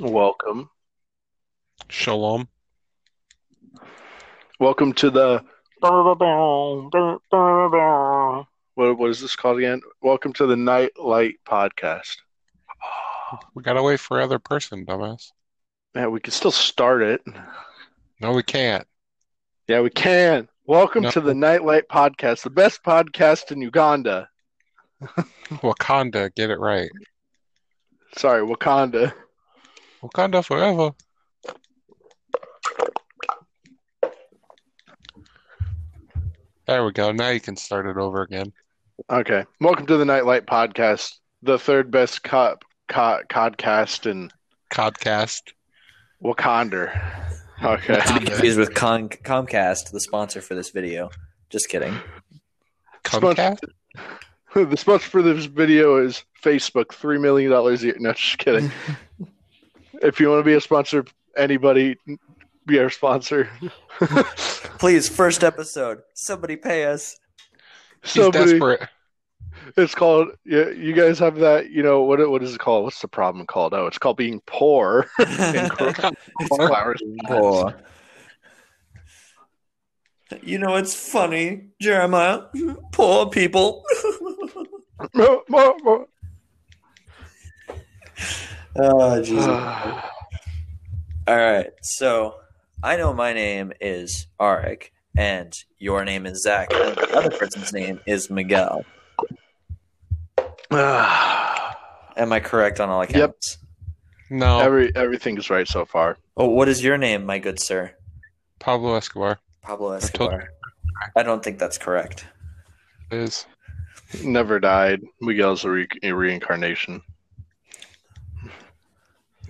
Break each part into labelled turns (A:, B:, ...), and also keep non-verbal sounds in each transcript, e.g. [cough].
A: Welcome.
B: Shalom.
A: Welcome to the what what is this called again? Welcome to the Night Light Podcast.
B: We gotta wait for other person, dumbass.
A: Man, we can still start it.
B: No, we can't.
A: Yeah, we can. Welcome
B: No.
A: to the Night Light Podcast, the best podcast in Uganda. [laughs]
B: Wakanda, get it right.
A: Sorry, Wakanda.
B: Wakanda forever. There we go. Now you can start it over again.
A: Okay. Welcome to the Night Light Podcast, the third best co- co- podcast in
B: Codcast.
A: Wakanda. Okay.
C: To be confused with Con- Comcast, the sponsor for this video. Just kidding.
B: Comcast? [laughs]
A: the sponsor for this video is Facebook, $3 million a year. No, just kidding. [laughs] if you want to be a sponsor, anybody be our sponsor. [laughs]
C: Please, first episode. Somebody pay us.
B: He's
A: Somebody,
B: desperate.
A: it's called. Yeah, you guys have that. You know what? What is it called? What's the problem called? Oh, it's called being poor. [laughs] in Cro- [laughs] Flowers.
C: Poor. You know it's funny, Jeremiah. Poor people. Oh, [sighs] Jesus. All right. So I know my name is Arik, and your name is Zach, and the other person's name is Miguel. [sighs] Am I correct on all accounts?
B: No,
A: Every everything is right so far.
C: Oh, what is your name, my good sir?
B: Pablo Escobar
C: Pablo
B: told-
C: Escobar. I don't think that's correct.
B: is.
A: Never died. Miguel's a, re- a reincarnation.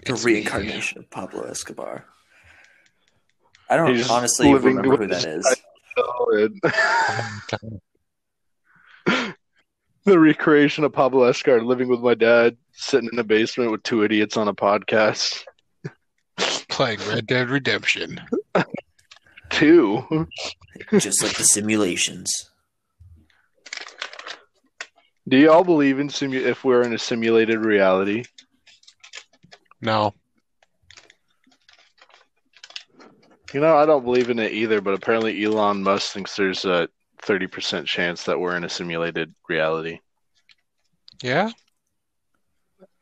C: The
B: It's
C: reincarnation of Pablo Escobar. I don't
A: He's
C: honestly remember who
A: with
C: that
A: his-
C: is.
A: And
B: my God.
A: the recreation of Pablo Escobar living with my dad, sitting in the basement with two idiots on a podcast. [laughs]
B: Playing Red Dead Redemption.
A: Two.
C: Just like the simulations.
A: Do you all believe in simu- if we're in a simulated reality?
B: No.
A: You know, I don't believe in it either, but apparently Elon Musk thinks there's a 30% chance that we're in a simulated reality.
B: Yeah?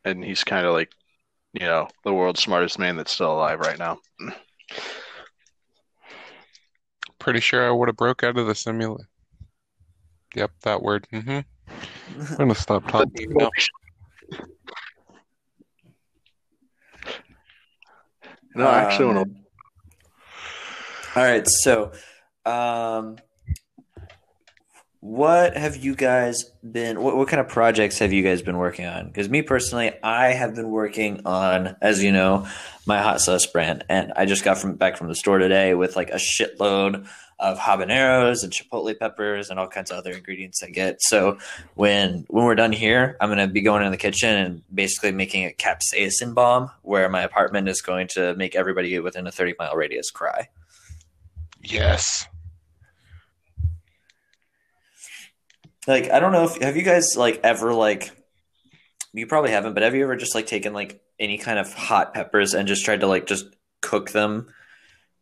A: And he's kind of like, you know, the world's smartest man that's still alive right now.
B: Pretty sure I would have broke out of the simulator. Yep, that word. hmm I'm gonna stop talking now.
A: No, I actually
C: Um,
A: want to.
C: All right, so um, what have you guys been? What, what kind of projects have you guys been working on? Because me personally, I have been working on, as you know, my hot sauce brand, and I just got from back from the store today with like a shitload of habaneros and chipotle peppers and all kinds of other ingredients I get. So when when we're done here, I'm gonna be going in the kitchen and basically making a capsaicin bomb, where my apartment is going to make everybody within a 30 mile radius cry.
B: Yes.
C: Like I don't know if have you guys like ever like you probably haven't, but have you ever just like taken like any kind of hot peppers and just tried to like just cook them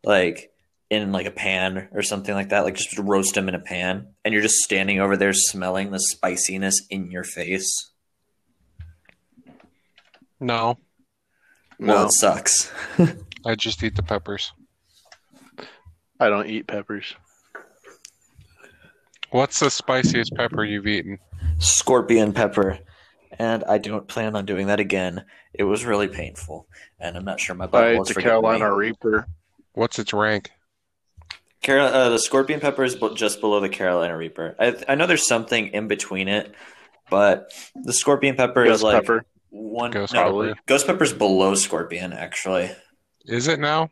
C: like in like a pan or something like that, like just roast them in a pan, and you're just standing over there smelling the spiciness in your face.
B: No.
C: Well,
A: No,
C: it sucks. [laughs]
B: I just eat the peppers.
A: I don't eat peppers.
B: What's the spiciest pepper you've eaten?
C: Scorpion pepper, and I don't plan on doing that again. It was really painful, and I'm not sure my body
A: ate
C: wants
A: the
C: to forgive me.
A: Carolina Reaper.
B: What's its rank?
C: Carol, uh, the scorpion pepper is just below the Carolina Reaper. I, I know there's something in between it, but the scorpion pepper
A: Ghost
C: is like
A: pepper.
C: one.
B: Ghost
C: no,
B: pepper.
C: ghost pepper's below scorpion actually.
B: Is it now?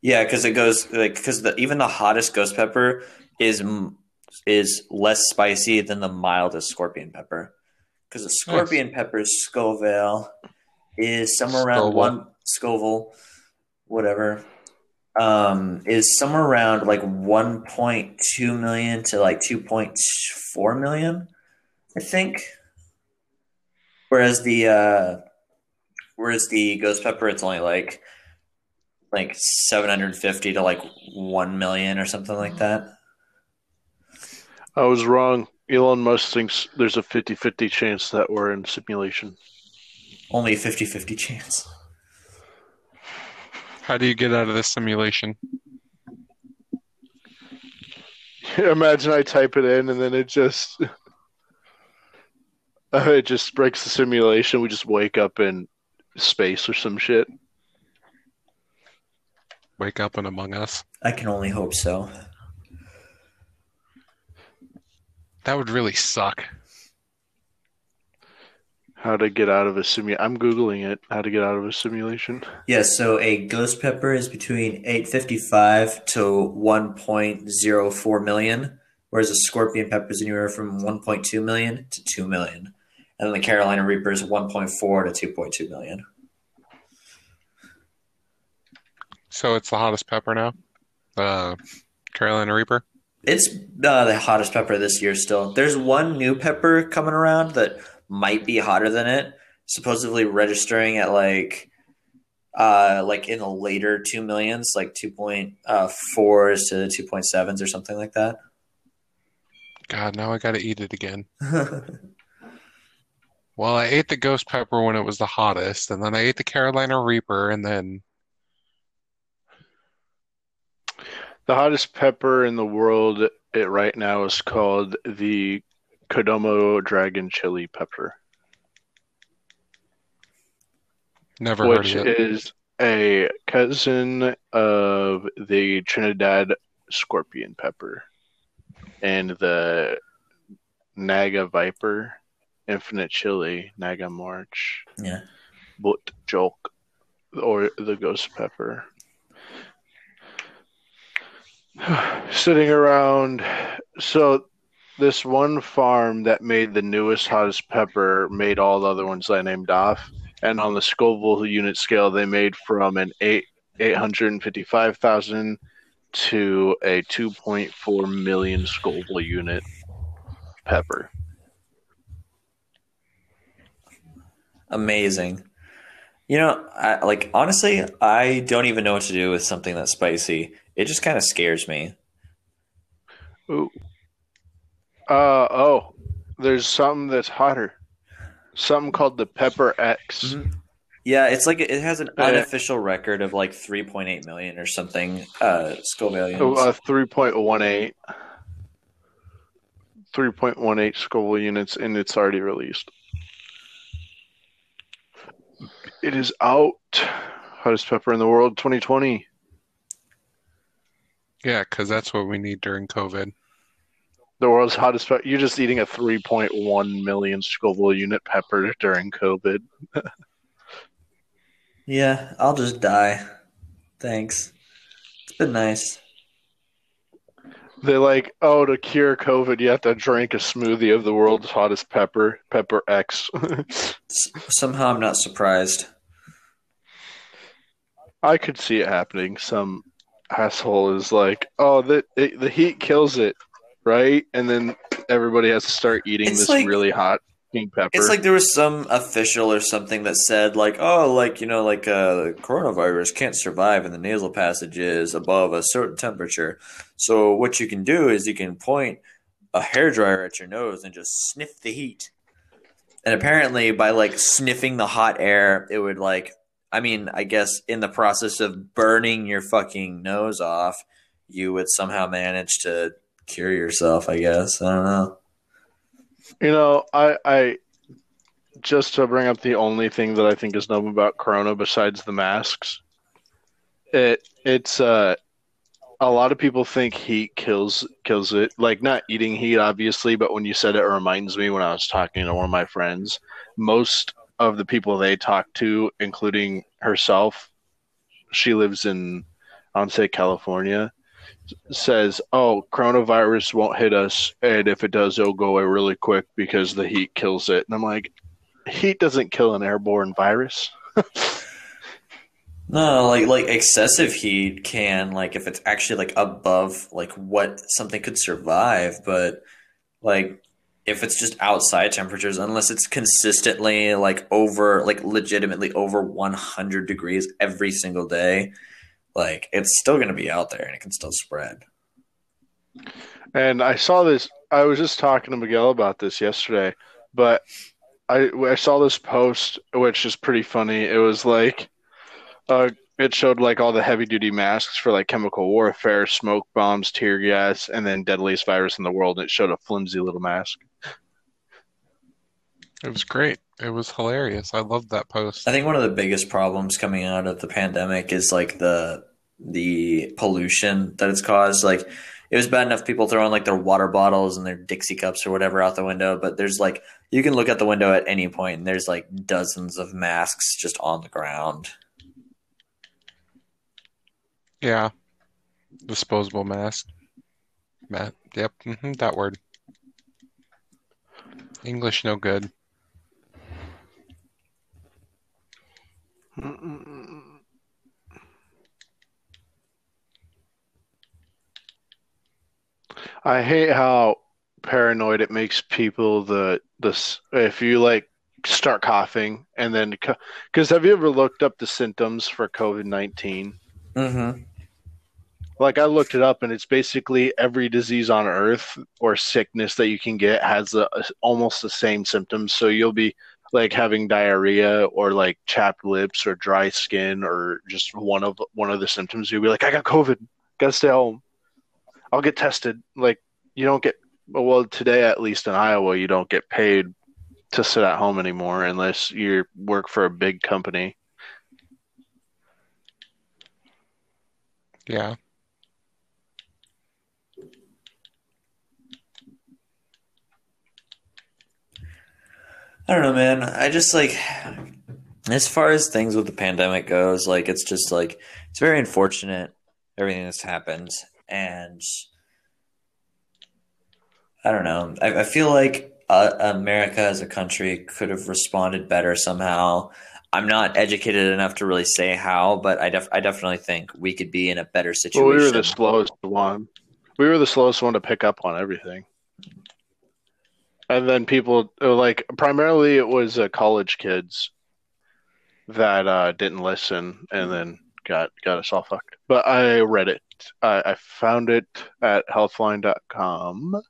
C: Yeah, because it goes like because the even the hottest ghost pepper is m- is less spicy than the mildest scorpion pepper. Because the scorpion pepper's Scoville is somewhere around
B: Scoville.
C: one Scoville, whatever, um, is somewhere around like one point two million to like two point four million, I think. Whereas the uh, Whereas the ghost pepper, it's only like like seven hundred fifty to like one million or something like that.
A: I was wrong. Elon Musk thinks there's a 50 50 chance that we're in simulation.
C: Only a 50-50 chance.
B: How do you get out of this simulation? [laughs]
A: Imagine I type it in and then it just [laughs] uh, it just breaks the simulation. We just wake up in space or some shit.
B: Wake up in Among Us.
C: I can only hope so.
B: That would really suck.
A: How to get out of a simulation? I'm googling it. How to get out of a simulation?
C: Yes, so a ghost pepper is between 855 to 1.04 million, whereas a scorpion pepper is anywhere from 1.2 million to 2 million. And then the Carolina Reaper is 1.4 to 2.2 million.
B: So it's the hottest pepper now? Uh, Carolina Reaper?
C: It's uh, the hottest pepper this year still. There's one new pepper coming around that might be hotter than it, supposedly registering at like uh like in the later 2 millions, like 2.4s to 2.7s or something like that.
B: God, now I gotta eat it again. [laughs] Well, I ate the ghost pepper when it was the hottest, and then I ate the Carolina Reaper, and then
A: The hottest pepper in the world it right now is called the Kodomo Dragon Chili Pepper,
B: never heard
A: which
B: of it.
A: is a cousin of the Trinidad Scorpion Pepper and the Naga Viper, Infinity Chili, Naga Morich,
C: yeah.
A: Bhut Jolokia, or the Ghost Pepper. [sighs] Sitting around, so this one farm that made the newest hottest pepper made all the other ones I named off, and on the Scoville unit scale, they made from an eight eight hundred and fifty five thousand to a two point four million Scoville unit pepper.
C: Amazing. You know, I, like honestly, I don't even know what to do with something that's spicy. It just kind of scares me.
A: Ooh. Uh oh. There's something that's hotter. Something called the Pepper X.
C: Mhm. Yeah, it's like it has an
A: Uh,
C: unofficial record of like 3.8 million or something uh Scoville units.
A: Oh, uh, 3.18. 3.18 Scoville units, and it's already released. It is out. Hottest pepper in the world 2020.
B: Yeah, because that's what we need during COVID.
A: The world's hottest pepper. You're just eating a 3.1 million Scoville unit pepper during COVID. [laughs]
C: Yeah, I'll just die. Thanks. It's been nice.
A: They're like, oh, to cure COVID, you have to drink a smoothie of the world's hottest pepper, Pepper X. [laughs]
C: S- somehow I'm not surprised.
A: I could see it happening. Some asshole is like, "Oh, the it, the heat kills it, right?" And then everybody has to start eating
C: It's
A: this
C: like-
A: really hot pink pepper.
C: It's like there was some official or something that said like, oh, like you know, like uh, coronavirus can't survive in the nasal passages above a certain temperature. So what you can do is you can point a hairdryer at your nose and just sniff the heat. And apparently, by like sniffing the hot air, it would like, I mean, I guess in the process of burning your fucking nose off, you would somehow manage to cure yourself. I guess I don't know.
A: you know, I I just to bring up the only thing that I think is known about Corona besides the masks. It it's uh a lot of people think heat kills kills it. Like not eating heat, obviously, but when you said it, it reminds me when I was talking to one of my friends. Most of the people they talk to, including herself, she lives in, say California, says, "Oh, coronavirus won't hit us, and if it does, it'll go away really quick because the heat kills it." And I'm like, "Heat doesn't kill an airborne virus." [laughs]
C: No, like like excessive heat can like if it's actually like above like what something could survive, but like if it's just outside temperatures, unless it's consistently like over, like legitimately over 100 degrees every single day, like it's still going to be out there and it can still spread.
A: And I saw this. I was just talking to Miguel about this yesterday, but I I saw this post, which is pretty funny. It was like, uh, it showed like all the heavy duty masks for like chemical warfare, smoke bombs, tear gas, and then deadliest virus in the world. And it showed a flimsy little mask.
B: It was great. It was hilarious. I loved that post.
C: I think one of the biggest problems coming out of the pandemic is like the the pollution that it's caused. Like it was bad enough people throwing like their water bottles and their Dixie cups or whatever out the window, but there's like you can look out the window at any point and there's like dozens of masks just on the ground.
B: Yeah. Disposable mask. Ma- yep, hmm that word. English no good.
A: I hate how paranoid it makes people. The this if you like start coughing and then because have you ever looked up the symptoms for COVID nineteen?
C: Mm-hmm.
A: Like I looked it up, and it's basically every disease on Earth or sickness that you can get has a, almost the same symptoms. So you'll be like having diarrhea or like chapped lips or dry skin or just one of one of the symptoms. You'll be like, I got COVID, gotta stay home. I'll get tested. Like you don't get well today at least in Iowa, you don't get paid to sit at home anymore unless you work for a big company.
B: Yeah.
C: I don't know, man. I just like as far as things with the pandemic goes, like it's just like it's very unfortunate everything that's happened, and I don't know. I, I feel like uh, America as a country could have responded better somehow. I'm not educated enough to really say how, but I def- I definitely think we could be in a better situation.
A: Well, we were the slowest one. We were the slowest one to pick up on everything. And then people like primarily it was uh, college kids that uh, didn't listen and then got got us all fucked. But I read it. I, I found it at healthline.com.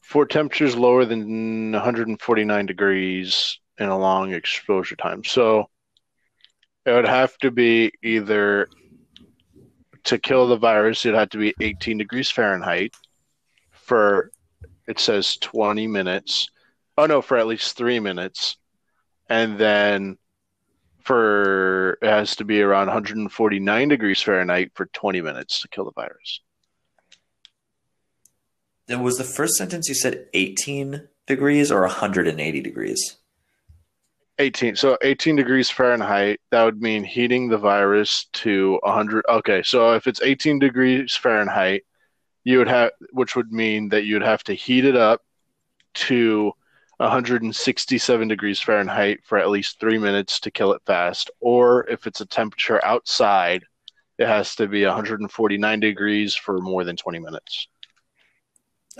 A: For temperatures lower than 149 degrees in a long exposure time. So it would have to be either to kill the virus, it had to be 18 degrees Fahrenheit for it says 20 minutes. Oh no, for at least three minutes, and then for it has to be around 149 degrees Fahrenheit for 20 minutes to kill the virus.
C: Then was the first sentence you said 18 degrees or 180 degrees?
A: 18. So 18 degrees Fahrenheit, that would mean heating the virus to 100. Okay, so if it's 18 degrees Fahrenheit, you would have, which would mean that you'd have to heat it up to 167 degrees Fahrenheit for at least three minutes to kill it fast. Or if it's a temperature outside, it has to be 149 degrees for more than 20 minutes.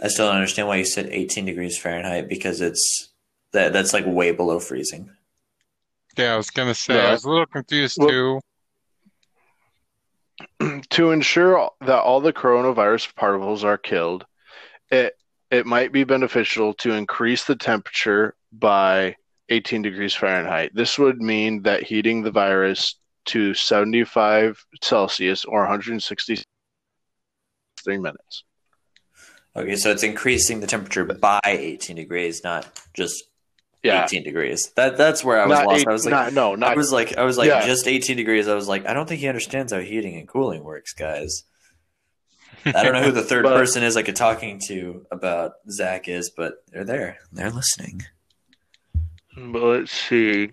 C: I still don't understand why you said 18 degrees Fahrenheit because it's that that's like way below freezing.
B: Yeah, I was gonna say
A: yeah.
B: I was a little confused
A: Well-
B: too. [clears throat]
A: to ensure that all the coronavirus particles are killed, it it might be beneficial to increase the temperature by 18 degrees Fahrenheit. This would mean that heating the virus to 75 Celsius or 163 minutes.
C: Okay, so it's increasing the temperature by 18 degrees, not just
A: Yeah,
C: 18 degrees. That that's where I was
A: not
C: lost.
A: eight,
C: I was like,
A: not, no,
C: I was like, I was like,
A: Yeah.
C: just 18 degrees. I was like, I don't think he understands how heating and cooling works, guys. I don't know who the [laughs] third
A: But-
C: person is I could talking to about Zach is, but they're there. They're listening.
A: But let's see.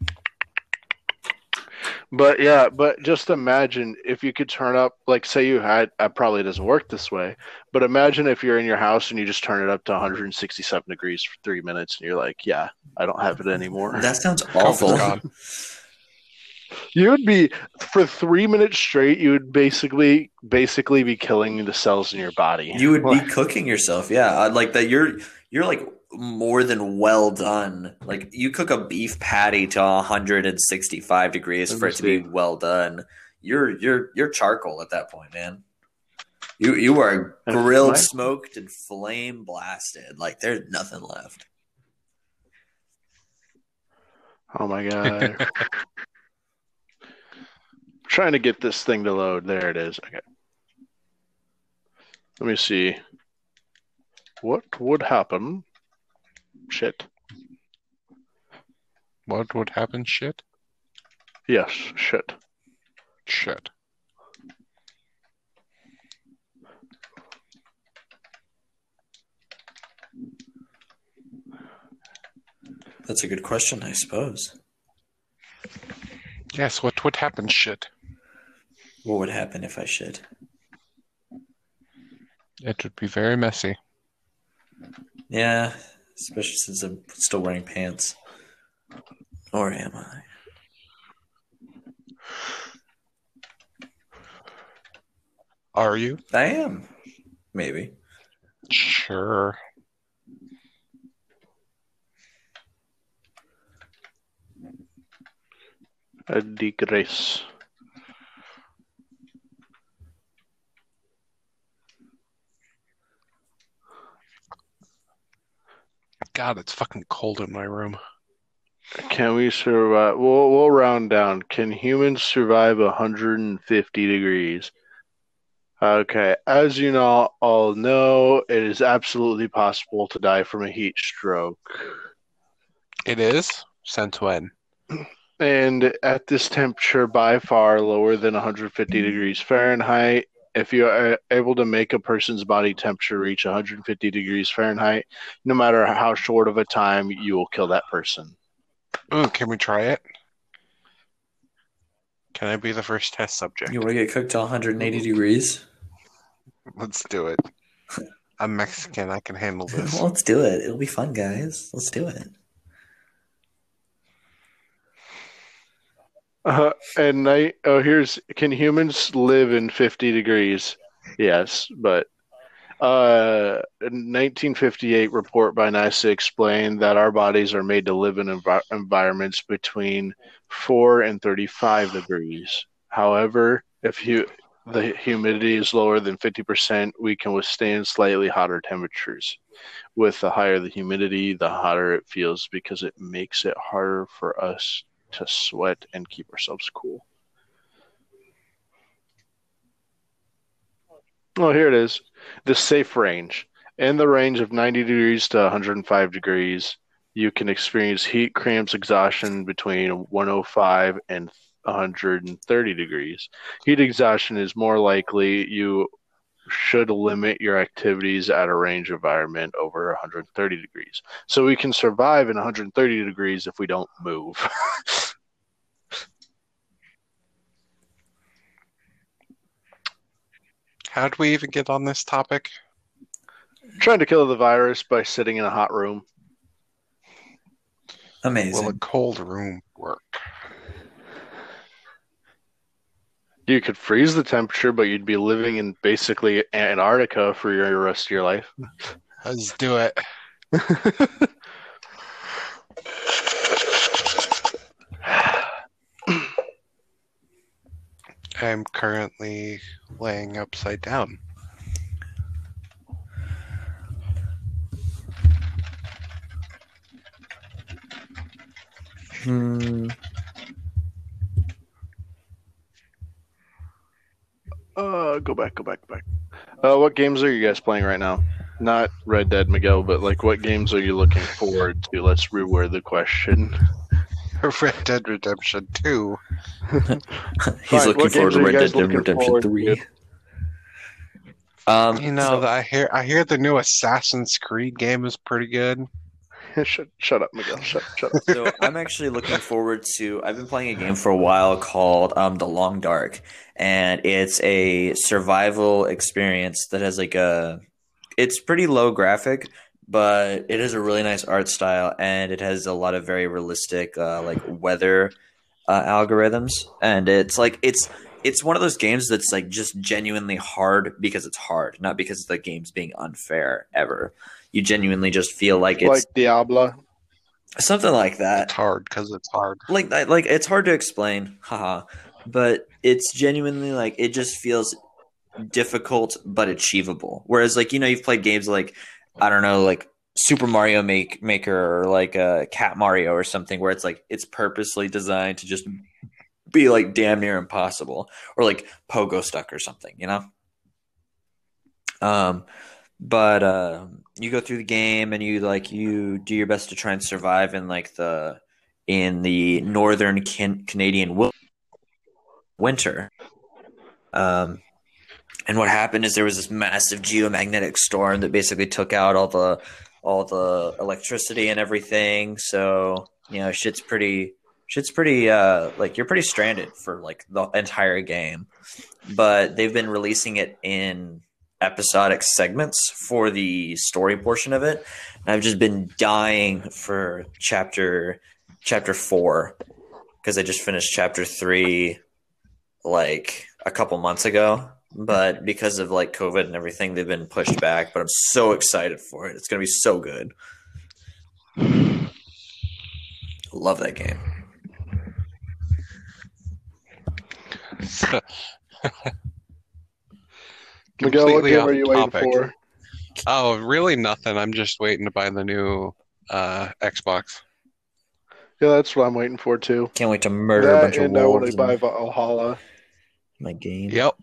A: But yeah, but just imagine if you could turn up, like, say you had, uh, probably doesn't work this way, but imagine if you're in your house and you just turn it up to 167 degrees for three minutes and you're like, yeah, I don't have it anymore.
C: That sounds [laughs] awful.
B: God.
A: You would be, for three minutes straight, you would basically, basically be killing the cells in your body.
C: You would be cooking yourself, yeah. Like that. You're you're like more than well done. Like you cook a beef patty to 165 degrees for it to be well done. You're you're you're charcoal at that point, man. You you are grilled, smoked, and flame blasted. Like there's nothing left.
A: Oh my god. [laughs] Trying to get this thing to load. There it is. Okay. Let me see. What would happen? Shit.
B: What would happen? Shit.
A: Yes, shit.
B: Shit.
C: That's a good question, I suppose.
B: Yes. What would happen? Shit.
C: What would happen if I should?
B: It would be very messy.
C: Yeah, especially since I'm still wearing pants. Or am I?
B: Are you?
C: I am. Maybe.
B: Sure.
A: A digress.
B: God, it's fucking cold in my room.
A: Can we survive? We'll, we'll round down. Can humans survive 150 degrees? Okay, as you know, all know, it is absolutely possible to die from a heat stroke.
B: It is? Since when?
A: And at this temperature, by far lower than 150 degrees Fahrenheit, if you are able to make a person's body temperature reach 150 degrees Fahrenheit, no matter how short of a time, you will kill that person.
B: Ooh, can we try it? Can I be the first test subject?
C: You want to get cooked to 180 degrees?
B: Let's do it. [laughs] I'm Mexican. I can handle this.
C: Well, let's do it. It'll be fun, guys. Let's do it.
A: Uh, and night. Oh, here's can humans live in 50 degrees? Yes, but uh, a 1958 report by NASA explained that our bodies are made to live in envi- environments between 4 and 35 degrees. However, if you the humidity is lower than 50%, we can withstand slightly hotter temperatures. With the higher the humidity, the hotter it feels because it makes it harder for us to sweat and keep ourselves cool. Oh, here it is. The safe range. In the range of 90 degrees to 105 degrees, you can experience heat cramps, exhaustion between 105 and 130 degrees. Heat exhaustion is more likely. You should limit your activities at a range environment over 130 degrees. So we can survive in 130 degrees if we don't move. [laughs]
B: How would we even get on this topic?
A: Trying to kill the virus by sitting in a hot room.
C: Amazing.
B: Will a cold room work?
A: You could freeze the temperature, but you'd be living in basically Antarctica for your rest of your life.
B: Let's do it. [laughs] I'm currently laying upside down.
C: Hmm.
A: Uh, go back, go back, go back. Uh, what games are you guys playing right now? Not Red Dead Miguel, but like what games are you looking forward to? Let's reword the question. [laughs]
B: Red Dead Redemption 2. [laughs]
C: He's
A: Fine,
C: looking forward to Red Dead Redemption 3.
A: to?
C: Um,
B: You know,
C: so-
B: I hear I hear the new Assassin's Creed game is pretty good. [laughs]
A: shut, shut up, Miguel. Shut, shut up.
C: so I'm actually looking forward to. I've been playing a game for a while called um, The Long Dark, and it's a survival experience that has like a. It's pretty low graphic, but it has a really nice art style, and it has a lot of very realistic uh, like weather uh, algorithms, and it's like it's it's one of those games that's like just genuinely hard because it's hard, not because the game's being unfair ever. you genuinely just feel like it's
A: like Diablo.
C: something like that.
B: It's hard because it's hard.
C: Like like it's hard to explain, haha. But it's genuinely like it just feels difficult but achievable. Whereas like you know you've played games like I don't know like Super Mario Make Maker or like a Cat Mario or something where it's like it's purposely designed to just be like damn near impossible or like Pogo Stuck or something, you know. Um, but uh, you go through the game and you like you do your best to try and survive in like the in the northern can- Canadian winter. Um, and what happened is there was this massive geomagnetic storm that basically took out all the all the electricity and everything. So you know, shit's pretty shit's pretty uh like you're pretty stranded for like the entire game. But they've been releasing it in episodic segments for the story portion of it. And I've just been dying for chapter chapter 4 because I just finished chapter 3 like a couple months ago but because of like COVID and everything, they've been pushed back. But I'm so excited for it. It's gonna be so good. Love that game. [laughs]
A: Miguel, what game are you waiting
B: topic.
A: for?
B: Oh, really? Nothing. I'm just waiting to buy the new uh, Xbox.
A: Yeah, that's what I'm waiting for too.
C: Can't wait to murder a
A: That
C: bunch of
A: and I want
C: wolves
A: to buy Valhalla.
C: my game.
B: Yep.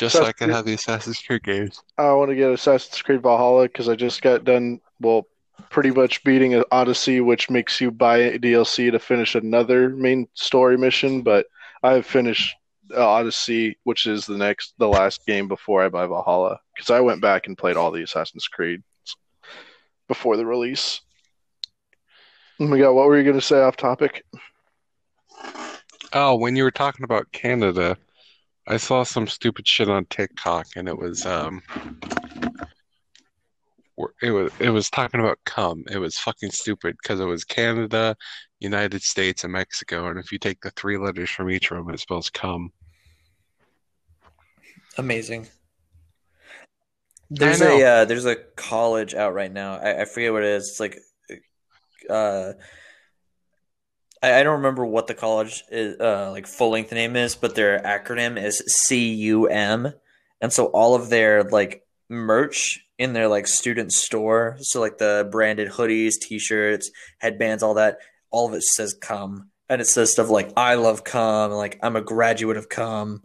B: Just so I can have the Assassin's Creed games.
A: I want to get Assassin's Creed Valhalla because I just got done, well, pretty much beating Odyssey, which makes you buy DLC to finish another main story mission. But I have finished uh, Odyssey, which is the next, the last game before I buy Valhalla because I went back and played all the Assassin's Creed before the release. Miguel, what were you going to say off topic?
B: Oh, when you were talking about Canada, I saw some stupid shit on TikTok, and it was um, it was it was talking about cum. It was fucking stupid because it was Canada, United States, and Mexico, and if you take the three letters from each of them, it spells cum.
C: Amazing. There's a uh, there's a college out right now. I, I forget what it is. It's like uh I, I don't remember what the college is uh like full length name is, but their acronym is CUM. And so all of their like merch in their like student store, so like the branded hoodies, t-shirts, headbands, all that, all of it says cum. And it says stuff like I love cum, like I'm a graduate of cum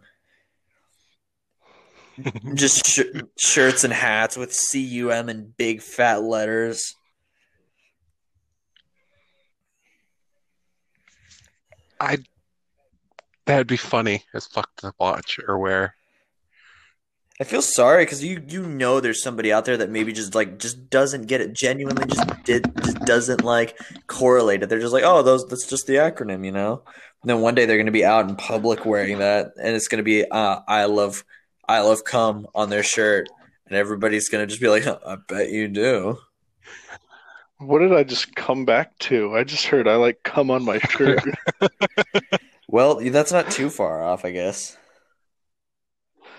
C: [laughs] just sh- shirts and hats with cum in big fat letters.
B: I that'd be funny as fuck to watch or wear.
C: I feel sorry because you you know there's somebody out there that maybe just like just doesn't get it genuinely just did just doesn't like correlate it. They're just like oh those that's just the acronym you know. And then one day they're gonna be out in public wearing that and it's gonna be uh, I love I love cum on their shirt and everybody's gonna just be like I bet you do.
A: What did I just come back to? I just heard I like come on my shirt. [laughs]
C: Well that's not too far off I guess.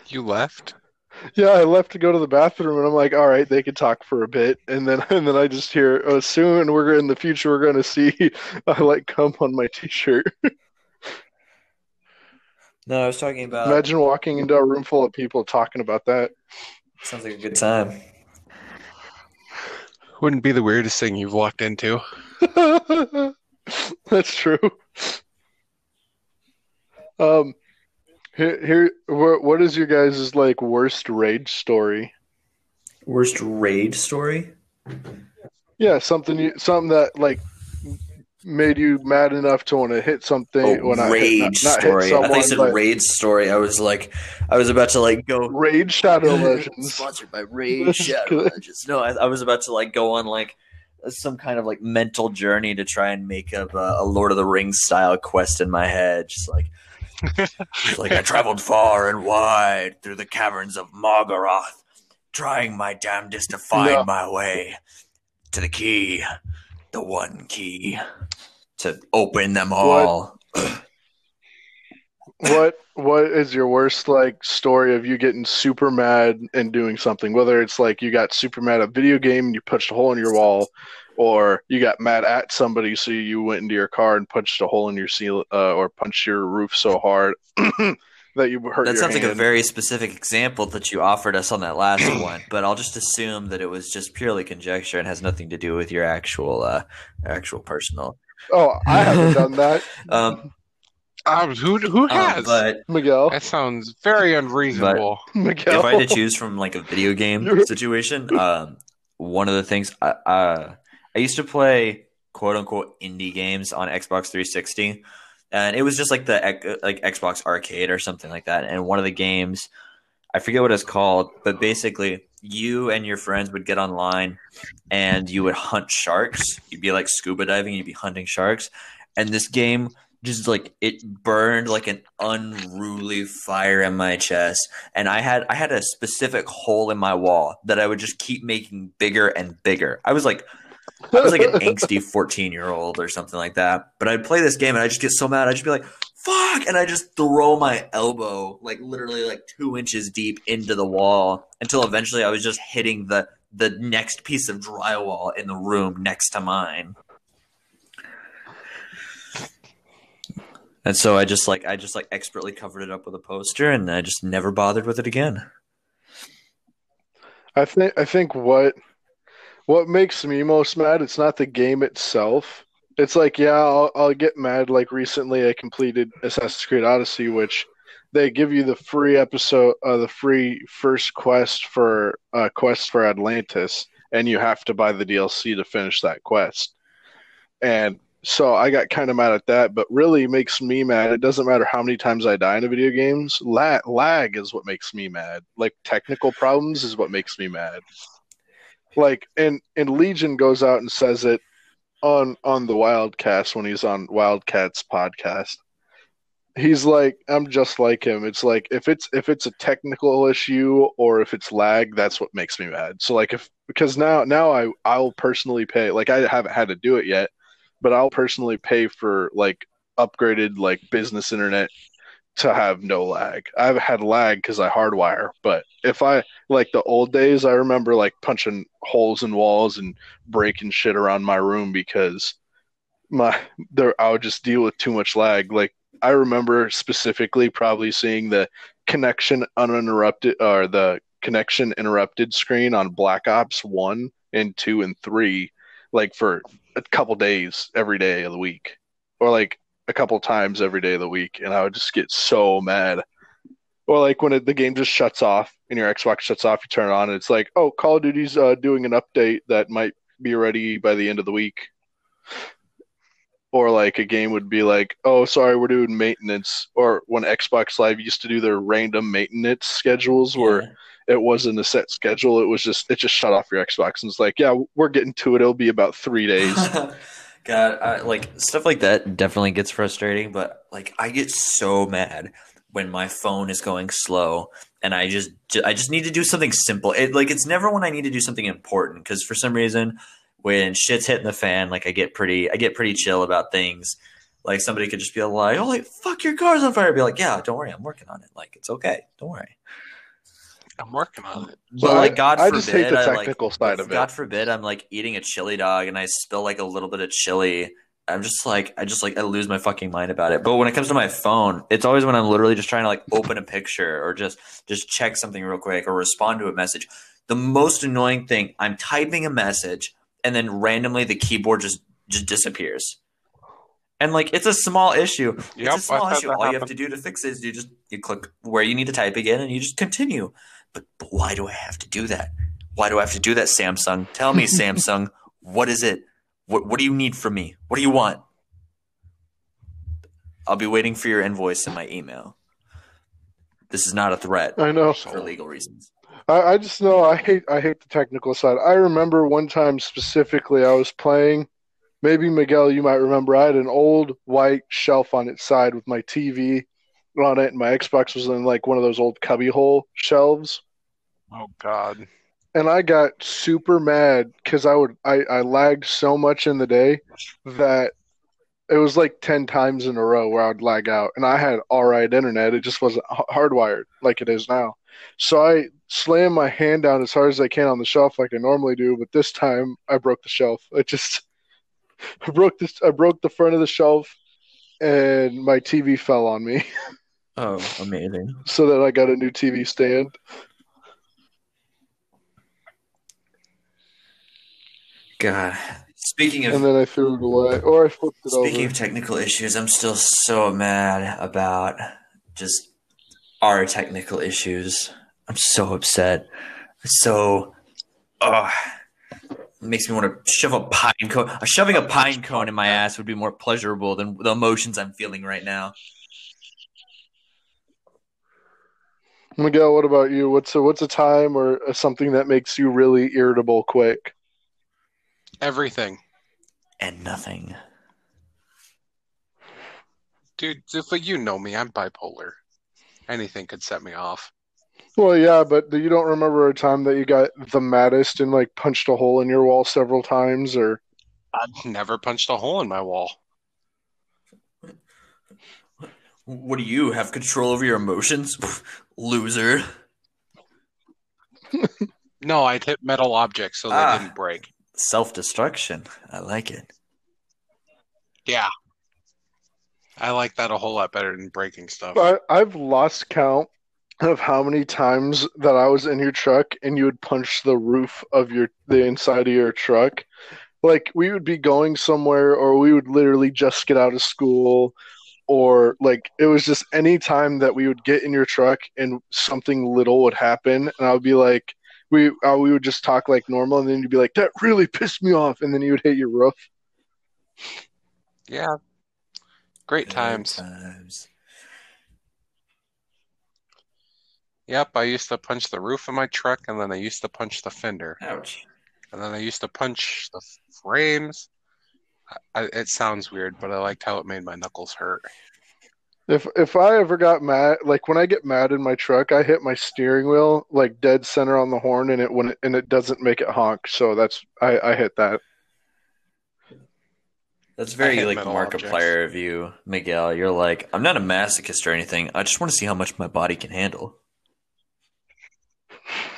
B: You left?
A: Yeah, I left to go to the bathroom, and I'm like, all right, they could talk for a bit, and then [laughs] and then I just hear, oh, soon we're in the future we're gonna see [laughs] I like come on my t-shirt.
C: No, I was talking about
A: Imagine walking into a room full of people talking about that.
C: sounds like a good time.
B: Wouldn't be the weirdest thing you've walked into. [laughs]
A: That's true. Um, here, here, wha- what is your guys' like worst rage story?
C: Worst raid story?
A: Yeah, something you, something that like made you mad enough to want to hit something.
C: Oh,
A: when I
C: rage
A: not, not
C: story.
A: hit
C: I
A: someone,
C: thought you said
A: but
C: raid story. I was like, I was about to like go.
A: Raid Shadow [laughs] Legends.
C: Sponsored by [laughs]
A: That's
C: Shadow. Legends. No, I, I was about to like go on like some kind of like mental journey to try and make up a, a Lord of the Rings style quest in my head. Just like, just like I [laughs] traveled far and wide through the caverns of Morgoth, trying my damnedest to find
A: No.
C: my way to the key, the one key to open them all.
A: What what what is your worst like story of you getting super mad and doing something? Whether it's like you got super mad at a video game and you punched a hole in your wall, or you got mad at somebody so you went into your car and punched a hole in your seal uh, or punched your roof so hard [clears throat] that you hurt.
C: That
A: your
C: sounds like a very specific example that you offered us on that last [coughs] one, but I'll just assume that it was just purely conjecture and has nothing to do with your actual, uh, actual personal.
A: Oh, I haven't done [laughs] that,
C: Um,
B: Um, who who
C: um,
B: has?
C: but
A: Miguel.
B: that sounds very unreasonable.
A: Miguel.
C: if I had to choose from like a video game situation, um, one of the things I, uh, I used to play quote unquote indie games on Xbox 360, and it was just like the like Xbox Arcade or something like that. And one of the games, I forget what it's called, but basically you and your friends would get online and you would hunt sharks. You'd be like scuba diving, you'd be hunting sharks, and this game just like it burned like an unruly fire in my chest and i had i had a specific hole in my wall that i would just keep making bigger and bigger i was like i was like an [laughs] angsty 14 year old or something like that but i'd play this game and i'd just get so mad i'd just be like fuck and i just throw my elbow like literally like two inches deep into the wall until eventually i was just hitting the the next piece of drywall in the room next to mine And so I just like I just like expertly covered it up with a poster and I just never bothered with it again.
A: I think I think what what makes me most mad it's not the game itself. It's like yeah, I'll, I'll get mad. Like recently, I completed Assassin's Creed Odyssey, which they give you the free episode, uh, the free first quest for uh, quest for Atlantis, and you have to buy the DLC to finish that quest. And so I got kind of mad at that, but really makes me mad. It doesn't matter how many times I die in a video games. Lag, lag is what makes me mad. Like technical problems is what makes me mad. Like and and Legion goes out and says it on on the Wildcast when he's on Wildcats podcast. He's like, I'm just like him. It's like if it's if it's a technical issue or if it's lag, that's what makes me mad. So like if because now now I I'll personally pay like I haven't had to do it yet, but I'll personally pay for like upgraded like business internet to have no lag. I've had lag because I hardwire, but if I like the old days, I remember like punching holes in walls and breaking shit around my room because my there I would just deal with too much lag. Like I remember specifically probably seeing the connection uninterrupted or the connection interrupted screen on Black Ops 1 and 2 and 3 like for a couple days every day of the week or like a couple times every day of the week and I would just get so mad. Or like when it, the game just shuts off and your Xbox shuts off, you turn it on and it's like, "Oh, Call of Duty's uh, doing an update that might be ready by the end of the week." Or like a game would be like, "Oh, sorry, we're doing maintenance." Or when Xbox Live used to do their random maintenance schedules where it wasn't a set schedule. It was just it just shut off your Xbox and it's like, yeah, we're getting to it. It'll be about three days. [laughs]
C: God, I, like stuff like that definitely gets frustrating, but like I get so mad when my phone is going slow and I just I just need to do something simple. It like it's never when I need to do something important because for some reason when shit's hitting the fan, like I get pretty I get pretty chill about things. Like somebody could just be like, "Oh, like fuck your car's on fire." I'd be like, "Yeah, don't worry, I'm working on it. Like it's okay, don't worry."
B: I'm working on it.
C: But like God
A: I
C: forbid,
A: just hate the
C: I, like,
A: side of it.
C: God forbid, I'm like eating a chili dog and I spill like a little bit of chili. I'm just like I just like I lose my fucking mind about it. But when it comes to my phone, it's always when I'm literally just trying to like open a picture or just just check something real quick or respond to a message. The most annoying thing, I'm typing a message and then randomly the keyboard just just disappears. And like it's a small issue.
B: Yep,
C: it's a small issue.
B: that
C: All you have to do to fix it is you just you click where you need to type again and you just continue. But, but why do I have to do that? Why do I have to do that, Samsung? Tell me, [laughs] Samsung, what is it? What what do you need from me? What do you want? I'll be waiting for your invoice in my email. This is not a threat
A: I know.
C: for legal reasons.
A: I, I just know I hate I hate the technical side. I remember one time specifically I was playing. Maybe Miguel, you might remember. I had an old white shelf on its side with my TV on it, and my Xbox was in like one of those old cubbyhole shelves.
B: Oh God.
A: and I got super mad because I would I, I lagged so much in the day that it was like 10 times in a row where I'd lag out and I had all right internet. It just wasn't hardwired like it is now. So I slammed my hand down as hard as I can on the shelf like I normally do, but this time I broke the shelf. I just [laughs] I broke this I broke the front of the shelf and my TV fell on me. [laughs]
C: Oh, amazing.
A: so that I got a new TV stand.
C: God. Speaking of
A: And then I threw it away. Or I flipped it
C: speaking
A: over.
C: of technical issues, I'm still so mad about just our technical issues. I'm so upset. So, oh, it makes me want to shove a pine cone. uh, Shoving a pine cone in my ass would be more pleasurable than the emotions I'm feeling right now.
A: Miguel, what about you? What's a what's a time or something that makes you really irritable quick?
B: Everything.
C: And nothing.
B: Dude, if you know me, I'm bipolar. Anything could set me off.
A: Well, yeah, but you don't remember a time that you got the maddest and like punched a hole in your wall several times, or
B: I've never punched a hole in my wall.
C: What do you have control over your emotions? [laughs] Loser. [laughs]
B: No, I'd hit metal objects so they
C: Ah.
B: didn't break.
C: Self destruction. I like it.
B: Yeah. I like that a whole lot better than breaking stuff.
A: I, I've lost count of how many times that I was in your truck and you would punch the roof of your the inside of your truck. Like we would be going somewhere, or we would literally just get out of school, or like it was just any time that we would get in your truck and something little would happen, and I would be like, we uh, we would just talk like normal, and then you'd be like, that really pissed me off, and then you would hit your roof.
B: Yeah. Great times.
C: times.
B: Yep, I used to punch the roof of my truck and then I used to punch the fender.
C: Ouch.
B: And then I used to punch the frames. I, I- it sounds weird, but I liked how it made my knuckles hurt.
A: If if I ever got mad, like when I get mad in my truck, I hit my steering wheel like dead center on the horn, and it when it, and it doesn't make it honk. So that's I I hit that.
C: That's very like
B: metal
C: Markiplier of you, Miguel. You're like, I'm not a masochist or anything. I just want to see how much my body can handle. [laughs]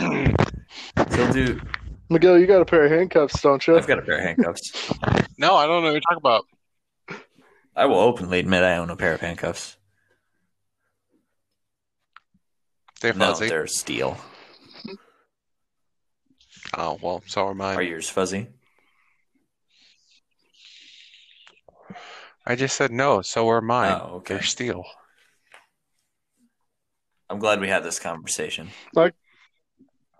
C: He'll do.
A: Miguel, you got a pair of handcuffs, don't you?
C: I've got a pair of handcuffs.
B: No, I don't know what you're talking about.
C: I will openly admit I own a pair of handcuffs.
B: They're
C: No,
B: fuzzy.
C: they're steel. [laughs]
B: Oh, well, so are mine.
C: Are yours fuzzy?
B: I just said no, so are mine.
C: Oh, okay.
B: They're steel.
C: I'm glad we had this conversation.
A: Like,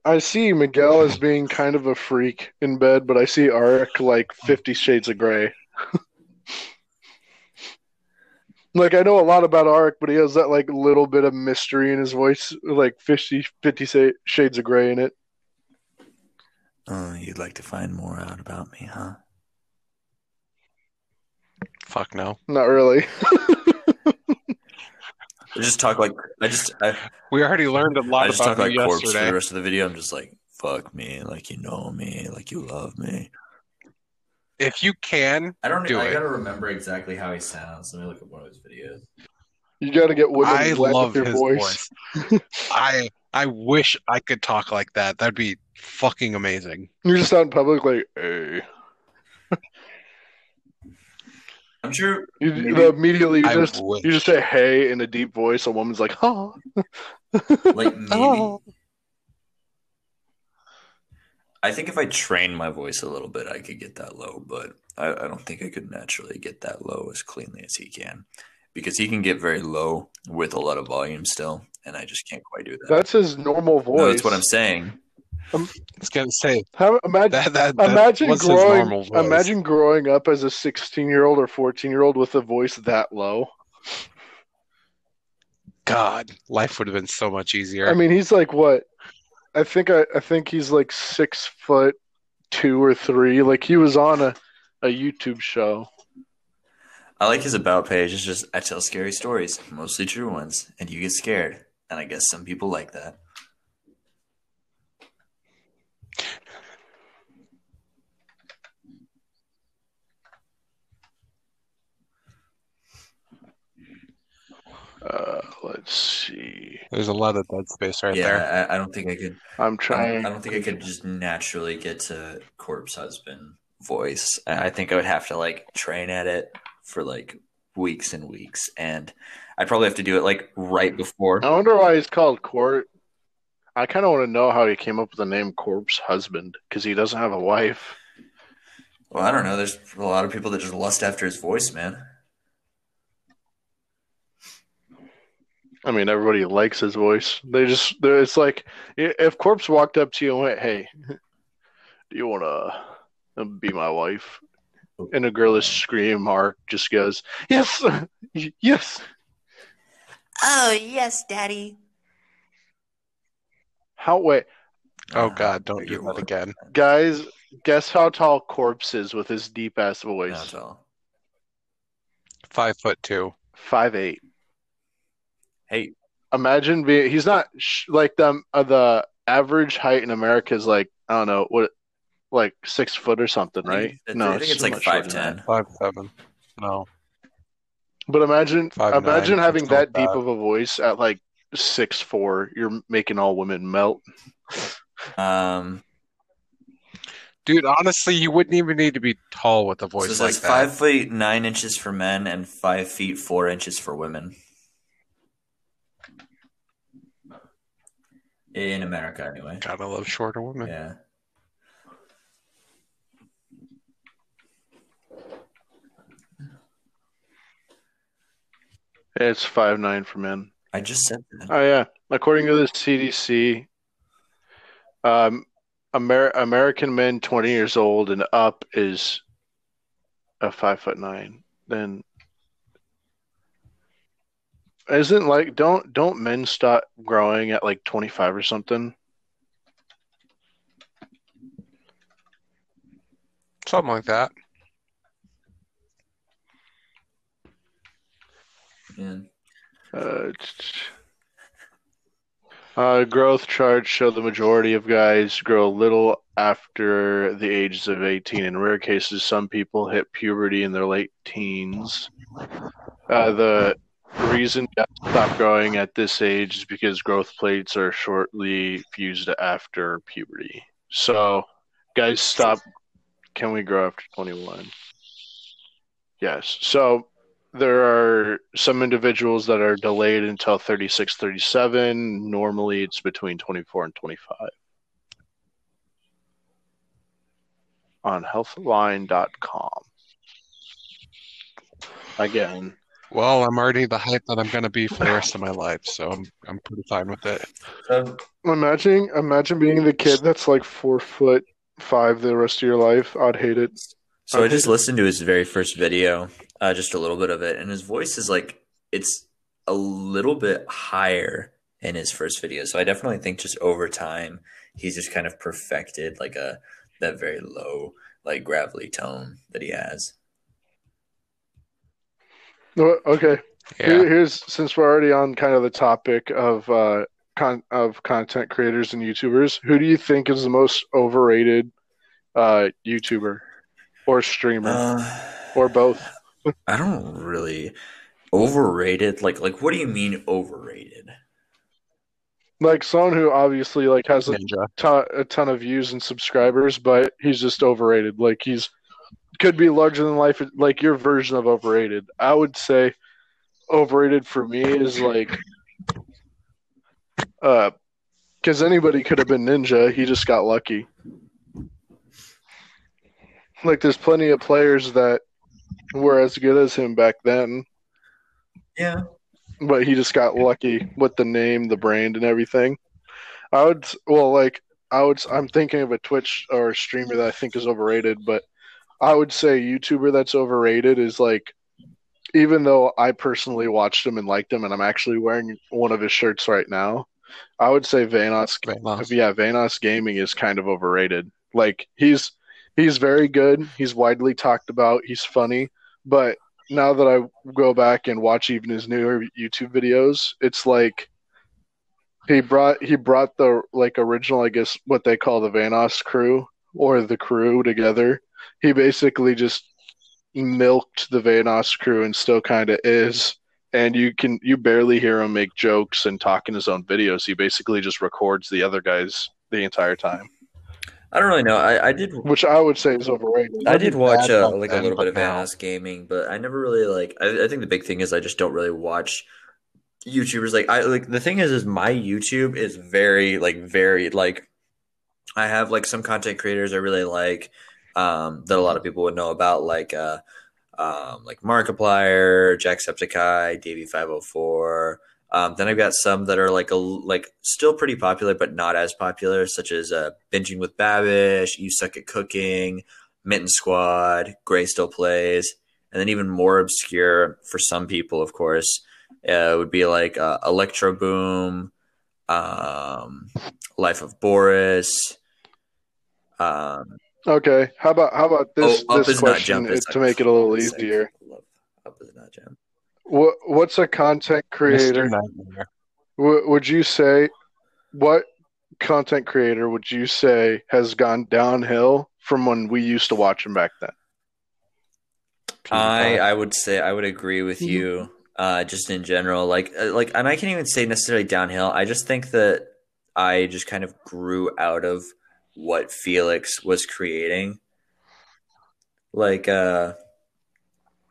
A: I see Miguel as being kind of a freak in bed, but I see Arik like Fifty Shades of Grey. [laughs] like I know a lot about Arik, but he has that like little bit of mystery in his voice, like 50, 50 Shades of Grey in it.
C: Oh, you'd like to find more out about me, huh?
B: Fuck no.
A: Not really. [laughs]
C: I just talk like I just I,
B: We already learned a lot I
C: just
B: about
C: talk like
B: you
C: corpse for the rest of the video. I'm just like, fuck me, like you know me, like you love me.
B: If you can,
C: I don't.
B: Do
C: I
B: it.
C: gotta remember exactly how he sounds. Let me look at one of his videos.
A: You got to get women
B: I
A: to laugh
B: love
A: with your
B: his
A: voice.
B: voice. I I wish I could talk like that. That'd be fucking amazing.
A: You're just out in public, like, hey.
C: I'm sure.
A: You,
C: Maybe-
A: the, immediately you
B: I
A: just
B: wish.
A: you just say hey in a deep voice. A woman's like, huh.
C: Like [laughs] maybe.
B: Oh.
C: I think if I train my voice a little bit, I could get that low. But I, I don't think I could naturally get that low as cleanly as he can, because he can get very low with a lot of volume still, and I just can't quite do that.
A: That's his normal voice.
C: No, that's what I'm saying.
B: Um, I was gonna say
A: How, imagine
B: that that, that
A: imagine growing imagine growing up as a 16 year old or 14 year old with a voice that low.
B: God, life would have been so much easier.
A: I mean, he's like what? I think I, I think he's like six foot two or three. Like he was on a, a YouTube show.
C: I like his about page. It's just I tell scary stories, mostly true ones, and you get scared. And I guess some people like that.
A: Uh, let's see.
B: There's a lot of dead space right there.
C: yeah, I, I don't think I could.
A: I'm trying.
C: I
A: trying.
C: don't think I could just naturally get to corpse husband voice. I I think I would have to like train at it for like weeks and weeks, and I'd probably have to do it like right before.
A: I wonder why he's called Court. I kind of want to know how he came up with the name Corpse Husband because he doesn't have a wife.
C: Well, I don't know. There's a lot of people that just lust after his voice, man.
A: I mean, everybody likes his voice. They just, it's like if Corpse walked up to you and went, "Hey, do you want to be my wife?" And a girlish scream, Mark just goes, "Yes, [laughs] yes."
D: Oh, yes, Daddy.
A: How wait,
B: Oh
C: Uh,
B: God, don't do
C: you're
B: that again.
A: guys? Guess how tall Corpse is with his deep ass voice?
C: Not at all.
B: Five foot two.
A: Five eight.
C: Hey,
A: Imagine being. He's not sh- like the uh, the average height in America is like I don't know what, like six foot or something,
C: I
A: right?
C: think, I
A: no,
C: think it's
A: so
C: like
A: much shorter
C: five
A: than that.
C: ten.
B: Five seven. No.
A: But imagine,
B: Five
A: imagine
B: nine,
A: having that deep
B: that.
A: of a voice at like six four. You're making all women melt.
C: Um,
B: Dude, honestly, you wouldn't even need to be tall with a voice
C: it
B: like that.
C: five feet nine inches for men and five feet four inches for women. In America, anyway.
B: Gotta love shorter women.
C: Yeah.
A: It's five nine for men.
C: I just said that.
A: Oh yeah, according to the CDC, um, Amer- American men twenty years old and up is a five foot nine. Then isn't like don't don't men stop growing at like twenty five or something?
B: Something like that.
C: Yeah.
A: Uh, uh, growth charts show the majority of guys grow a little after the ages of 18. In rare cases, some people hit puberty in their late teens. Uh, the reason to stop growing at this age is because growth plates are shortly fused after puberty. So, guys stop. Can we grow after 21? Yes. So, there are some individuals that are delayed until 36 37 normally it's between 24 and 25 on healthline.com again
B: Well, I'm already the height that I'm gonna be for the rest of my life, so I'm I'm pretty fine with it.
C: So,
A: imagine imagine being the kid that's like four foot five the rest of your life i'd hate it
C: so I just listened to his very first video, uh, just a little bit of it, and his voice is like it's a little bit higher in his first video. So I definitely think just over time he's just kind of perfected like a that very low like gravelly tone that he has.
A: Okay. Here- here's since we're already on kind of the topic of uh con- of content creators and youtubers who do you think is the most overrated uh youtuber or streamer?
C: Uh,
A: or both? [laughs]
C: I don't really overrated. Like like what do you mean overrated?
A: like someone who obviously like has a ton, a ton of views and subscribers but he's just overrated. Like he's could be larger than life like your version of overrated i would say overrated for me is like uh because anybody could have been ninja he just got lucky like there's plenty of players that were as good as him back then
C: Yeah.
A: but he just got lucky with the name, the brand, and everything. I would, well, like I would, I'm thinking of a Twitch or streamer that I think is overrated, but I would say YouTuber that's overrated is like, even though I personally watched him and liked him, and I'm actually wearing one of his shirts right now, I would say
B: Vanoss,
A: yeah, Vanoss Gaming is kind of overrated. Like he's he's very good. He's widely talked about. He's funny, but now that I go back and watch even his newer YouTube videos, it's like he brought he brought the like original, I guess what they call the Vanoss crew or the crew together. He basically just milked the Vanoss crew and still kind of is and you can you barely hear him make jokes and talk in his own videos. He basically just records the other guys the entire time,
C: I don't really know. I, I did
A: which I would say is overrated.
C: I did watch uh, like a little bit of
B: now-
C: Anas Gaming, but I never really like. I, I think the big thing is I just don't really watch YouTubers. Like I like the thing is is my YouTube is very like varied. Like I have like some content creators I really like um, that a lot of people would know about, like uh, um, like Markiplier, Jacksepticeye, Davie five hundred four. Um, then I've got some that are like a like still pretty popular, but not as popular, such as uh, binging with Babish, You Suck at Cooking, Mitten Squad, Gray Still Plays, and then even more obscure for some people, of course, uh, would be like uh, Electro Boom, um, Life of Boris. Um,
A: Okay, how about how about this
C: oh,
A: this question
C: jump.
A: is
C: is
A: to make it a little easier?
C: Up is not jump.
A: What what's a content creator? W- would you say what content creator would you say has gone downhill from when we used to watch him back then?
C: I I would say I would agree with
A: Mhm.
C: you. Uh, just in general, like uh, like, and I can't even say necessarily downhill. I just think that I just kind of grew out of what Felix was creating. Like, uh,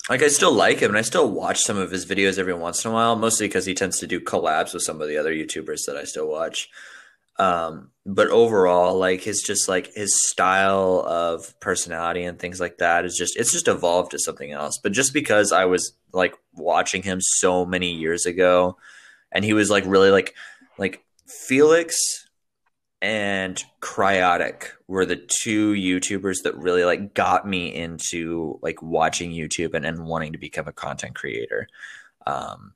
C: like I still like him, and I still watch some of his videos every once in a while, mostly because he tends to do collabs with some of the other YouTubers that I still watch. Um, but overall, like his just like his style of personality and things like that is just it's just evolved to something else. But just because I was like watching him so many years ago, and he was like really like like Felix and Cryaotic were the two YouTubers that really like got me into like watching YouTube and, and wanting to become a content creator. Um,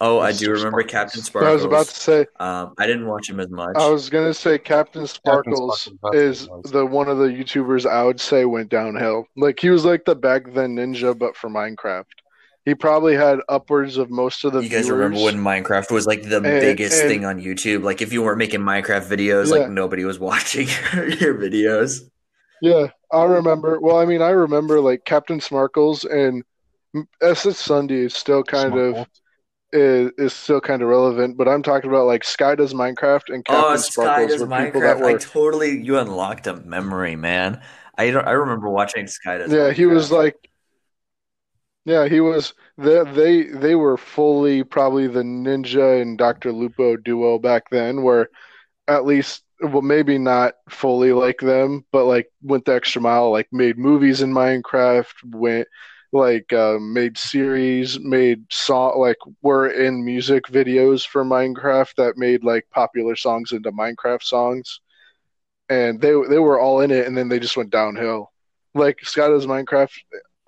C: oh, I do
A: Mr.
C: remember
A: Sparkles.
C: Captain
A: I was about to say
C: Um, I didn't watch him as much.
A: I was gonna say Captain Sparkles
B: Sparkles,
A: is
B: that's what it was.
A: the one of the YouTubers I would say went downhill. Like he was like the back then ninja, but for Minecraft. He probably had upwards of most of the
C: you guys
A: viewers.
C: remember when Minecraft was like the
A: And-
C: biggest
A: and-
C: thing on YouTube? Like if you weren't making Minecraft videos,
A: Yeah.
C: like nobody was [laughs] watching your, your videos.
A: Yeah, I remember. Well, I mean, I remember like Captain Sparkles and SSundee is still kind of is, is still kind of relevant, but I'm talking about like Sky does Minecraft and oh, Captain
C: oh, Sky
A: Sparkles
C: does
A: were people that
C: Minecraft. I totally you unlocked a memory, man. I don't, I remember watching Sky does.
A: Yeah, he was like. Yeah, he was. They they they were fully probably the Ninja and Doctor Lupo duo back then, where at least well maybe not fully like them, but like went the extra mile, like made movies in Minecraft, went like uh, made series, made song like were in music videos for Minecraft that made like popular songs into Minecraft songs, and they they were all in it, and then they just went downhill. Like Scott does Minecraft,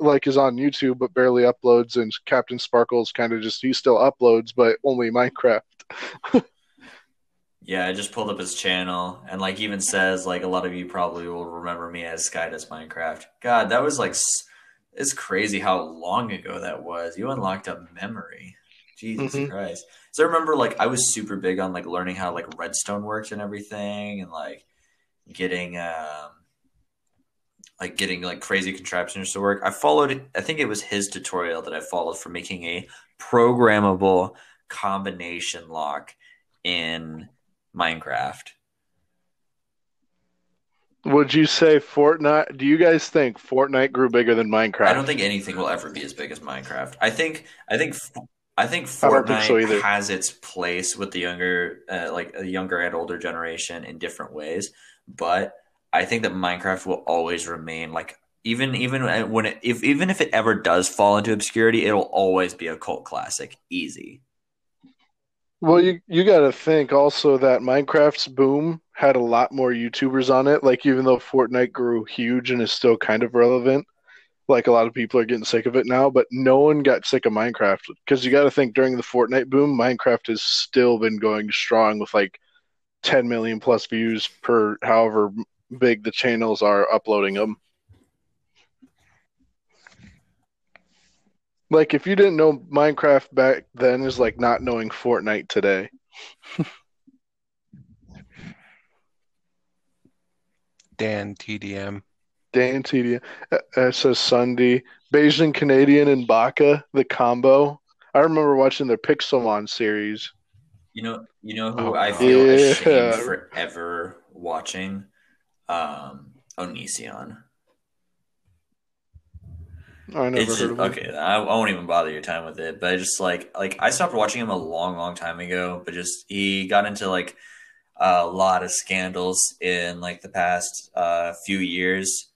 A: like is on YouTube but barely uploads, and Captain Sparkles kind of just he still uploads but only Minecraft. [laughs]
C: Yeah, I just pulled up his channel and like even says like a lot of you probably will remember me as Sky does Minecraft. God, that was like it's crazy how long ago that was. You unlocked a memory. Jesus
A: Mhm.
C: Christ. So I remember like I was super big on like learning how like redstone worked and everything and like getting um like getting like crazy contraptions to work. I followed I think it was his tutorial that I followed for making a programmable combination lock in Minecraft.
A: Would you say Fortnite? Do you guys think Fortnite grew bigger than Minecraft?
C: I don't think anything will ever be as big as Minecraft. I think I think I think Fortnite
A: don't think so
C: has its place with the younger uh, like a younger and older generation in different ways, but I think that Minecraft will always remain like even even uh, when it if even if it ever does fall into obscurity, it'll always be a cult classic, easy.
A: Well, you you got to think also that Minecraft's boom had a lot more YouTubers on it. Like even though Fortnite grew huge and is still kind of relevant, like a lot of people are getting sick of it now, but no one got sick of Minecraft because you got to think during the Fortnite boom, Minecraft has still been going strong with like 10 million plus views per however big the channels are uploading them. Like if you didn't know Minecraft back then is like not knowing Fortnite today. [laughs]
B: Dan TDM.
A: Dan TDM. uh, uh, says Sunday, Bajan Canadian and Baka, the combo. I remember watching their Pixelmon series.
C: You know, you know who
B: Oh,
C: I feel
A: Yeah.
C: ashamed for ever watching? Um, Onision.
A: I never
C: It's
A: heard
C: just,
A: of him.
C: okay. I, I won't even bother your time with it, but I just like like I stopped watching him a long, long time ago. But just he got into like a lot of scandals in like the past uh, few years,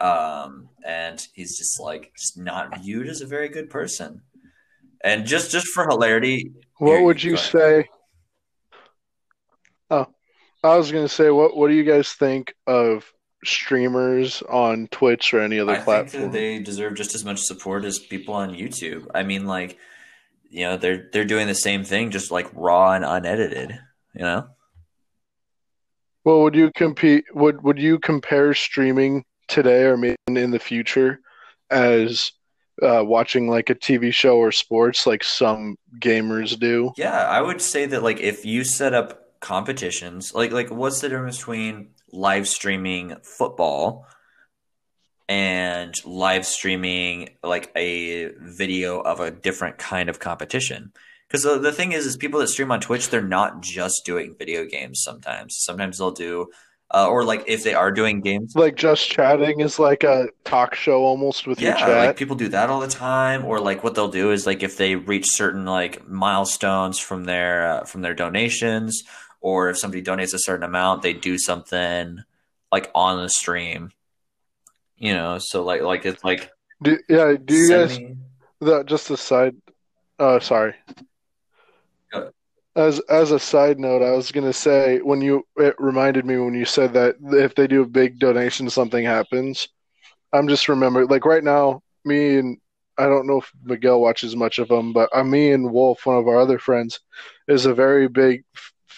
C: um, and he's just like just not viewed as a very good person. And just just for hilarity,
A: What would you say? Oh, I was gonna say, what what do you guys think of streamers on Twitch or any other
C: I think
A: platform?
C: that they deserve just as much support as people on YouTube. I mean, like, you know, they're they're doing the same thing, just like raw and unedited. You know,
A: Well, would you compete? Would would you compare streaming today or maybe in the future as uh, watching like a TV show or sports, like some gamers do?
C: yeah, I would say that like if you set up competitions, like like what's the difference between live streaming football and live streaming like a video of a different kind of competition? Because the, the thing is, is people that stream on Twitch, they're not just doing video games. Sometimes, sometimes they'll do, uh, or like if they are doing games,
A: Like just chatting is like a talk show almost with your
C: yeah,
A: chat.
C: like people do that all the time. Or like what they'll do is like if they reach certain like milestones from their uh, from their donations, or if somebody donates a certain amount, they do something like on the stream. You know, so like like it's like
A: do, yeah, do you guys? That just a side. Oh, sorry.
C: Go.
A: As as a side note, I was gonna say when you it reminded me when you said that if they do a big donation, something happens. I'm just remembering like right now, me and I don't know if Miguel watches much of them, but uh, me and Wolf, one of our other friends, is a very big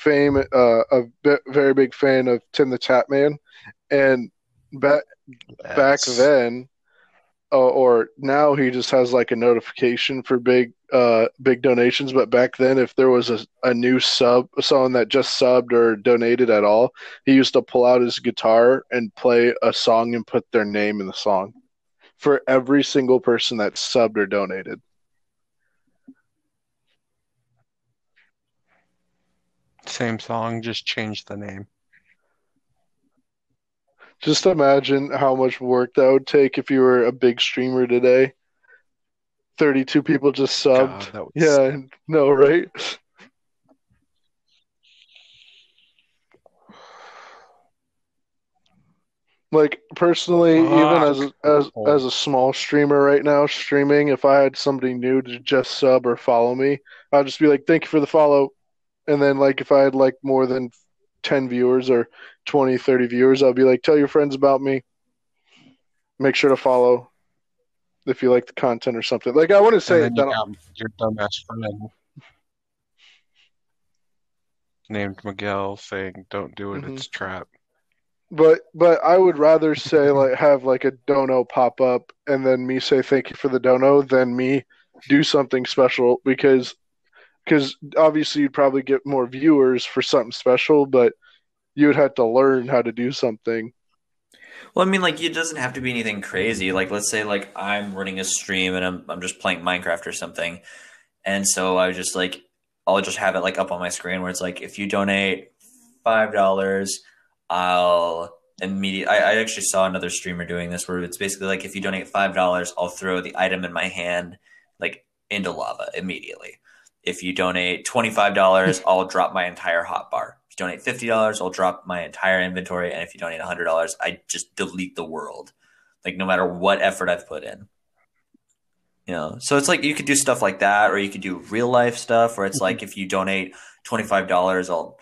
A: fame, uh, a very big fan of Tim the Tatman, and back back then uh, or now he just has like a notification for big uh big donations. But back then if there was a, a new sub someone that just subbed or donated at all he used to pull out his guitar and play a song and put their name in the song for every single person that subbed or donated
B: Same song, just change the name.
A: just imagine how much work that would take if you were a big streamer today. 32 people just subbed.
B: God, that was
A: yeah no right? Like personally, even as as
B: oh.
A: as a small streamer right now, streaming, if I had somebody new to just sub or follow me, I'd just be like, "Thank you for the follow," and then like if I had like more than ten viewers or 20, 30 viewers, I'd be like, "Tell your friends about me. Make sure to follow if you like the content or something." Like I want to
B: say
A: that.
B: you got your dumbass friend named Miguel saying, "Don't do it,
A: Mhm.
B: it's a trap."
A: But but I would rather say like have like a dono pop up and then me say thank you for the dono than me do something special because because obviously you'd probably get more viewers for something special, but you would have to learn how to do something.
C: Well, I mean, like it doesn't have to be anything crazy. Like, let's say like I'm running a stream and I'm I'm just playing Minecraft or something, and so I just like I'll just have it like up on my screen where it's like if you donate five dollars, I'll immediately. I, I actually saw another streamer doing this where it's basically like if you donate five dollars, I'll throw the item in my hand like into lava immediately. If you donate twenty five dollars, [laughs] I'll drop my entire hot bar. If you donate fifty dollars, I'll drop my entire inventory, and if you donate hundred dollars, I just delete the world. Like no matter what effort I've put in. You know, so it's like you could do stuff like that, or you could do real life stuff, where it's mm-hmm. like if you donate twenty five dollars, I'll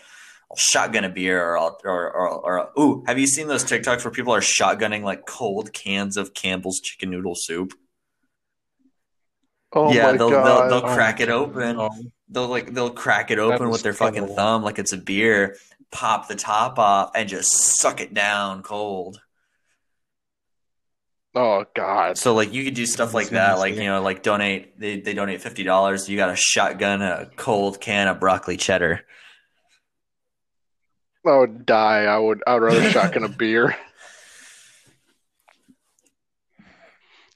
C: I'll shotgun a beer, or I'll or, or or ooh, have you seen those TikToks where people are shotgunning like cold cans of Campbell's chicken noodle soup?
A: Oh
C: yeah,
A: my
C: they'll,
A: god!
C: they'll they'll
B: Oh,
C: crack it open.
B: No.
C: They'll like they'll crack it open with their fucking
B: terrible.
C: thumb like it's a beer, pop the top off, and just suck it down cold.
A: oh god!
C: So like you could do stuff like that, like you know, like donate they, they donate fifty dollars, you got a shotgun, a cold can of broccoli cheddar.
A: I would die. I would. I would rather shotgun a [laughs] beer.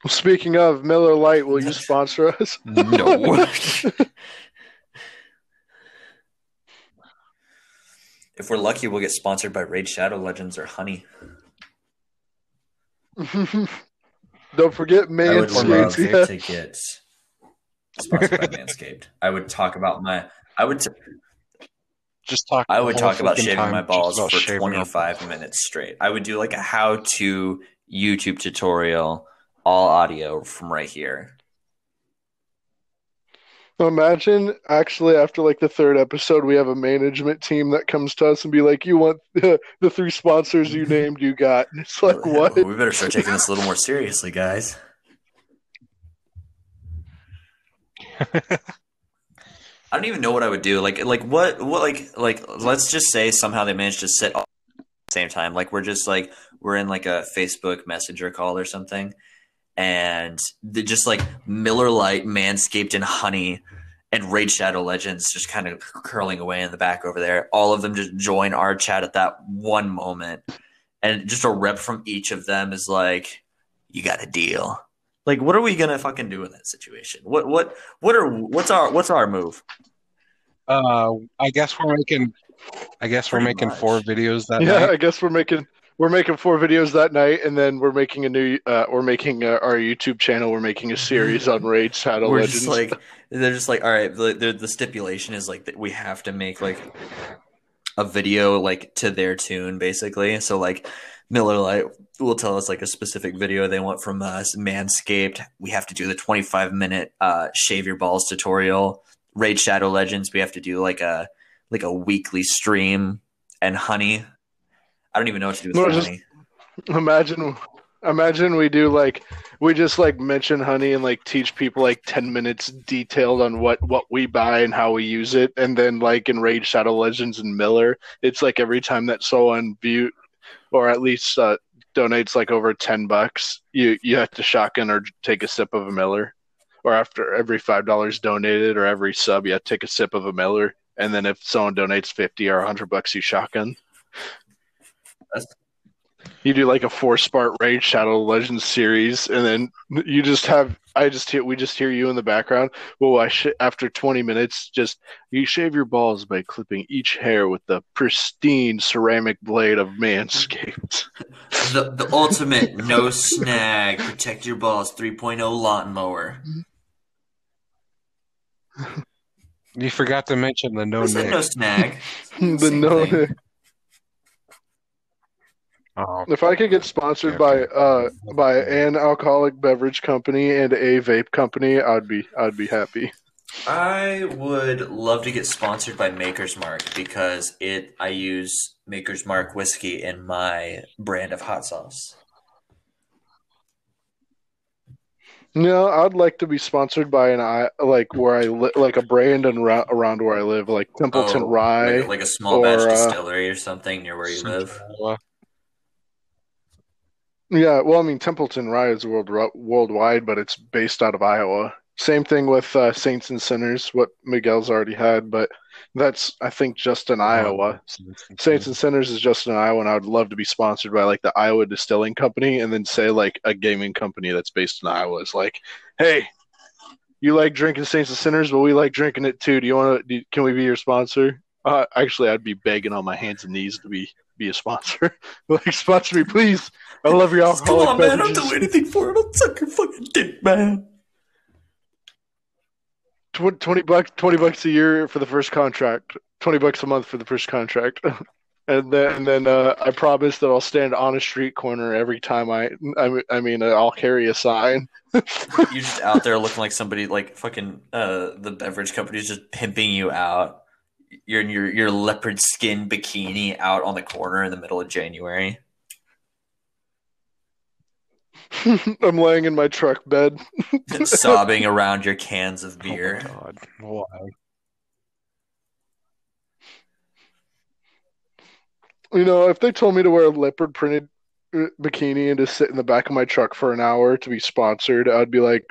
A: Speaking of Miller Lite, will you sponsor us? [laughs]
C: No. [laughs] if we're lucky, we'll get sponsored by Raid Shadow Legends or Honey. [laughs]
A: Don't forget Manscaped.
C: I would love
A: Manscaped.
C: to get sponsored by Manscaped. I would talk about my. I would. T-
B: Just talk.
C: I would talk about shaving
B: time
C: my balls
B: about
C: for
B: shaving our
C: 25 minutes straight. I would do like a how-to YouTube tutorial, all audio from right here.
A: Imagine actually after like the third episode, we have a management team that comes to us and be like, "You want the, [laughs] the three sponsors you named? You got?" And it's like, "What?"
C: We better start taking this a little more seriously, guys. [laughs] I don't even know what I would do. Like, like what, what, like, like, let's just say somehow they managed to sit all at the same time. Like, we're just like we're in like a Facebook Messenger call or something, and they just like Miller Lite, Manscaped, and Honey, and Raid Shadow Legends just kind of curling away in the back over there. All of them just join our chat at that one moment, and just a rep from each of them is like, "You got a deal." Like, what are we gonna fucking do in that situation? What, what, what are, what's our, what's our move?
B: Uh, I guess we're making. I guess we're making
C: much.
B: four videos that
A: yeah,
B: night.
A: I guess we're making we're making four videos that night, and then we're making a new uh, we're making uh, our YouTube channel. We're making a series on Raid Shadow
C: We're
A: Legends.
C: just like, they're just like, all right. The, the the stipulation is like that we have to make like a video like to their tune, basically. So like, Miller Lite will tell us like a specific video they want from us. Manscaped, we have to do the 25 minute uh, shave your balls tutorial. Raid Shadow Legends, we have to do like a like a weekly stream. And Honey, I don't even know what to do with
A: No,
C: Honey.
A: imagine imagine we do like we just like mention honey and like teach people like 10 minutes detailed on what what we buy and how we use it. And then like in raid shadow legends and miller it's like every time that someone view or at least uh, donates like over 10 bucks you you have to shotgun or take a sip of a miller. Or after every five dollars donated or every sub you have to take a sip of a miller. And then if someone donates 50 or 100 bucks you shotgun you do like a four part raid shadow legends series and then you just have i just hear we just hear you in the background well i sh- after 20 minutes just you shave your balls by clipping each hair with the pristine ceramic blade of manscaped
C: The the ultimate no snag protect your balls 3.0 lawnmower.
B: You forgot to mention the no
C: I said no snag. [laughs]
A: the
C: Same
A: no
C: thing.
B: Oh,
A: if i could get sponsored by uh by an alcoholic beverage company and a vape company i'd be i'd be happy
C: I would love to get sponsored by Maker's Mark because it I use Maker's Mark whiskey in my brand of hot sauce.
A: no i'd like to be sponsored by an i like where i li- like a brand and ra- around where i live like templeton
C: Oh,
A: rye
C: like, like a small batch
A: or, uh,
C: distillery or something near where you live.
A: Yeah, well, I mean, Templeton is world, worldwide, but it's based out of Iowa. Same thing with uh, Saints and Sinners, what Miguel's already had, but that's, I think, just in Iowa. Saints and Sinners is just in Iowa, and I would love to be sponsored by like the Iowa Distilling Company, and then say like a gaming company that's based in Iowa is like, hey, you like drinking Saints and Sinners, but we like drinking it too. Do you want to? Can we be your sponsor? Uh, actually, I'd be begging on my hands and knees to be be a sponsor. [laughs] like, sponsor me, please. I love your
C: Come
A: alcoholic
C: on, man! I'll
A: beverages.
C: do anything for it. I'll suck your fucking dick, man.
A: Tw- 20 bucks 20 bucks a year for the first contract 20 bucks a month for the first contract [laughs] and then and then uh, i promise that i'll stand on a street corner every time i i, mean- I mean uh, i'll carry a sign
C: You're just out there looking like somebody like fucking uh the beverage company's just pimping you out. You're in your your leopard skin bikini out on the corner in the middle of January. [laughs]
A: i'm laying in my truck bed and
C: sobbing around your cans of
B: Oh
C: beer.
B: my God. Why?
A: you know if they told me to wear a leopard printed uh, bikini and to sit in the back of my truck for an hour to be sponsored i'd be like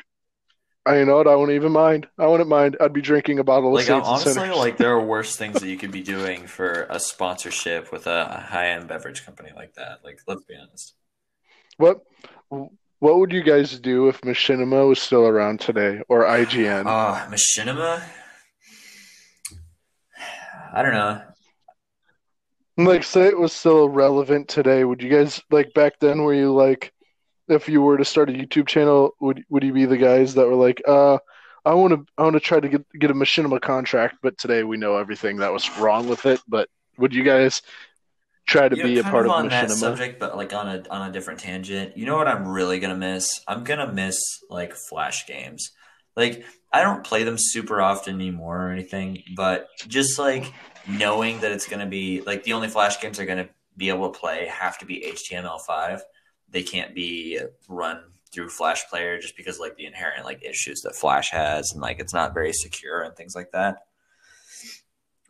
A: I you know what I wouldn't even mind. I wouldn't mind. I'd be drinking a bottle of
C: Like I'm
A: Saints
C: honestly,
A: Sinners.
C: like there are worse things that you could be [laughs] doing for a sponsorship with a high end beverage company like that. Like let's be honest.
A: What What would you guys do if Machinima was still around today or IGN?
C: Oh, ah, Machinima. I don't know.
A: Like, say it was still relevant today. Would you guys like back then? Were you like, if you were to start a YouTube channel, would would you be the guys that were like, uh, I want to I want to try to get get a Machinima contract, but today we know everything that was wrong with it. But would you guys try to
C: know,
A: be a part
C: of on that
A: Machinima?
C: subject, but like on a on a different tangent. You know what I'm really gonna miss? I'm gonna miss like flash games. Like I don't play them super often anymore or anything, but just like knowing that it's gonna be like the only flash games are gonna be able to play have to be HTML5. They can't be run through Flash Player just because like the inherent like issues that Flash has and like it's not very secure and things like that.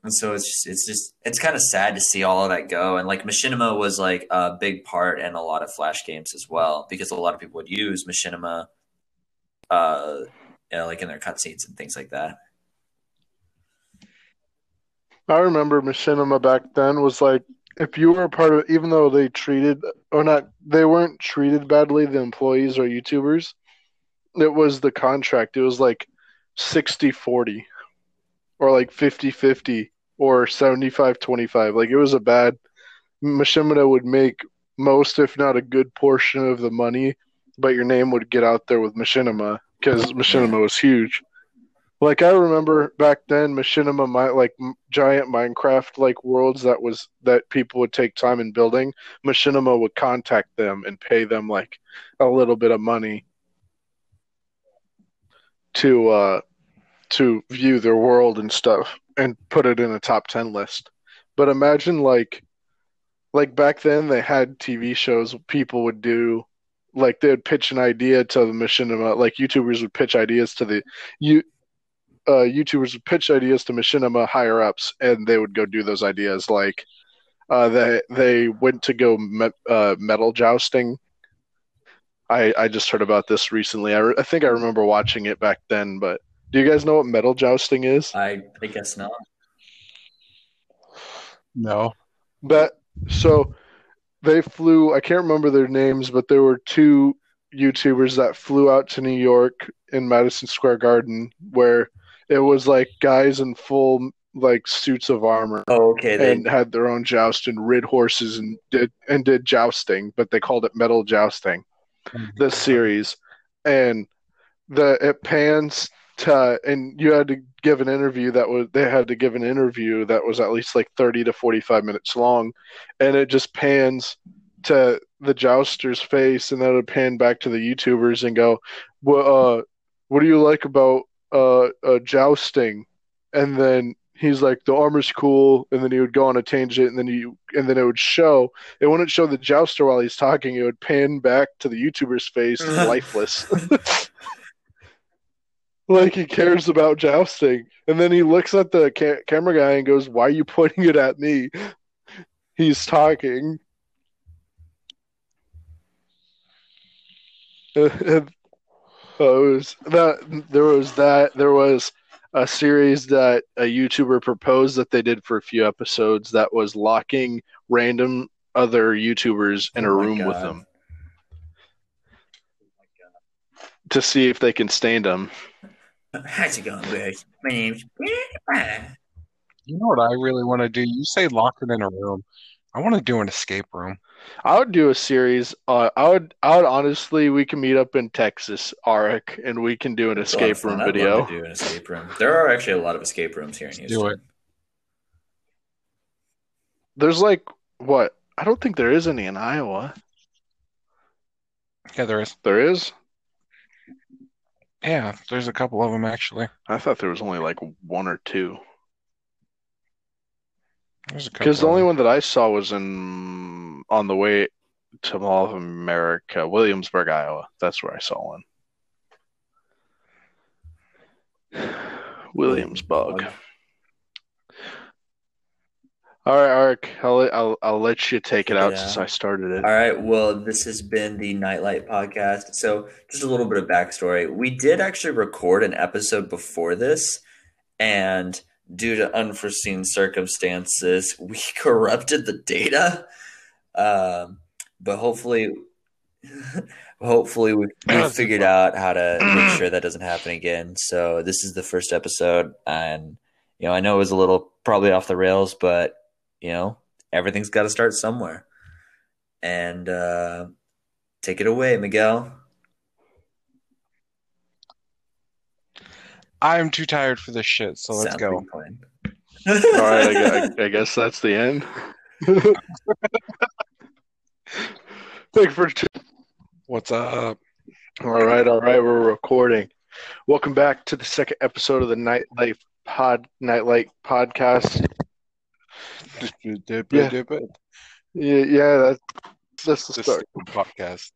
C: And so it's just, it's just it's kind of sad to see all of that go. And like Machinima was like a big part in a lot of Flash games as well because a lot of people would use Machinima, uh, you know, like in their cutscenes and things like that.
A: I remember Machinima back then was like if you were a part of even though they treated or not they weren't treated badly the employees or YouTubers it was the contract. It was like 60-40 or like 50-50 or 75-25 like it was a bad Machinima would make most if not a good portion of the money but your name would get out there with Machinima because Machinima was huge like I remember back then, Machinima, my like giant Minecraft like worlds that was that people would take time in building. Machinima would contact them and pay them like a little bit of money to uh to view their world and stuff and put it in a top ten list. But imagine like like back then they had TV shows people would do like they would pitch an idea to the Machinima like YouTubers would pitch ideas to the you uh, YouTubers would pitch ideas to Machinima higher ups, and they would go do those ideas. Like uh, they they went to go me- uh, metal jousting. I I just heard about this recently. I, re- I think I remember watching it back then. But do you guys know what metal jousting is?
C: I, I guess not.
B: No.
A: But so they flew. I can't remember their names, but there were two YouTubers that flew out to New York in Madison Square Garden, where it was like guys in full like suits of armor.
C: Oh, okay. They,
A: and had their own joust and rid horses and did and did jousting, but they called it metal jousting. This series, and the it pans to and you had to give an interview that was they had to give an interview that was at least like thirty to forty five minutes long, and it just pans to the jouster's face, and then it would pan back to the YouTubers and go, "What uh, what do you like about uh, uh jousting?" And then he's like the armor's cool and then he would go on a tangent and then you and then it would show it wouldn't show the jouster while he's talking it would pan back to the youtuber's face [laughs] lifeless [laughs] like he cares about jousting and then he looks at the ca- camera guy and goes why are you pointing it at me he's talking [laughs] and, oh, it was that there was that there was a series that a YouTuber proposed that they did for a few episodes that was locking random other YouTubers in a
C: Oh my
A: room with
C: God.
A: them to see if they can stand them.
D: How's it going, guys? My name's
B: You know what I really want to do? You say lock it in a room. I want to do an escape room.
A: I would do a series. Uh, I would. I would honestly. We can meet up in Texas, Arik, and we can do an
C: It's a lot of
A: escape room.
C: I'd love
A: video.
C: to do an escape room. There are actually a lot of escape rooms here in Houston.
B: Do it.
A: There's like what? I don't think there is any in Iowa.
B: Yeah, there is.
A: There is.
B: Yeah, there's a couple of them actually.
A: I thought there was only like one or two.
B: There's a couple.
A: Because the only one that I saw was in on the way to Mall of America, Williamsburg, Iowa. That's where I saw one. [sighs] Williamsburg. All right, Ark. I'll, let- I'll I'll let you take it out
C: Yeah.
A: since I started it.
C: All right. Well, this has been the Nightlight podcast. So, just a little bit of backstory. We did actually record an episode before this, and due to unforeseen circumstances, [laughs] we corrupted the data. Um, but hopefully, [laughs] hopefully we, we figured out how to [clears throat] make sure that doesn't happen again. So this is the first episode, and you know I know it was a little probably off the rails, but you know everything's got to start somewhere. And uh, take it away, Miguel.
B: I'm too tired for this shit, so let's
C: Sounds
B: go.
C: like a plan.
A: All right, I, gu- [laughs] I guess that's the end. [laughs] Thank you for.
B: What's up?
A: All right, all right, we're recording. Welcome back to the second episode of the Nightlife Pod Nightlight Podcast. Yeah.
B: it, dip it.
A: Yeah, yeah, that's that's the
B: This
A: start.
B: podcast.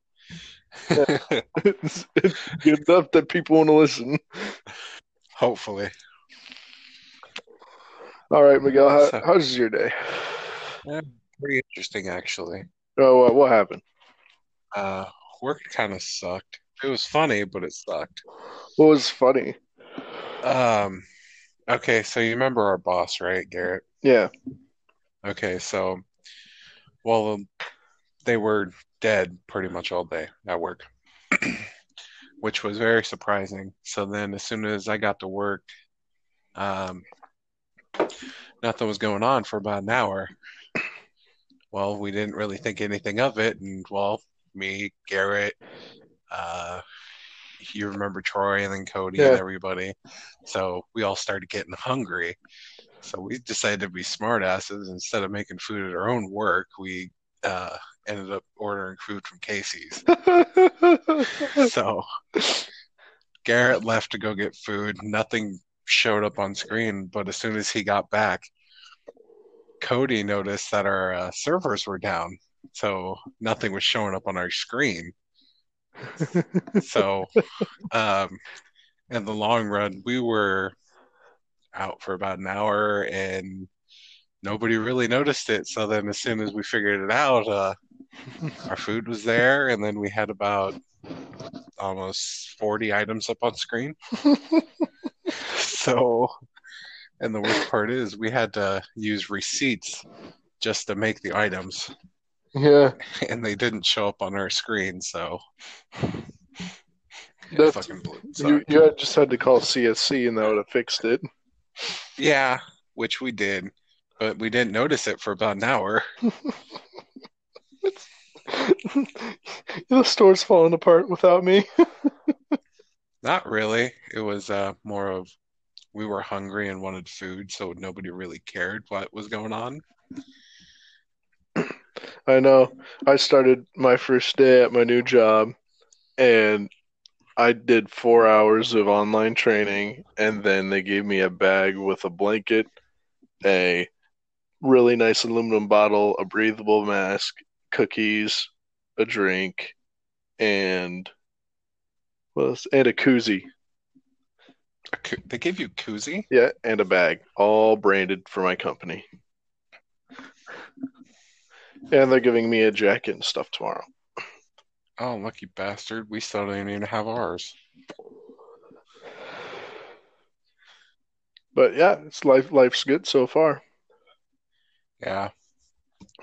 B: [laughs]
A: it's, it's good enough that people want to listen.
B: Hopefully.
A: All right, Miguel, how,
B: So-
A: how's your day?
B: Pretty interesting, actually.
A: Oh, what, what happened?
B: Uh, work kind of sucked. It was funny, but it sucked.
A: What was funny?
B: Um, okay, so you remember our boss, right, Garrett?
A: Yeah,
B: Okay, so, well, they were dead pretty much all day at work, which was very surprising. So then, as soon as I got to work, um, nothing was going on for about an hour. Well, we didn't really think anything of it, and well, me, Garrett, uh, you remember Troy, and then Cody, and everybody. So we all started getting hungry. So we decided to be smartasses. Instead of making food at our own work, we uh, ended up ordering food from Casey's. [laughs] So Garrett left to go get food. Nothing showed up on screen, but as soon as he got back, Cody noticed that our uh, servers were down. So nothing was showing up on our screen. So, um, in the long run, we were out for about an hour and nobody really noticed it. So then, as soon as we figured it out, uh, [laughs] our food was there, and then we had about almost 40 items up on screen. [laughs] So, and the worst part is we had to use receipts just to make the items,
A: yeah, [laughs]
B: and they didn't show up on our screen. So,
A: That's-
B: fucking blew.
A: you you just had to call CSC and that would have fixed it.
B: Yeah, which we did, but we didn't notice it for about an hour. [laughs]
A: the store's falling apart without me.
B: Not really. It was uh, more of we were hungry and wanted food, so nobody really cared what was going on.
A: I know. I started my first day at my new job and I did four hours of online training and then they gave me a bag with a blanket, a really nice aluminum bottle, a breathable mask, cookies, a drink, and well? And a koozie.
B: A koo- They gave you koozie?
A: Yeah, and a bag, all branded for my company. And they're giving me a jacket and stuff tomorrow.
B: Oh, lucky bastard. We still didn't even have ours.
A: But yeah, it's life life's good so far.
B: Yeah.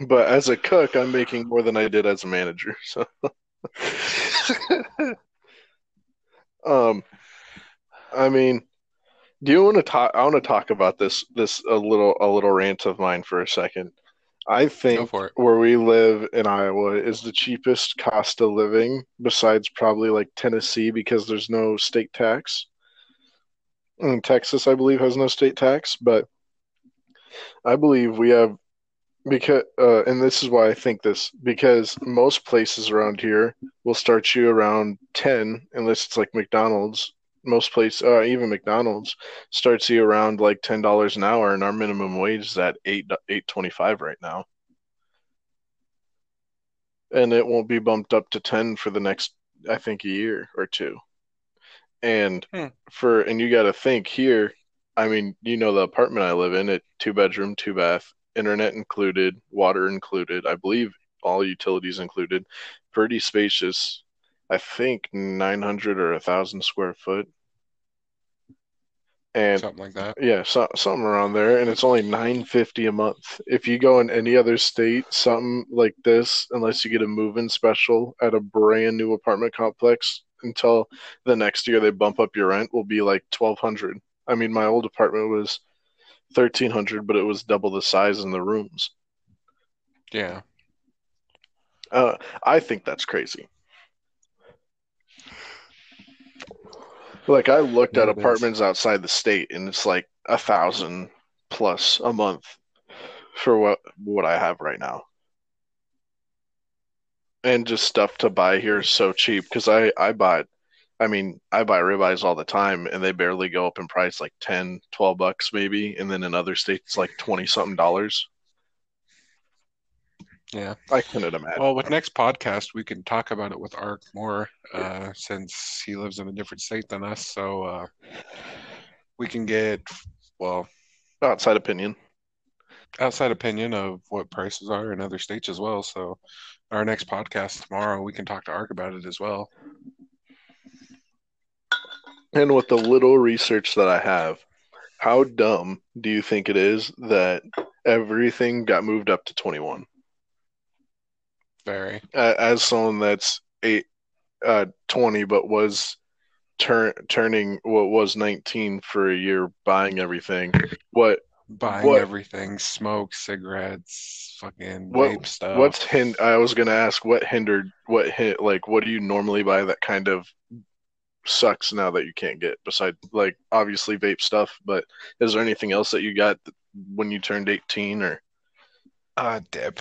A: But as a cook, I'm making more than I did as a manager. So [laughs] um I mean, do you want to talk I want to talk about this this a little a little rant of mine for a second. I think where we live in Iowa is the cheapest cost of living besides probably like Tennessee because there's no state tax. And Texas, I believe, has no state tax, but I believe we have because uh, and this is why I think this because most places around here will start you around 10 unless it's like McDonald's. Most places, uh, even McDonald's, starts you around like ten dollars an hour, and our minimum wage is at eight eight twenty five right now, and it won't be bumped up to ten for the next, I think, a year or two. And
B: Hmm.
A: for and you got to think here, I mean, you know the apartment I live in, it two bedroom, two bath, internet included, water included, I believe all utilities included, pretty spacious. I think 900 or a thousand square foot. and
B: something like that.
A: yeah, so, something around there, and it's only nine fifty a month. If you go in any other state, something like this, unless you get a move-in special at a brand new apartment complex, until the next year they bump up your rent, will be like twelve hundred. I mean, my old apartment was thirteen hundred, but it was double the size in the rooms.
B: Yeah.
A: Uh, I think that's crazy. Like I looked
B: Yeah,
A: at
B: it is.
A: apartments outside the state, and it's like a thousand plus a month for what what I have right now, and just stuff to buy here is so cheap because I I buy, I mean I buy ribeyes all the time, and they barely go up in price like 10, 12 bucks maybe, and then in other states like twenty something dollars.
B: Yeah.
A: I couldn't imagine.
B: Well, with next podcast, we can talk about it with Ark more, uh, since he lives in a different state than us. So uh, we can get, well,
A: Outside opinion.
B: outside opinion of what prices are in other states as well. So our next podcast tomorrow, we can talk to Ark about it as well.
A: And with the little research that I have, how dumb do you think it is that everything got moved up to 21?
B: Very.
A: As someone that's eight, uh, 20, but was turn turning what was 19 for a year, buying everything. What
B: Buying
A: What-
B: everything, smoke, cigarettes, fucking
A: What-
B: vape stuff.
A: what's hin? I was gonna ask what hindered what hit like what do you normally buy that kind of sucks now that you can't get besides like obviously vape stuff, but is there anything else that you got when you turned 18 or
B: uh, dip.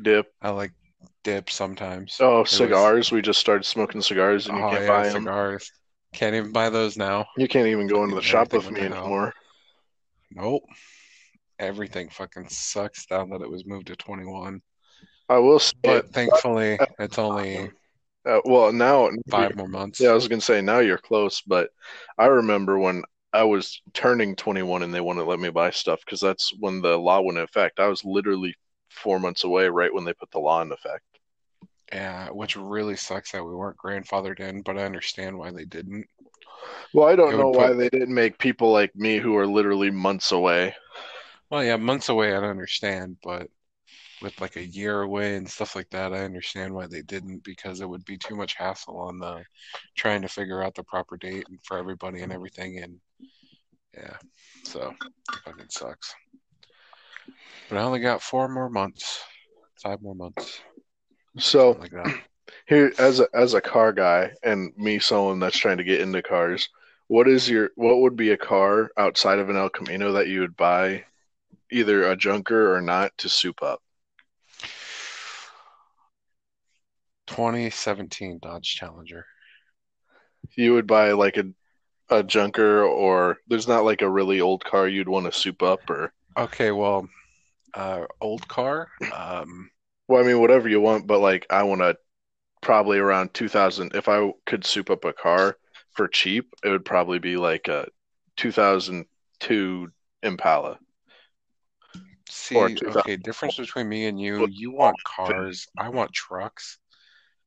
A: dip?
B: I like dip sometimes.
A: Oh,
B: was-
A: cigars. We just started smoking cigars and you
B: Oh,
A: can't
B: yeah,
A: buy them.
B: cigars. Can't even buy those now.
A: You can't even go into the shop with me anymore.
B: Nope. Everything fucking sucks now that it was moved to 21.
A: I will say,
B: But thankfully, it's only
A: uh, well, now,
B: five more months.
A: yeah, I was gonna say now you're close, but I remember when I was turning 21 and they wouldn't let me buy stuff because that's when the law went into effect. I was literally four months away right when they put the law in effect.
B: Yeah, which really sucks that we weren't grandfathered in, but I understand why they didn't.
A: Well, I don't know
B: would
A: why
B: put-
A: they didn't make people like me who are literally months away.
B: Well, yeah, months away, I understand, but with like a year away and stuff like that, I understand why they didn't because it would be too much hassle on the trying to figure out the proper date and for everybody and everything. And yeah, so it fucking sucks. But I only got four more months, five more months,
A: So
B: like that. [clears throat]
A: here, as a as a car guy and me, someone that's trying to get into cars, what is your what would be a car outside of an El Camino that you would buy, either a junker or not, to soup up?
B: 2017 Dodge Challenger.
A: You would buy like a a junker, or there's not like a really old car you'd want to soup up, or
B: Okay, well, uh, old car. Um,
A: well, I mean, whatever you want, but like I want to probably around 2000. If I could soup up a car for cheap, it would probably be like a 2002 Impala.
B: see, okay, difference between me and you, you want cars, I want trucks.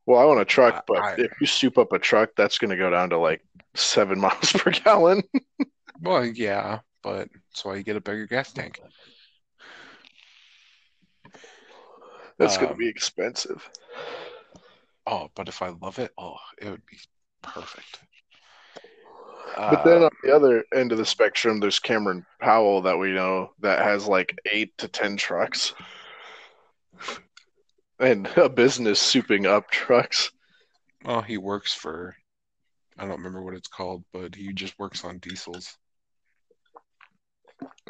A: Well, I want a truck, but
B: I-
A: if you soup up a truck, that's going to go down to like seven [laughs] miles per gallon.
B: Well, yeah, but that's why you get a bigger gas tank.
A: That's going to
B: Um,
A: be expensive.
B: Oh, but if I love it, oh, it would be perfect.
A: But then
B: Uh,
A: on the other end of the spectrum, there's Cameron Powell that we know that has like eight to ten trucks and [laughs] a business souping up trucks.
B: well, he works for, I don't remember what it's called, but he just works on diesels.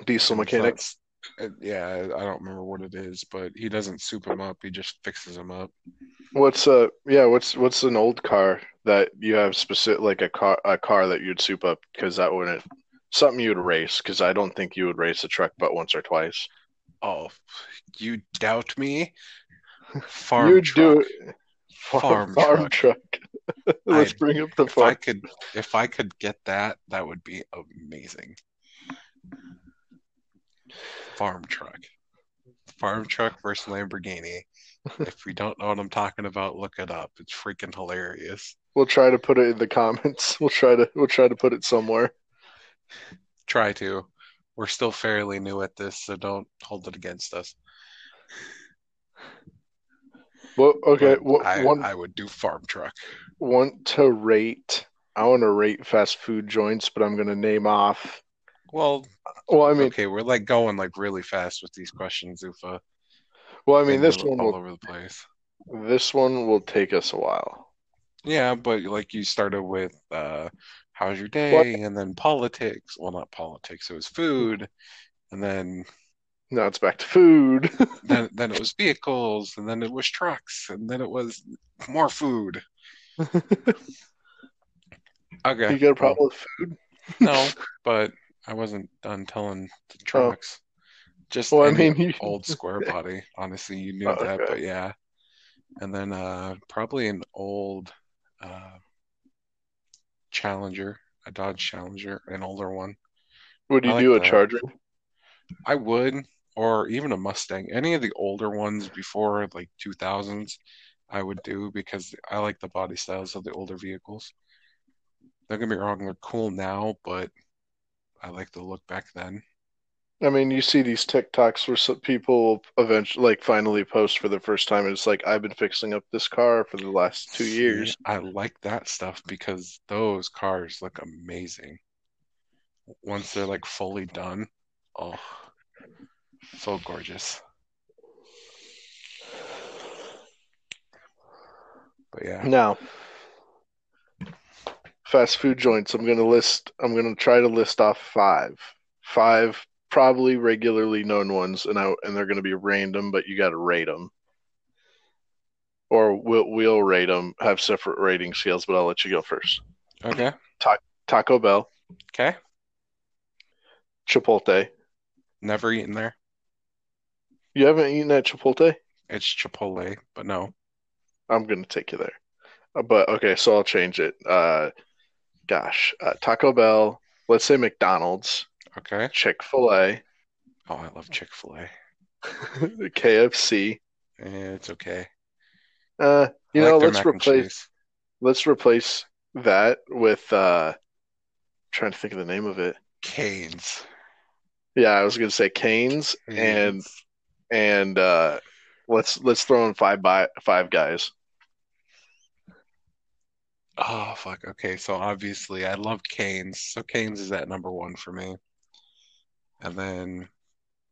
A: Diesel
B: And
A: mechanic.
B: that's- uh, yeah, I don't remember what it is, but he doesn't soup them up. He just fixes them up.
A: What's uh yeah, what's what's an old car that you have specific like a car a car that you'd soup up because that wouldn't something you would race because I don't think you would race a truck but once or twice.
B: Oh, you doubt me? Farm
A: You'd
B: truck.
A: do it. Farm,
B: Farm
A: farm truck. [laughs] Let's
B: I'd-
A: bring up the
B: If I could, if I could get that, that would be amazing. Farm truck. Farm truck versus Lamborghini. if we don't know what I'm talking about, look it up. It's freaking hilarious.
A: We'll try to put it in the comments. [laughs] We'll try to we'll try to put it somewhere.
B: Try to. We're still fairly new at this, so don't hold it against us.
A: Well, okay. What
B: I,
A: one
B: I would do farm truck.
A: want to rate? I want to rate fast food joints, but I'm going to name off.
B: Well,
A: Well, I mean,
B: okay, we're like going like really fast with these questions, Ufa.
A: well, I mean, this
B: all
A: one will
B: over the place.
A: this one will take us a while.
B: Yeah, but like you started with uh how's your day and then politics. Well, not politics, it was food. And then
A: Now it's back to food. [laughs]
B: then then it was vehicles and then it was trucks and then it was more food. [laughs] Okay.
A: you got a problem with food? [laughs]
B: no, but I wasn't done telling the trucks. Just
A: Well, I mean, you,
B: old square body. Honestly, you knew
A: Oh,
B: that,
A: okay.
B: but yeah. And then uh probably an old uh Challenger, a Dodge Challenger, an older one.
A: would you do a
B: that.
A: Charger?
B: I would, or even a Mustang. Any of the older ones before like 2000s, I would do because I like the body styles of the older vehicles. Don't get me wrong, they're cool now, but I like the look back then.
A: I mean, you see these TikToks where some people eventually, like, finally post for the first time, and it's like, I've been fixing up this car for the last two
B: See,
A: years.
B: I like that stuff because those cars look amazing. Once they're like fully done, oh, so gorgeous. But yeah,
A: Now, fast food joints. I'm gonna list. I'm gonna try to list off five. Five probably regularly known ones, and I and they're gonna be random, but you got to rate them. Or we'll we'll rate them. Have separate rating scales, but I'll let you go first.
B: okay,
A: Taco Bell,
B: okay.
A: Chipotle.
B: Never eaten there.
A: You haven't eaten at Chipotle?
B: It's Chipotle, but no.
A: I'm gonna take you there. Uh, But okay, so I'll change it. Uh, gosh, uh, Taco Bell. Let's say McDonald's,
B: Okay.
A: Chick Fil A,
B: Oh, I love Chick-fil-A. [laughs]
A: KFC.
B: Eh, It's okay.
A: Uh, you
B: I
A: know,
B: like their
A: let's
B: mac and
A: replace
B: cheese.
A: let's replace that with uh, trying to think of the name of it.
B: Canes.
A: Yeah, I was gonna say Canes and
B: Canes.
A: And uh, let's let's throw in five by five guys.
B: Oh, fuck. Okay, so obviously I love Canes. So Canes is at number one for me. And then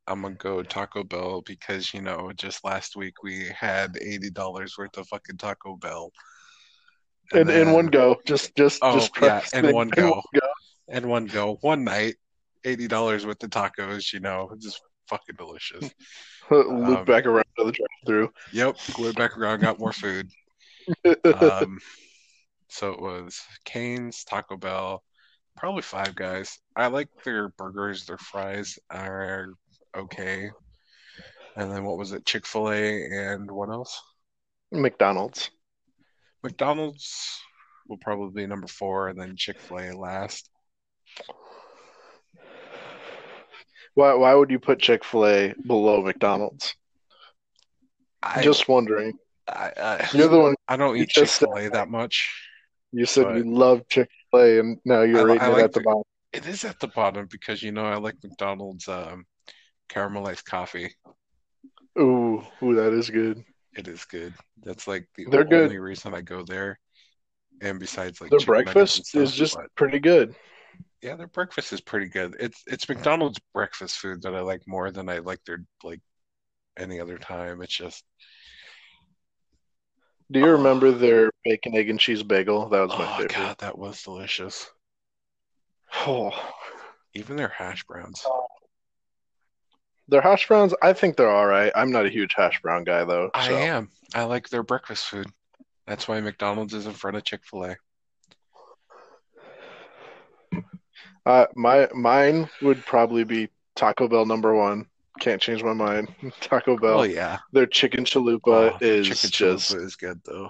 B: I'm gonna go Taco Bell because, you know, just last week we had $80 worth of fucking Taco Bell.
A: In
B: And
A: in one go, just just
B: Oh,
A: just
B: yeah, in
A: the- [laughs]
B: one go. [laughs] in one go, one night, $80 worth of tacos, you know, just fucking delicious. [laughs] [laughs]
A: Loop
B: Um,
A: back around to the drive-through.
B: Yep, went back around, got more food. [laughs] Um, so it was Cane's, Taco Bell, probably Five Guys. I like their burgers, their fries are okay. And then what was it? Chick fil A and what else?
A: McDonald's.
B: McDonald's will probably be number four, and then Chick fil A last.
A: Why why would you put Chick-fil-A below McDonald's?
B: I,
A: Just wondering.
B: I, I,
A: You're the one
B: I don't eat Chick Fil A that much.
A: you said
B: But-
A: you love Chick-fil-A and now you're
B: I li-
A: rating
B: I
A: it at the
B: the-
A: bottom.
B: It is at the bottom because, you know, I like McDonald's um, caramelized coffee.
A: Ooh, ooh, that is good.
B: It is good. That's like the
A: They're good.
B: only reason I go there. And besides, like
A: Their
B: chicken nuggets and
A: breakfast
B: stuff,
A: is just
B: but
A: pretty good.
B: Yeah, their breakfast is pretty good. It's it's McDonald's breakfast food that I like more than I like their like any other time. It's just
A: Do you remember oh. their bacon, egg, and cheese bagel? That was my favorite.
B: oh
A: favorite.
B: god, that was delicious.
A: Oh,
B: Even their hash browns.
A: Uh, their hash browns, I think they're all right. I'm not a huge hash brown guy though.
B: I
A: so.
B: am. I like their breakfast food. That's why McDonald's is in front of Chick-fil-A.
A: Uh, my mine would probably be Taco Bell number one. Can't change my mind. [laughs] Taco Bell.
B: Oh yeah.
A: Their chicken chalupa
B: Oh,
A: is
B: chicken
A: just
B: chalupa is good though.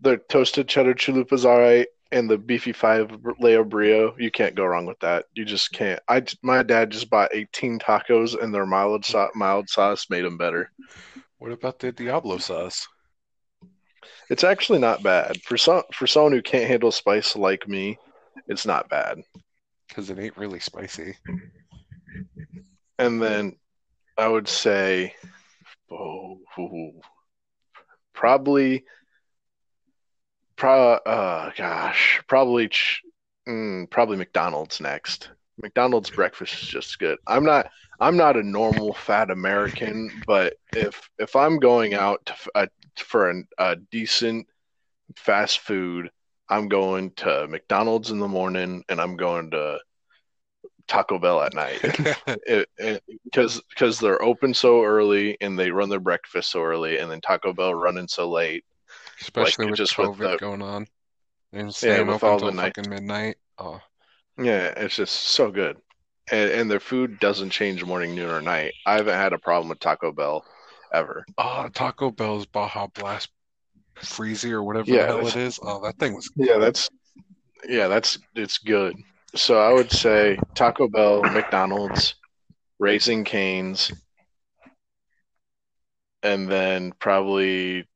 A: their toasted cheddar chalupa's all right, and the beefy five layer brio. You can't go wrong with that. You just can't. I my dad just bought 18 tacos, and their mild sauce, mild sauce made them better.
B: What about the Diablo sauce?
A: It's actually not bad for some for someone who can't handle spice like me. It's not bad.
B: Because it ain't really spicy.
A: And then I would say, oh, probably, pro, uh, gosh, probably, mm, probably McDonald's next. McDonald's breakfast is just good. I'm not, I'm not a normal fat American, but if if I'm going out to, uh, for an, a decent fast food, I'm going to McDonald's in the morning, and I'm going to Taco Bell at night [laughs] because because they're open so early and they run their breakfast so early, and then Taco Bell running so late.
B: Especially
A: Like,
B: with
A: just with the-
B: going on. And staying
A: with
B: open
A: all
B: until
A: the night-
B: fucking midnight. Oh,
A: Yeah, it's just so good, and and their food doesn't change morning, noon, or night. I haven't had a problem with Taco Bell ever.
B: oh Taco Bell's Baja Blast Freezy or whatever
A: Yeah,
B: the hell it is. Oh, that thing was
A: Yeah, that's yeah, that's it's good. So I would say Taco Bell, McDonald's, Raising Canes, and then probably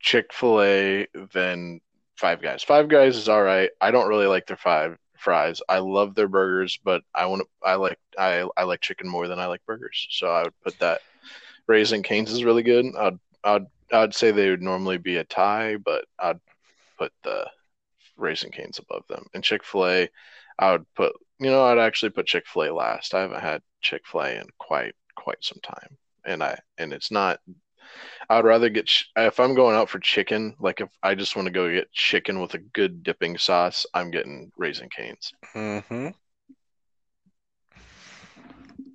A: Chick Fil A, then Five Guys. Five Guys is all right. I don't really like their five fries. I love their burgers, but I want to. I like I I like chicken more than I like burgers. So I would put that. Raising Canes is really good. I'd I'd I'd say they would normally be a tie, but I'd put the Raising Canes above them. And Chick Fil A, I would put. You know, I'd actually put Chick Fil A last. I haven't had Chick Fil A in quite quite some time, and I and it's not. I would rather get if I'm going out for chicken. Like if I just want to go get chicken with a good dipping sauce, I'm getting Raising Canes.
B: Mm-hmm.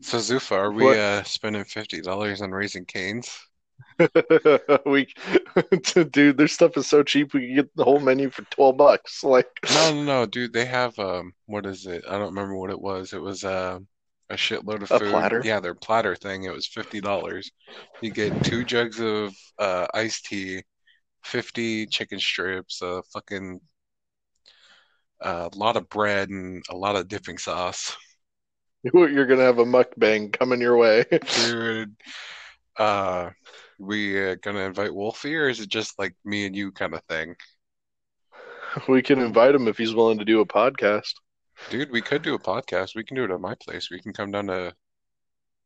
B: So Zufa, are we uh spending fifty dollars on raising canes? [laughs]
A: we, [laughs] dude, their stuff is so cheap. We can get the whole menu for twelve bucks. [laughs] Like,
B: No, no, no, dude. They have um, what is it? I don't remember what it was. It was uh, a shitload of
A: A
B: food.
A: platter?
B: Yeah, their platter thing. It was fifty dollars. You get two jugs of uh iced tea, fifty chicken strips, a fucking a lot of bread, and a lot of dipping sauce.
A: you're gonna have a mukbang coming your way.
B: Dude, uh, we uh, gonna invite Wolfie, or is it just like me and you kind of thing?
A: We can invite him if he's willing to do a podcast.
B: Dude, we could do a podcast. We can do it at my place. We can come down to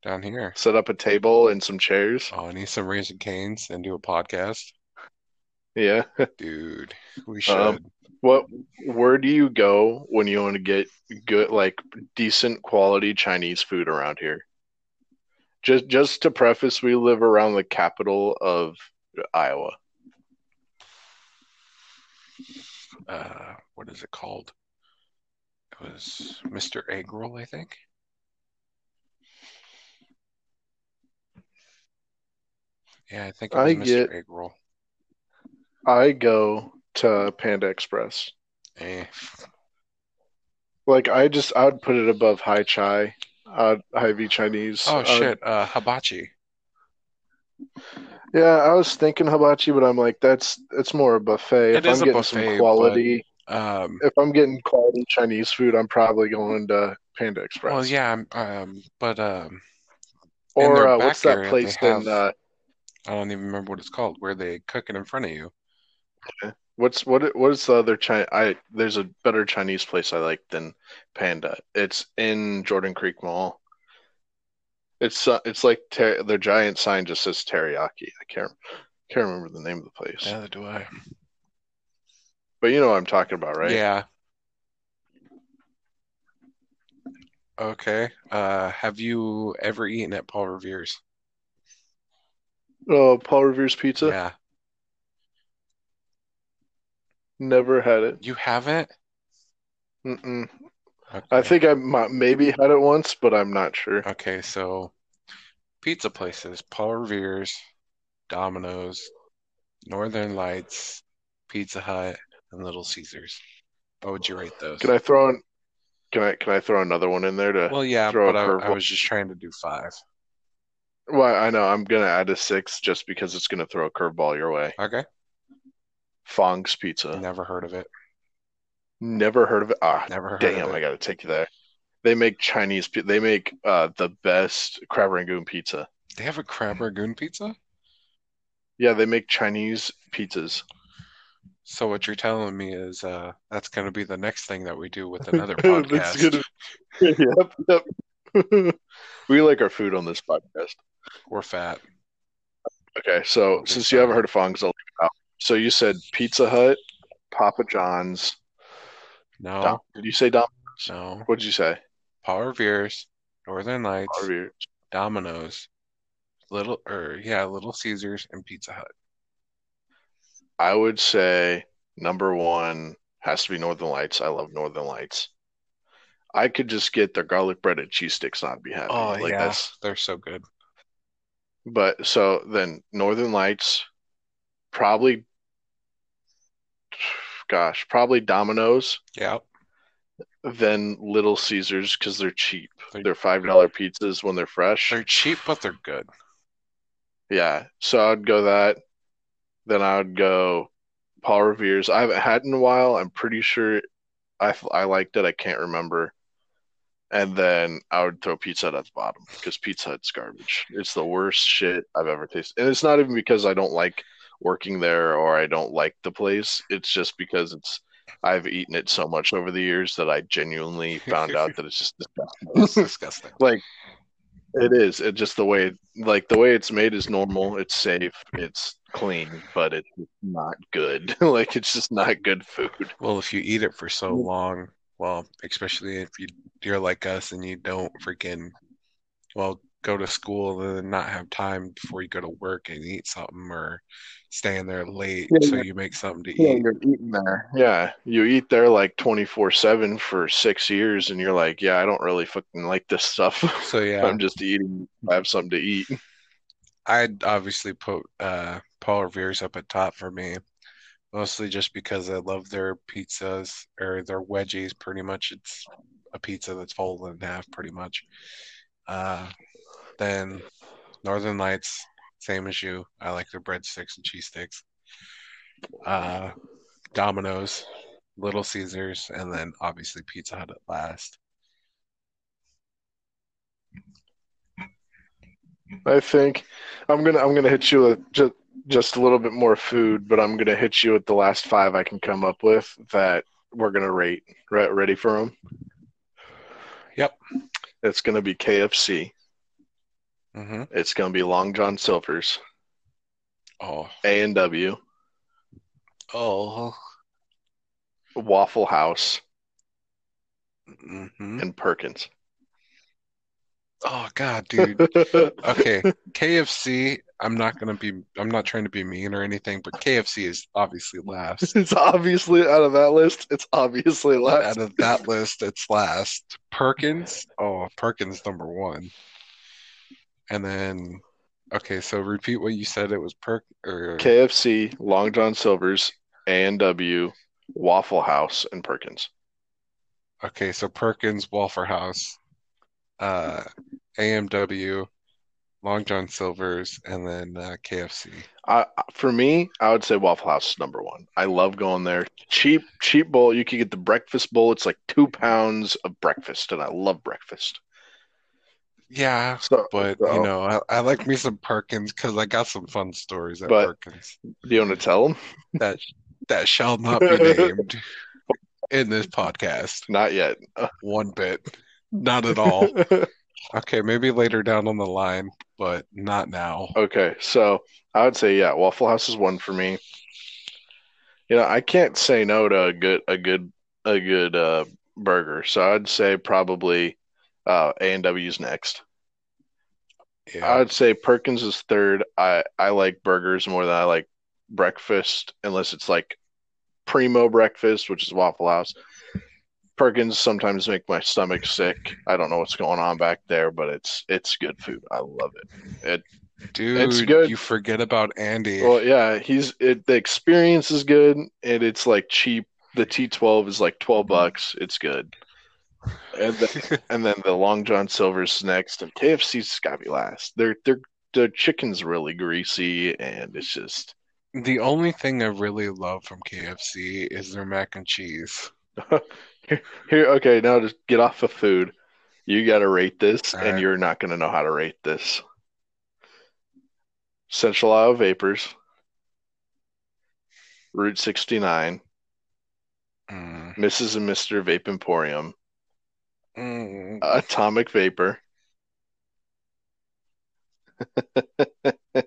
B: down here.
A: Set up a table and some chairs.
B: Oh, I need some Raising Canes and do a podcast.
A: Yeah. [laughs]
B: Dude, we should.
A: Um, What? Where do you go when you want to get good, like decent quality Chinese food around here? Just, just to preface, we live around the capital of Iowa.
B: uh, what is it called? It was Mr. Egg Roll, I think. Yeah, I think it was
A: I
B: Mr.
A: get-
B: Egg Roll.
A: I go to Panda Express.
B: Eh,
A: Like I just, I would put it above High Chai, uh, Hy-Vee Chinese.
B: Oh
A: Uh,
B: shit, uh, hibachi.
A: Yeah, I was thinking hibachi, but I'm like, that's it's more a buffet.
B: It
A: if
B: is
A: I'm
B: a
A: getting
B: buffet,
A: some quality,
B: Um,
A: if I'm getting quality Chinese food, I'm probably going to Panda Express.
B: well, yeah, I'm- um, but um,
A: Or uh, what's that
B: area,
A: place
B: they
A: in
B: have-
A: uh,
B: I don't even remember what it's called, where they cook it in front of you.
A: What's what what is the other China? I there's a better Chinese place I like than Panda. It's in Jordan Creek Mall. It's uh, it's like ter- their giant sign just says teriyaki. I can't can't remember the name of the place,
B: Neither do I.
A: but you know what I'm talking about, right?
B: Yeah. Okay. Uh, have you ever eaten at Paul Revere's?
A: Oh, Paul Revere's Pizza.
B: Yeah.
A: Never had it.
B: You haven't?
A: Mm-mm.
B: Okay.
A: I think I might, maybe had it once, but I'm not sure.
B: Okay, so pizza places, Paul Revere's, Domino's, Northern Lights, Pizza Hut, and Little Caesars. What would you rate those?
A: Can I throw in? Can I can I throw another one in there to?
B: Well, yeah,
A: throw
B: but I, I was just trying to do five.
A: Well, I know I'm gonna add a six just because it's gonna throw a curveball your way.
B: Okay.
A: Fong's Pizza.
B: Never heard of it.
A: Never heard of it. Ah,
B: Never heard
A: damn! I gotta take you there. They make Chinese. They make uh the best crab rangoon pizza.
B: They have a crab rangoon pizza?
A: Yeah, they make Chinese pizzas.
B: So what you're telling me is uh that's gonna be the next thing that we do with [laughs] another podcast.
A: gonna- [laughs] yep, yep. [laughs] we like our food on this podcast.
B: We're fat.
A: Okay, so since you haven't heard of Fongs, I'll leave it out. So you said Pizza Hut, Papa John's.
B: No,
A: Dom- did you say Dom?
B: no.
A: What did you say?
B: Paul Revere's, Northern Lights. Domino's, Little or yeah, Little Caesars, and Pizza Hut.
A: I would say number one has to be Northern Lights. I love Northern Lights. I could just get their garlic bread and cheese sticks and I'd be happy.
B: Oh
A: like
B: yeah,
A: that's
B: they're so good.
A: but so then Northern Lights, probably gosh, probably Domino's,
B: Yeah,
A: then Little Caesars because they're cheap.
B: They're-
A: They're five dollar pizzas when they're fresh.
B: they're cheap, but they're good.
A: Yeah, so I'd go that. Then I would go Paul Revere's. I haven't had in a while. I'm pretty sure I I liked it. I can't remember. And then I would throw Pizza Hut at the bottom because Pizza Hut's garbage. It's the worst shit I've ever tasted. And it's not even because I don't like working there or I don't like the place. It's just because it's I've eaten it so much over the years that I genuinely found out that it's just [laughs] disgusting.
B: It's disgusting.
A: like it is it just the way like the way it's made is normal it's safe it's clean but it's not good [laughs] like it's just not good food
B: Well, if you eat it for so mm-hmm. long, well, especially if you you're like us and you don't freaking, well, go to school and then not have time before you go to work and eat something or stay in there late
A: Yeah,
B: so you make something to
A: yeah
B: eat.
A: you're eating there yeah you eat there like 24 7 for six years and you're like yeah i don't really fucking like this stuff
B: So [laughs] yeah,
A: i'm just eating i have something to eat
B: I'd obviously put uh Paul Revere's up at top for me, mostly just because I love their pizzas or their wedgies. Pretty much, it's a pizza that's folded in half, pretty much. Uh, then Northern Lights, same as you. I like their breadsticks and cheese sticks. Uh, Domino's, Little Caesars, and then obviously Pizza Hut at last.
A: I think I'm gonna I'm gonna hit you with just just a little bit more food, but I'm gonna hit you with the last five I can come up with that we're gonna rate. Re- ready for them?
B: Yep.
A: It's gonna be KFC.
B: Hmm
A: It's gonna be Long John Silver's,
B: Oh,
A: A and W,
B: oh,
A: Waffle House,
B: hmm
A: and Perkins.
B: Oh God, dude. [laughs] Okay, KFC. I'm not gonna be. I'm not trying to be mean or anything, but KFC is obviously last. [laughs]
A: it's obviously out of that list. It's obviously last.
B: Out of that list, it's last. Perkins. Oh, Perkins number one. And then, okay, so repeat what you said. It was Perk or
A: KFC, Long John Silver's, A and W, Waffle House, and Perkins.
B: okay, so Perkins, Waffle House, uh, A and W, Long John Silver's, and then uh, KFC.
A: I, for me, I would say Waffle House is number one. I love going there. Cheap, cheap bowl. You can get the breakfast bowl. It's like two pounds of breakfast, and I love breakfast.
B: Yeah,
A: So,
B: but
A: so-
B: you know, I, I like me some Perkins because I got some fun stories at
A: But-
B: Perkins
A: do you want to tell them?
B: that that shall not be named [laughs] in this podcast.
A: Not yet.
B: One bit, not at all. [laughs] Okay, maybe later down on the line, but not now.
A: okay, so I would say yeah, Waffle House is one for me. You know, I can't say no to a good, a good, a good uh, burger. So I'd say probably uh, A and W's next.
B: Yeah,
A: I'd say Perkins is third. I I like burgers more than I like breakfast, unless it's like primo breakfast, which is Waffle House. Perkins sometimes make my stomach sick. I don't know what's going on back there, but it's it's good food. I love it. It it's good.
B: you forget about Andy.
A: well, yeah, he's it. The experience is good, and it's like cheap. The T12 is like twelve bucks. It's good. And then, and then the Long John Silver's next, and KFC's got to be last. Their their their chicken's really greasy, and it's just
B: The only thing I really love from KFC is their mac and cheese. [laughs]
A: Here, here, okay, now just get off of food. You got to rate this,
B: All
A: and
B: right.
A: you're not going to know how to rate this. Central Iowa Vapors, Route 69,
B: Mm,
A: Mrs. and Mr. Vape Emporium,
B: mm,
A: Atomic Vapor, [laughs]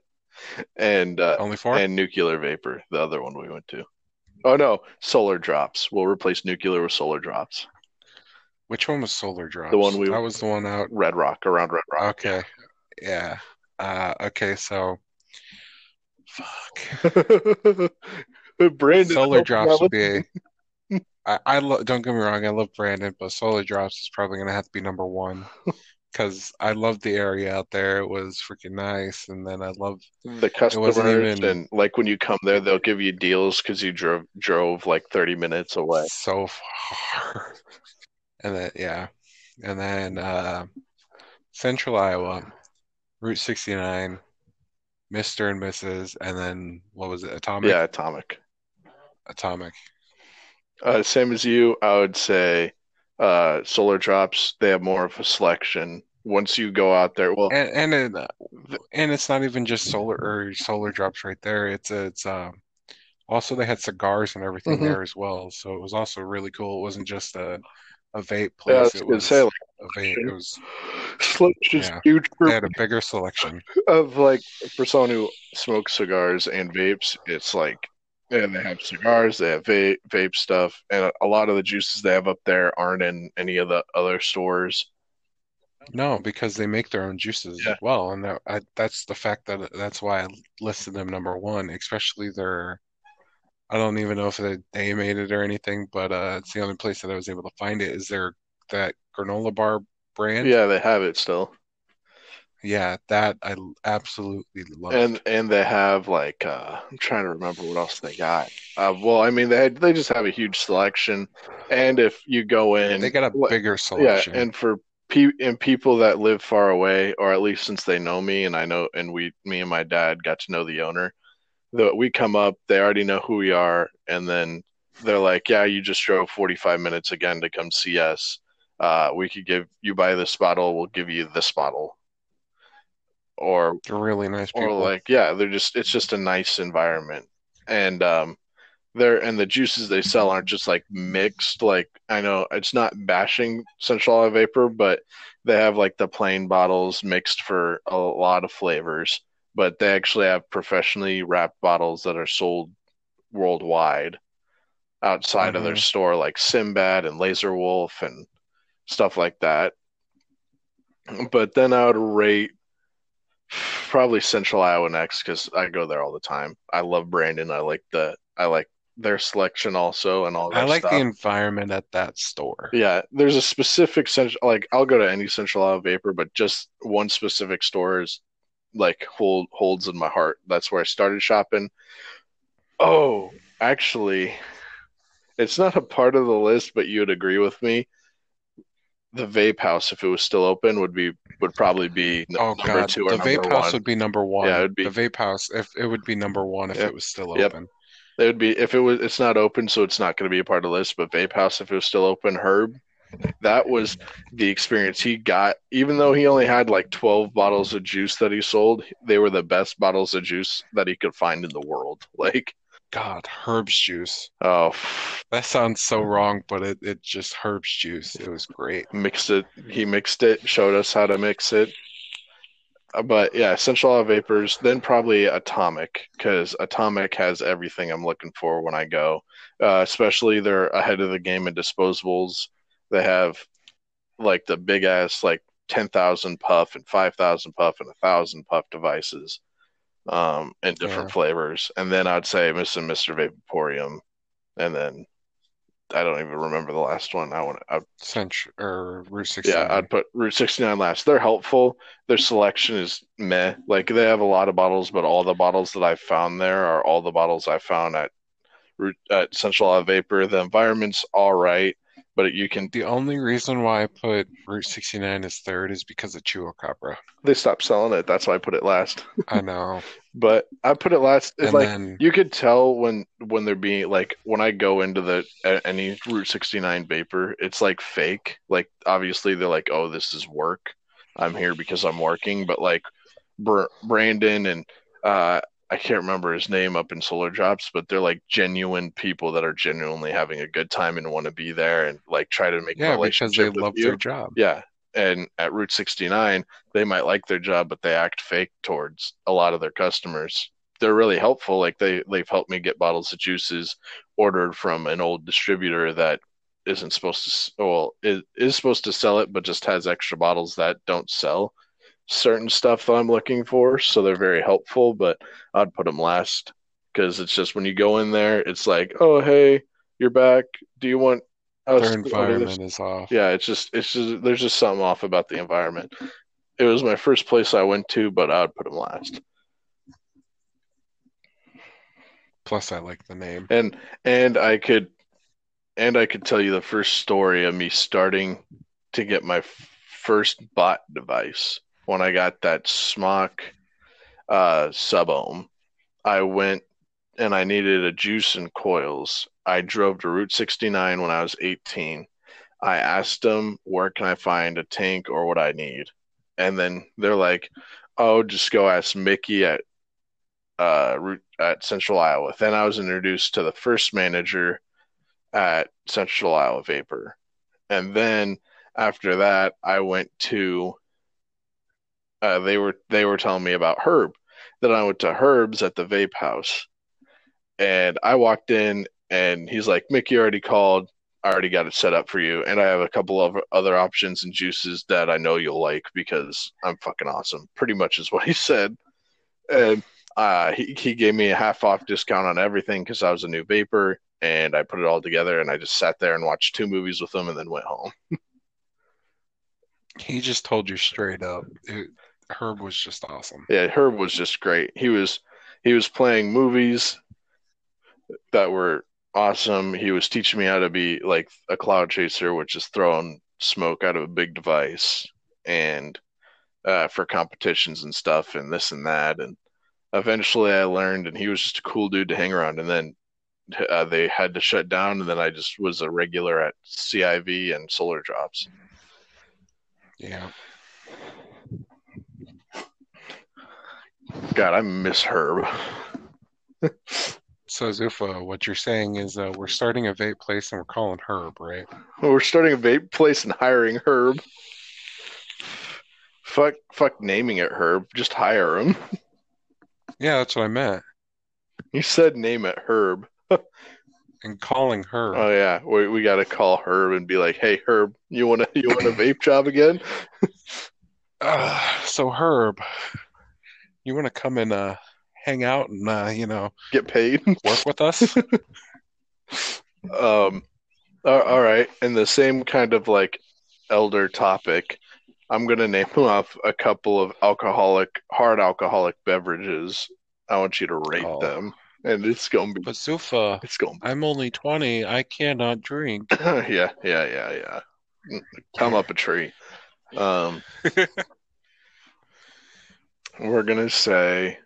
A: and uh,
B: only four.
A: and Nuclear Vapor, the other one we went to. Oh no, Solar Drops. We'll replace Nuclear with Solar Drops.
B: Which one was Solar Drops?
A: The one we-
B: That was the one out.
A: Red Rock, around Red Rock.
B: Okay. Yeah. Uh, okay, so. Fuck. [laughs]
A: Brandon,
B: Solar Drops would be a. I, I lo- don't get me wrong, I love Brandon, but Solar Drops is probably gonna have to be number one [laughs] because I loved the area out there. It was freaking nice, and then I love
A: the customers
B: even-
A: and like when you come there they'll give you deals because you drove drove like 30 minutes away
B: so far. [laughs] And then yeah, and then uh, Central Iowa, Route 69, Mr. and Mrs. And then what was it? Atomic.
A: yeah atomic
B: Atomic.
A: Uh, same as you i would say uh solar drops they have more of a selection once you go out there well
B: And and it, and it's not even just solar or solar drops right there. It's it's um also they had cigars and everything
A: Mhm.
B: there as well. So it was also really cool. It wasn't just a a vape place.
A: was
B: It was
A: say like
B: a vape. It was
A: selection's
B: Yeah.
A: huge
B: they had a bigger selection.
A: of like for someone who smokes cigars and vapes, it's like and they have cigars, they have vape vape stuff, and a, lot of the juices they have up there aren't in any of the other stores.
B: No, because they make their own juices
A: Yeah.
B: as well, and that, I, that's the fact that that's why I listed them number one, especially their. I don't even know if they, they made it or anything, but uh, it's the only place that I was able to find it. Is their that granola bar brand?
A: Yeah, they have it still,
B: Yeah, that I absolutely love.
A: and and they have like uh, I'm trying to remember what else they got. Uh, well, I mean they had, they just have a huge selection, and if you go in,
B: They got a bigger
A: Yeah,
B: selection.
A: and for pe and people that live far away, or at least since they know me, and I know, and we, me and my dad got to know the owner. That we come up, they already know who we are, and then they're like, "Yeah, you just drove 45 minutes again to come see us. Uh, we could give you buy this bottle, we'll give you this bottle." Or
B: really nice
A: or like yeah they're just it's just a nice environment. And um they're and the juices they sell aren't just like mixed like i know it's not bashing central Iowa vapor but they have like the plain bottles mixed for a lot of flavors. But they actually have professionally wrapped bottles that are sold worldwide outside of their
B: Mhm.
A: store like simbad and Laser Wolf and stuff like that. But then I would rate probably Central Iowa next because I go there all the time. I love Brandon. I like the I like their selection also and all that
B: I like
A: stuff.
B: the environment at that store.
A: Yeah, there's a specific central like I'll go to any Central Iowa Vapor, but just one specific store is like hold holds in my heart. That's where I started shopping. Oh, actually, it's not a part of the list, but you would agree with me. The vape house, if it was still open, would be would probably be
B: Oh
A: number
B: God,
A: two or
B: the
A: number
B: vape house
A: one.
B: would be number one.
A: Yeah, it would be-
B: The vape house, if it would be number one if
A: Yep.
B: it was still
A: Yep.
B: open.
A: It would be if it was. It's not open, so it's not going to be a part of the list. But Vape House, if it was still open, Herb, that was the experience he got. Even though he only had like twelve bottles of juice that he sold, they were the best bottles of juice that he could find in the world. [laughs] Like,
B: God, herbs juice.
A: oh, [laughs]
B: That sounds so wrong, but it, it just herbs juice. It was great.
A: mixed it. He mixed it. Showed us how to mix it. Uh, But yeah, Central Iowa Vapors, then probably Atomic, because Atomic has everything I'm looking for when I go. Uh, especially they're ahead of the game in disposables. They have like the big ass like ten thousand puff and five thousand puff and a thousand puff devices, um, in different
B: Yeah.
A: flavors. And then I'd say Miss and Mister Vaporium, and then I don't even remember the last one. I want I
B: Central or Route 69.
A: yeah, I'd put Route 69 last. They're helpful. Their selection is meh. Like they have a lot of bottles, but all the bottles that I've found there are all the bottles I found at Route at Central Iowa Vapor. The environment's all right. But you can.
B: The only reason why I put Route 69 as third is because of Chupacabra.
A: They stopped selling it. That's why I put it last. [laughs]
B: I know. [laughs]
A: But I put it last. It's
B: and
A: like
B: then
A: you could tell when when they're being like when I go into the any Route 69 vapor, it's like fake. Like obviously they're like, oh, this is work. I'm here because I'm working. But like Br- Brandon and uh, I can't remember his name up in Solar Drops, but they're like genuine people that are genuinely having a good time and want to be there and like try to make a
B: yeah, because they love
A: you.
B: their job.
A: Yeah. And at Route 69, they might like their job, but they act fake towards a lot of their customers. They're really helpful. Like they, they've helped me get bottles of juices ordered from an old distributor that isn't supposed to, well, is, is supposed to sell it, but just has extra bottles that don't sell certain stuff that I'm looking for. So they're very helpful, but I'd put them last because it's just when you go in there, it's like, oh, hey, you're back. Do you want us
B: Their environment is off.
A: yeah, it's just it's just there's just something off about the environment. It was my first place I went to, but I would put them last.
B: Plus, I like the name.
A: And and I could and I could tell you the first story of me starting to get my first bot device when I got that SMOK uh sub ohm. I went and I needed a juice and coils. I drove to Route 69 when I was 18. I asked them where can I find a tank or what I need. And then they're like, "Oh, just go ask Mickey at uh Route at Central Iowa." Then I was introduced to the first manager at Central Iowa Vapor. And then after that, I went to uh, they were they were telling me about Herb. Then I went to Herb's at the vape house, and I walked in, and he's like, "Mickey already called. I already got it set up for you, and I have a couple of other options and juices that I know you'll like because I'm fucking awesome." Pretty much is what he [laughs] said, and uh, he he gave me a half off discount on everything because I was a new vapor, and I put it all together, and I just sat there and watched two movies with him, and then went home.
B: He just told you straight up. Herb was just awesome.
A: Yeah, Herb was just great. He was he was playing movies that were awesome. He was teaching me how to be like a cloud chaser, which is throwing smoke out of a big device and uh, for competitions and stuff and this and that. And eventually I learned and he was just a cool dude to hang around. And then uh, they had to shut down and then I just was a regular at CIV and Solar Drops.
B: Yeah.
A: God, I miss Herb.
B: So Zufa, what you're saying is uh, we're starting a vape place and we're calling Herb, right?
A: Well, We're starting a vape place and hiring Herb. Fuck, fuck naming it Herb. Just hire him.
B: Yeah, that's what I meant.
A: You said name it Herb.
B: And calling Herb.
A: Oh yeah, we we got to call Herb and be like, "Hey Herb, you want to you want a vape job again?" [laughs]
B: Uh, so Herb, you want to come and uh, hang out and uh, you know
A: Get paid. [laughs]
B: work with us?
A: Um, all right. And the same kind of like elder topic, I'm gonna name off a couple of alcoholic, hard alcoholic beverages. I want you to rate
B: Oh.
A: them, and it's gonna be
B: but Zufa,
A: it's gonna
B: I'm only 20. I cannot drink. [clears throat]
A: yeah, yeah, yeah, yeah. Come up a tree. Um, [laughs] we're gonna say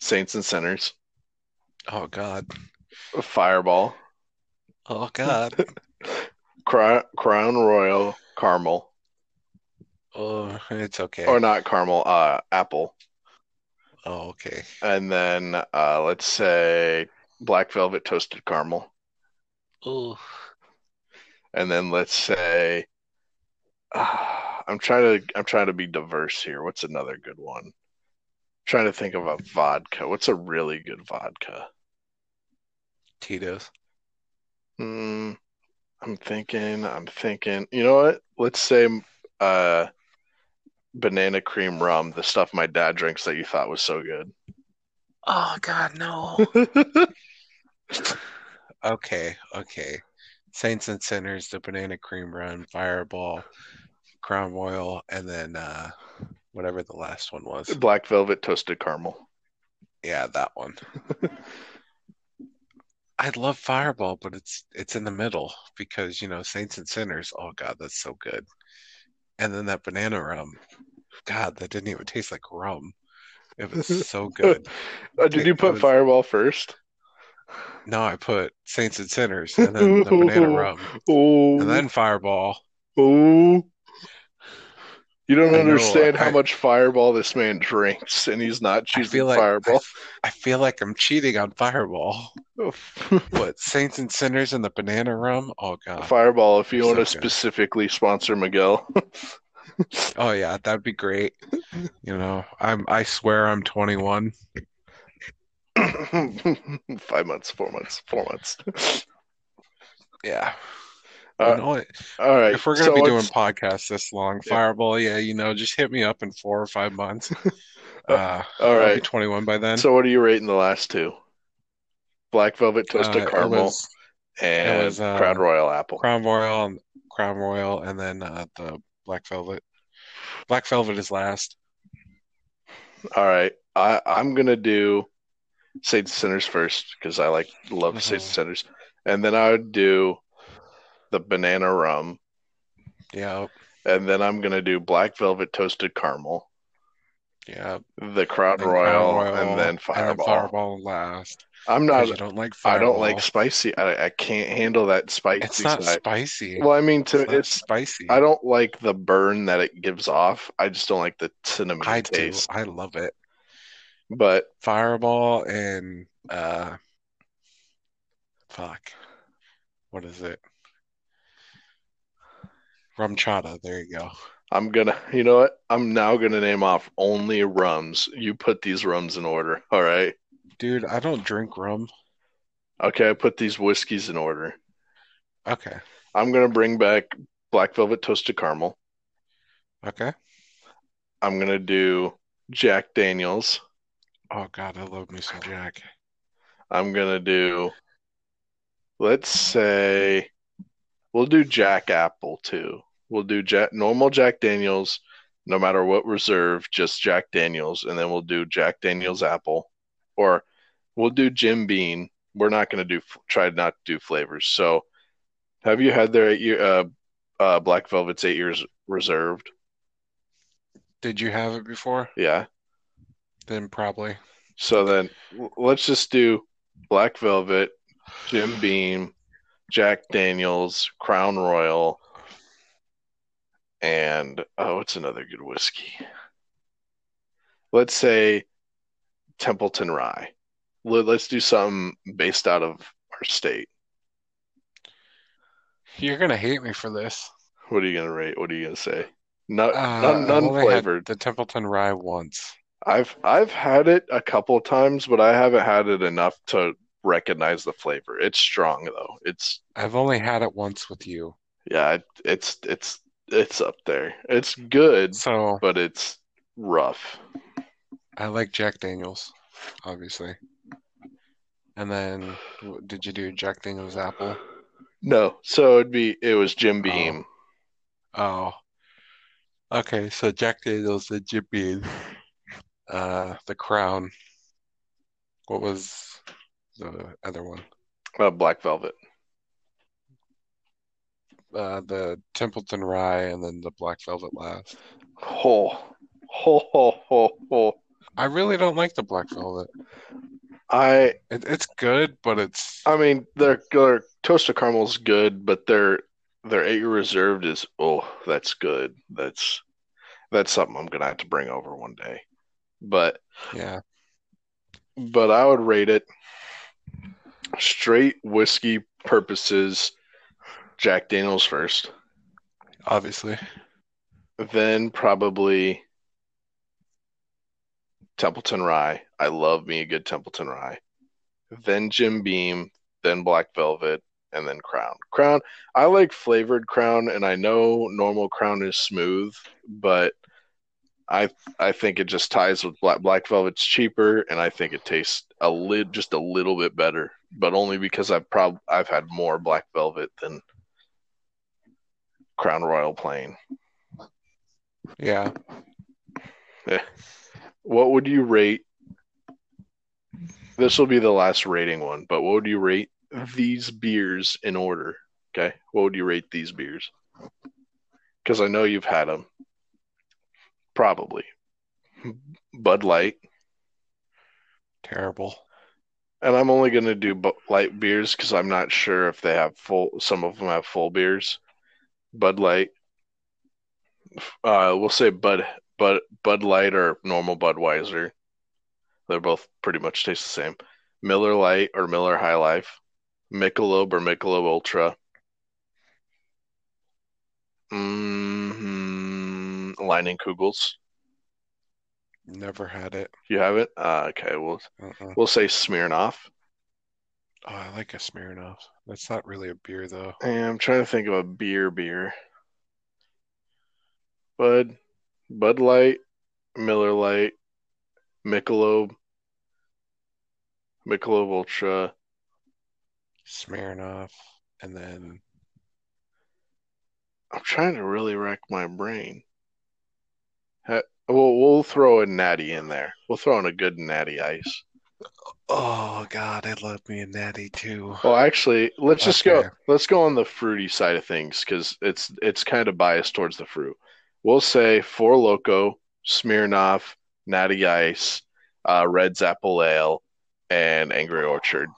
A: Saints and Sinners,
B: Oh God.
A: Fireball,
B: Oh God. [laughs]
A: Cry, Crown Royal, Caramel,
B: Oh, it's okay.
A: or not caramel, uh, apple,
B: Oh, okay.
A: and then uh, let's say Black Velvet Toasted Caramel,
B: Oh,
A: and then let's say [sighs] I'm trying to I'm trying to be diverse here. What's another good one? trying to think of a vodka. What's a really good vodka?
B: Tito's.
A: Hmm. I'm thinking. I'm thinking. You know what? Let's say uh, banana cream rum, the stuff my dad drinks that you thought was so good.
B: Oh God, no. [laughs] Okay, okay. Saints and Sinners, the Banana Cream Rum, Fireball, Crown Royal, and then uh whatever the last one was.
A: Black Velvet Toasted Caramel.
B: Yeah, that one. [laughs] I love Fireball, but it's it's in the middle because you know Saints and Sinners. Oh God, that's so good. And then that banana rum. God, that didn't even taste like rum. It was so [laughs] good.
A: Uh, did you put
B: was-
A: Fireball first?
B: No, I put Saints and Sinners and then the banana [laughs] oh. rum
A: Oh,
B: and then Fireball.
A: oh. You don't
B: I know,
A: understand how
B: I-
A: much Fireball this man drinks, and he's not
B: I
A: choosing
B: like I,
A: Fireball.
B: I feel like I'm cheating on Fireball. [laughs] What Saints and Sinners and the banana rum? Oh God.
A: Fireball, if you
B: So
A: want to
B: good.
A: specifically sponsor Miguel. [laughs]
B: Oh yeah, that'd be great. You know, I'm I swear I'm 21. [laughs]
A: Five months, four months, four months. [laughs]
B: Yeah.
A: Uh,
B: You know?
A: All right.
B: If we're gonna
A: so
B: be doing
A: let's-
B: podcasts this long,
A: Yeah.
B: Fireball, yeah, you know, just hit me up in four or five months. [laughs] Uh,
A: all right.
B: 21 by then.
A: So what are you rating the last two? Black Velvet Toasted
B: Uh,
A: Caramel
B: was
A: and
B: was, uh,
A: Crown Royal Apple.
B: Crown Royal, and Crown Royal, and then uh, the Black Velvet. Black Velvet is last.
A: All right. I, I'm gonna do Saints and Sinners first because I like love
B: Mhm.
A: Saints and Sinners, and then I would do the banana rum,
B: Yeah,
A: and then I'm gonna do Black Velvet Toasted Caramel,
B: yeah.
A: the Crown Royal,
B: Royal,
A: and then Fireball.
B: Fireball last.
A: I'm not.
B: you don't like
A: I don't like spicy. I, I can't handle that spicy
B: It's not
A: side.
B: spicy.
A: Well, I mean, to
B: It's
A: it's.
B: spicy.
A: I don't like the burn that it gives off. I just don't like the cinnamon
B: I do.
A: taste.
B: I love it.
A: But
B: Fireball and uh fuck. What is it? RumChata. There you go.
A: I'm gonna, you know what? I'm now gonna name off only rums. You put these rums in order, all right?
B: Dude, I don't drink rum.
A: Okay, I put these whiskeys in order.
B: Okay.
A: I'm gonna bring back Black Velvet Toasted Caramel.
B: Okay.
A: I'm gonna do Jack Daniels.
B: Oh God, I love me some Jack.
A: I'm gonna do, let's say, we'll do Jack Apple too. We'll do Jack normal Jack Daniels, no matter what reserve, just Jack Daniels, and then we'll do Jack Daniels Apple, or we'll do Jim Beam. We're not gonna do try not to do flavors. So, have you had their eight year uh, uh, Black Velvet's eight years reserved?
B: Did you have it before?
A: Yeah.
B: Then probably.
A: So then let's just do Black Velvet, Jim Beam, Jack Daniels, Crown Royal, and oh, it's another good whiskey? Let's say Templeton Rye. Let- Let's do something based out of our state.
B: You're gonna hate me for this.
A: What are you gonna rate? What are you gonna say? Not
B: Uh,
A: none, none flavored.
B: the Templeton Rye once.
A: I've I've had it a couple of times, but I haven't had it enough to recognize the flavor. It's strong though. It's
B: I've only had it once with you.
A: Yeah, it, it's it's it's up there. It's good,
B: So
A: but it's rough.
B: I like Jack Daniels, obviously. And then did you do Jack Daniels Apple?
A: No, so it'd be it was Jim oh. Beam.
B: Oh. Okay, so Jack Daniels, the Jim Beam, [laughs] uh, the Crown. What was the other one?
A: Uh, Black Velvet.
B: Uh, the Templeton Rye and then the Black Velvet last.
A: Ho, ho, ho, ho, ho.
B: I really don't like the Black Velvet.
A: I
B: It, it's good, but it's
A: I mean their their toasted caramel's is good, but their their eight year reserved is oh that's good. That's that's something I'm gonna have to bring over one day. But
B: yeah.
A: but I would rate it straight whiskey purposes. Jack Daniels first.
B: Obviously.
A: Then probably Templeton Rye. I love me a good Templeton Rye. Then Jim Beam, then Black Velvet, and then Crown. Crown, I like flavored Crown, and I know normal Crown is smooth, but I I think it just ties with Black Black Velvet's cheaper, and I think it tastes a lid just a little bit better, but only because I've prob I've had more Black Velvet than Crown Royal plain.
B: Yeah. Eh.
A: What would you rate? This will be the last rating one, but what would you rate these beers in order. Okay, what would you rate these beers? Because I know you've had them. Probably Bud Light,
B: Terrible.
A: and I'm only gonna do Bu- light beers because I'm not sure if they have full. Some of them have full beers. Bud Light. Uh, we'll say Bud Bud Bud Light or normal Budweiser. They're both pretty much taste the same. Miller Lite or Miller High Life. Michelob or Michelob Ultra. Mm-hmm. Lightning Kugels.
B: Never had it.
A: You have it? Uh, okay, we'll
B: Uh-uh.
A: we'll say Smirnoff.
B: Oh, I like a Smirnoff. That's not really a beer though.
A: And I'm trying to think of a beer beer. Bud, Bud Light, Miller Lite, Michelob, Michelob Ultra.
B: Smirnoff, and then
A: I'm trying to really rack my brain. We'll we'll throw a natty in there. We'll throw in a good natty ice.
B: oh god, I love me a natty too.
A: Well, actually, let's just
B: Okay.
A: go. Let's go on the fruity side of things because it's it's kind of biased towards the fruit. We'll say Four Loco, Smirnoff, Natty Ice, uh, Red's Apple Ale, and Angry Orchard.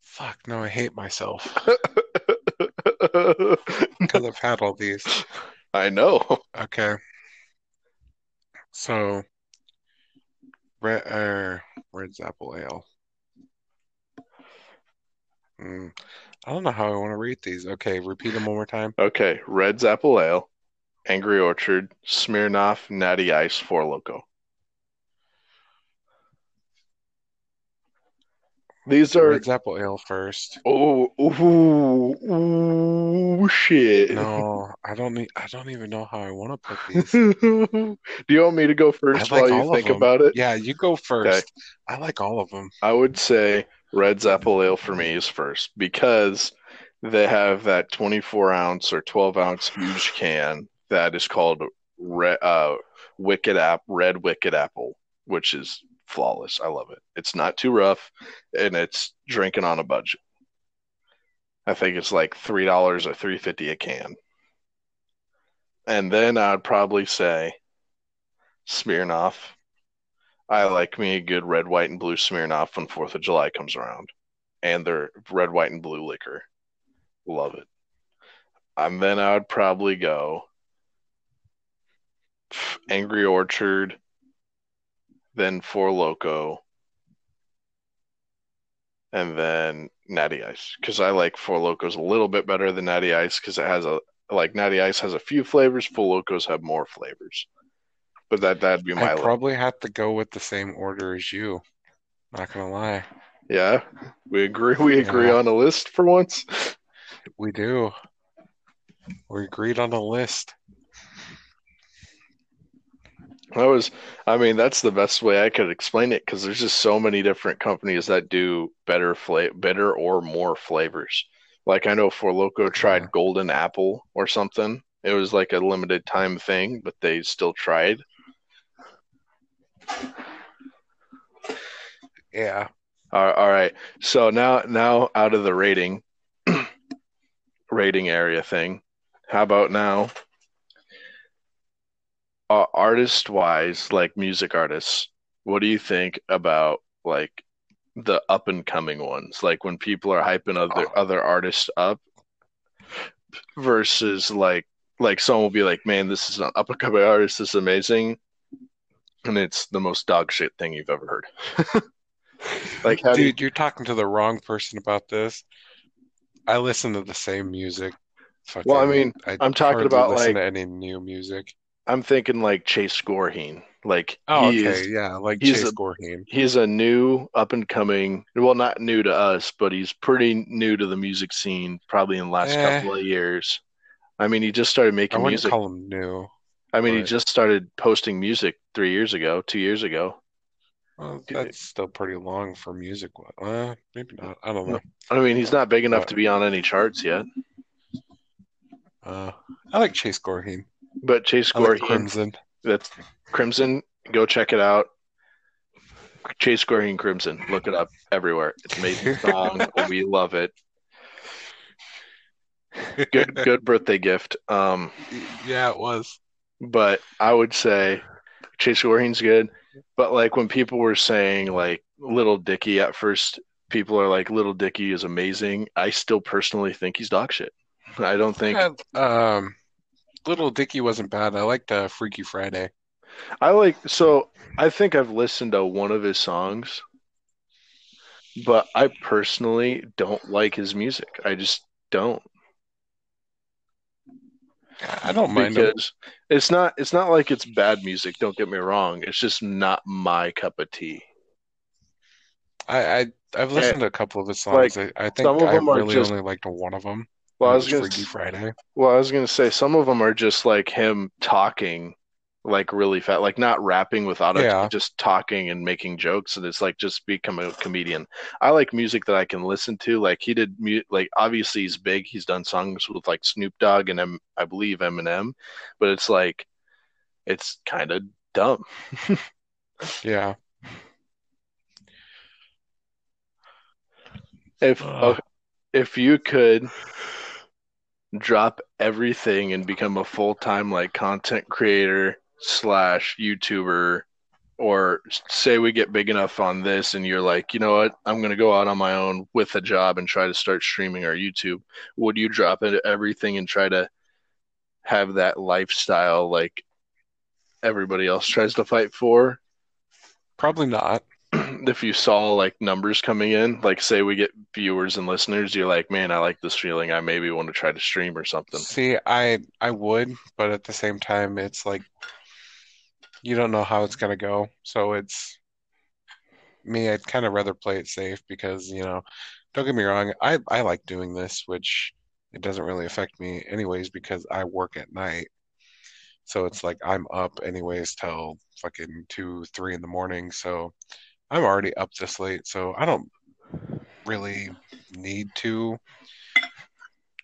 B: Fuck no, I hate myself [laughs] because I've had all these.
A: I know.
B: Okay. So, red, uh, Red's Apple Ale. Mm, I don't know how I want to rate these. Okay, repeat them one more time.
A: Okay, Red's Apple Ale, Angry Orchard, Smirnoff, Natty Ice, Four Loco. These are
B: Red's Apple Ale first.
A: oh ooh, ooh shit.
B: No, I don't need. I don't even know how I want to put [laughs] these.
A: Do you want me to go first
B: like
A: while you think about it?
B: Yeah, you go first. I like all of them.
A: I would say Red's Apple Ale for me is first because they have that 24 ounce or 12 ounce huge [sighs] can that is called Red, uh, Wicked App Red Wicked Apple, which is flawless. I love it. It's not too rough, and it's drinking on a budget. I think it's like three dollars or three fifty a can. And then I'd probably say Smirnoff. I like me a good red, white, and blue Smirnoff when Fourth of July comes around, and their red, white, and blue liquor. Love it. And then I would probably go Angry Orchard, then Four Loco, and then Natty Ice because I like Four Locos a little bit better than Natty Ice because it has a like Natty Ice has a few flavors, Four Locos have more flavors. But that that'd be my
B: I probably have to go with the same order as you. Not gonna lie,
A: Yeah, we agree. We agree
B: Yeah.
A: on a list for once.
B: we do. We agreed on a list.
A: That was, I mean, that's the best way I could explain it because there's just so many different companies that do better flavor, better or more flavors. Like I know Four Loco tried
B: Yeah.
A: Golden Apple or something. It was like a limited time thing, but they still tried.
B: Yeah.
A: All all right. So now, now out of the rating, [clears throat] rating area thing. How about now? Uh, artist wise, like music artists, what do you think about like the up and coming ones? Like when people are hyping other
B: Oh.
A: other artists up versus like like someone will be like, "Man, this is an up and coming artist. This is amazing," and it's the most dog shit thing you've ever heard. [laughs] like, how do you,
B: Dude, you're talking to the wrong person about this. I listen to the same music. Fucking,
A: Well, I mean,
B: I
A: I'm talking about, like-
B: to any new music.
A: I'm thinking like Chase Gorheen. Like
B: Oh, okay,
A: is
B: yeah, like
A: he's
B: Chase
A: a-
B: Gorheen.
A: he's a new up and coming well not new to us, but he's pretty new to the music scene, probably in the last
B: Eh.
A: couple of years. I mean he just started
B: I
A: making
B: wouldn't
A: music.
B: call him new.
A: I mean he just started posting music three years ago, two years ago.
B: Well, that's still pretty long for music. Uh, maybe not. I don't know.
A: I mean he's not big enough to be on any charts yet.
B: Uh, I like Chase Gorheen.
A: But Chase
B: I like Crimson.
A: that's Crimson, go check it out. Chase Green Crimson. Look it up everywhere. It's amazing [laughs] song. we love it. Good, good birthday gift. Um,
B: Yeah, it was.
A: but I would say Chase Green's good. But like when people were saying like Little Dicky at first, people are like Little Dicky is amazing. I still personally think he's dog shit. I don't think
B: um, Little Dicky wasn't bad. I liked uh, Freaky Friday.
A: I like so I think I've listened to one of his songs, but I personally don't like his music. I just don't
B: I don't mind him.
A: because it's not it's not like it's bad music, don't get me wrong. It's just not my cup of tea.
B: I, I I've listened to a couple of his songs. I, I think I really
A: just-
B: only liked one of them.
A: Well, I was
B: was
A: gonna
B: Freaky Friday.
A: well, I was gonna say some of them are just like him talking like really fat, like not rapping with auto,
B: Yeah.
A: just talking and making jokes, and it's like just become a comedian. I like music that I can listen to. Like he did, mu- like obviously he's big. He's done songs with like Snoop Dogg and M- I believe Eminem, but it's like it's kind of dumb. [laughs]
B: Yeah.
A: If
B: Ugh.
A: If you could drop everything and become a full time like content creator slash YouTuber, or say we get big enough on this and you're like, you know what, I'm gonna go out on my own with a job and try to start streaming our YouTube. Would you drop it everything and try to have that lifestyle like everybody else tries to fight for?
B: Probably not. [clears throat]
A: if you saw like numbers coming in, like say we get viewers and listeners, you're like, man, I like this feeling. I maybe want to try to stream or something.
B: See, I I would, but at the same time, it's like you don't know how it's gonna go. So it's me, I'd kind of rather play it safe because, you know, don't get me wrong, I I like doing this, which it doesn't really affect me anyways because I work at night. So it's like I'm up anyways till fucking two, three in the morning. So I'm already up this late, so I don't really need to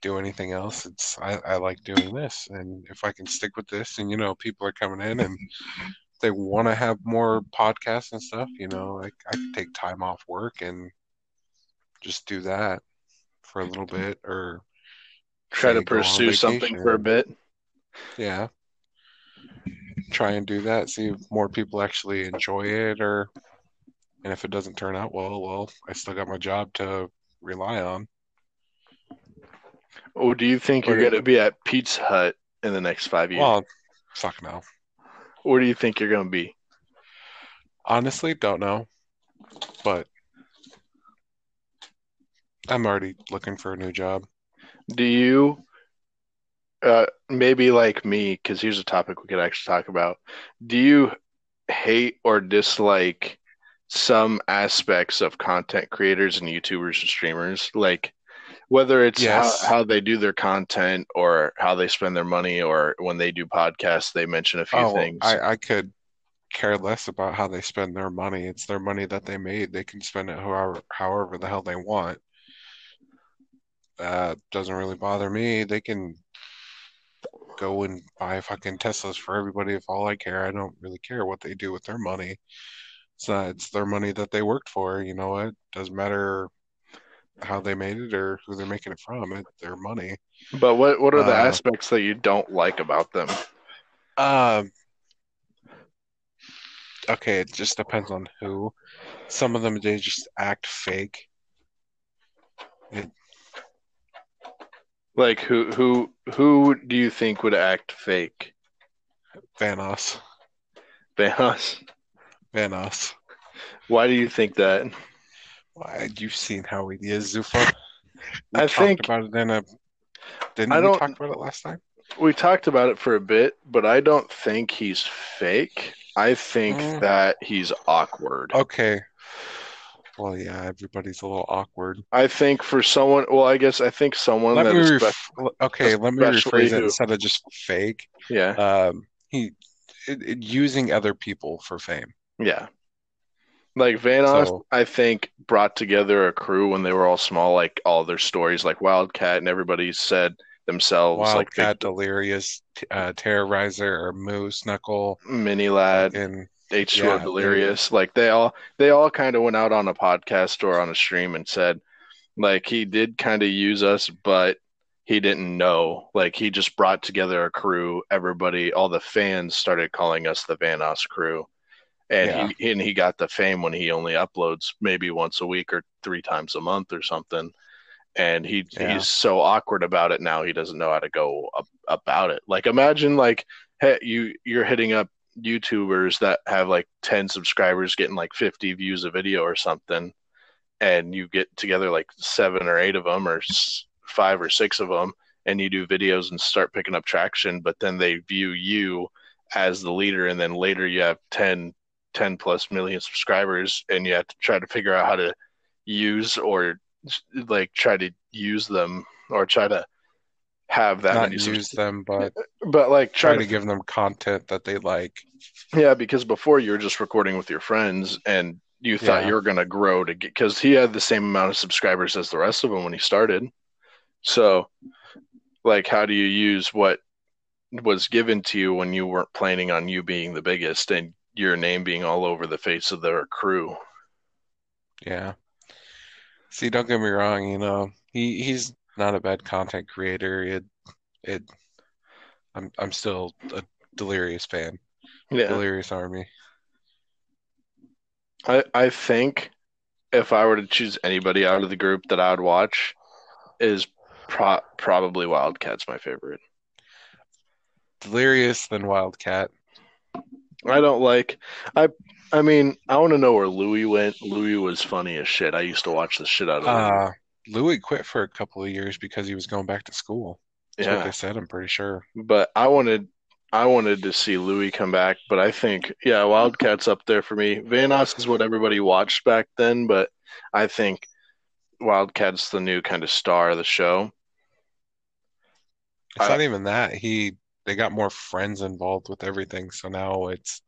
B: do anything else. It's I, I like doing this, and if I can stick with this, and you know, people are coming in and they want to have more podcasts and stuff, you know, I I can take time off work and just do that for a little bit, or
A: Try to
B: say go on
A: pursue something for a bit.
B: yeah, try and do that. See if more people actually enjoy it, or and if it doesn't turn out well, well, I still got my job to rely on.
A: Or do you think you're going to be at Pizza Hut in the next five years?
B: Well, fuck no.
A: Where do you think you're going to be?
B: Honestly, don't know. But I'm already looking for a new job.
A: Do you, uh, maybe like me, because here's a topic we could actually talk about. Do you hate or dislike some aspects of content creators and YouTubers and streamers? Like whether it's
B: Yes.
A: how, how they do their content or how they spend their money or when they do podcasts, they mention a few
B: Oh,
A: things.
B: I, I could care less about how they spend their money. It's their money that they made. They can spend it however however the hell they want. That doesn't really bother me. They can go and buy fucking Teslas for everybody if all I care. I don't really care what they do with their money. It's not, it's their money that they worked for. You know what? Doesn't matter how they made it or who they're making it from. It's their money.
A: But what what are the
B: Uh,
A: aspects that you don't like about them?
B: Um, okay, it just depends on who. Some of them they just act fake.
A: Like who who who do you think would act fake?
B: Vanoss,
A: Thanos.
B: Vanoss.
A: Why do you think that?
B: Why, you've seen how he is, Zufa. We
A: I
B: talked
A: think-
B: about it in a. Didn't
A: I
B: we talk about it last time?
A: We talked about it for a bit, but I don't think he's fake. I think
B: Mm.
A: that he's awkward.
B: Okay. Well, yeah, everybody's a little awkward.
A: I think for someone, well, I guess I think someone
B: Let
A: that
B: me
A: is,
B: ref- okay, let me rephrase it instead of just fake.
A: yeah,
B: Um, he it, it- using other people for fame.
A: Yeah. Like Vanoss,
B: So-
A: I think brought together a crew when they were all small, like all their stories, like Wildcat, and everybody said themselves, like
B: Wildcat, Delirious, uh, Terrorizer, or Moo Snuckel,
A: Mini Ladd,
B: and
A: H2O
B: Yeah,
A: Delirious. Like they all they all kind of went out on a podcast or on a stream and said like he did kind of use us, but he didn't know. Like he just brought together a crew. Everybody, all the fans started calling us the Vanoss crew. And
B: Yeah.
A: he and he got the fame when he only uploads maybe once a week or three times a month or something. And he
B: Yeah.
A: he's so awkward about it now. He doesn't know how to go ab- about it. Like imagine like hey, you you're hitting up YouTubers that have like 10 subscribers getting like 50 views a video or something and you get together like seven or eight of them or s- five or six of them and you do videos and start picking up traction but then they view you as the leader and then later you have 10 10 plus million subscribers and you have to try to figure out how to use or like try to use them or try to have that
B: Not
A: many
B: use them, but
A: but like
B: try
A: try
B: to
A: to
B: give them content that they like.
A: yeah, because before you were just recording with your friends and you thought
B: Yeah.
A: you were going to grow to get, because he had the same amount of subscribers as the rest of them when he started. So, like, how do you use what was given to you when you weren't planning on you being the biggest and your name being all over the face of their crew?
B: Yeah. See, don't get me wrong, you know, he he's not a bad content creator. It it I'm I'm still a Delirious fan.
A: Yeah.
B: Delirious Army.
A: I, I think if I were to choose anybody out of the group that I would watch, is pro- probably Wildcats my favorite.
B: Delirious than Wildcat.
A: I don't like I I mean, I want to know where Lui went. Lui was funny as shit. I used to watch the shit out of him.
B: Uh Lui quit for a couple of years because he was going back to school. That's what
A: yeah.
B: they said, I'm pretty sure.
A: But I wanted I wanted to see Lui come back, but I think yeah, Wildcats up there for me. Vanoss is what everybody watched back then, but I think Wildcats the new kind of star of the show.
B: It's
A: I-
B: not even that. He they got more friends involved with everything, so now it's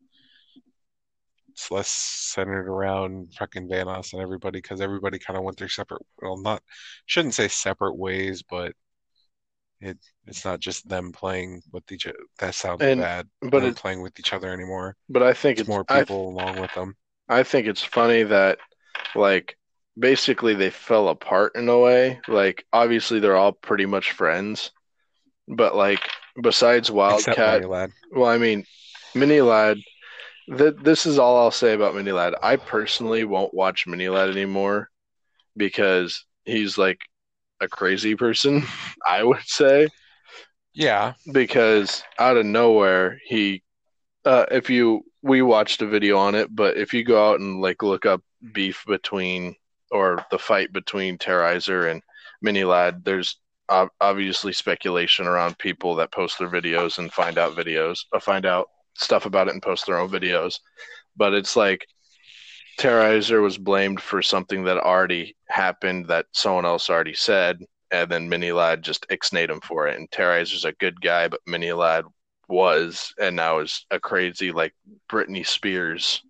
B: it's less centered around fucking Vanoss and everybody because everybody kind of went their separate well not shouldn't say separate ways, but it it's not just them playing with each other. That sounds
A: And-
B: bad.
A: But it,
B: playing with each other anymore.
A: but I think
B: It's
A: it's
B: more
A: I,
B: people along with them.
A: I think it's funny that like basically they fell apart in a way. Like obviously they're all pretty much friends, but like besides [laughs] Wildcat, well, I mean, Mini Ladd. Th- this is all I'll say about Mini Ladd. I personally won't watch Mini Ladd anymore because he's like a crazy person. [laughs] I would say
B: Yeah,
A: because out of nowhere he uh if you we watched a video on it but if you go out and like look up beef between or the fight between terrorizer and mini ladd there's obviously speculation around people that post their videos and find out videos or find out stuff about it and post their own videos but it's like terrorizer was blamed for something that already happened that someone else already said and then Mini Ladd just ixnayed him for it. And Terrorizer's a good guy, but Mini Ladd was and now is a crazy like Britney Spears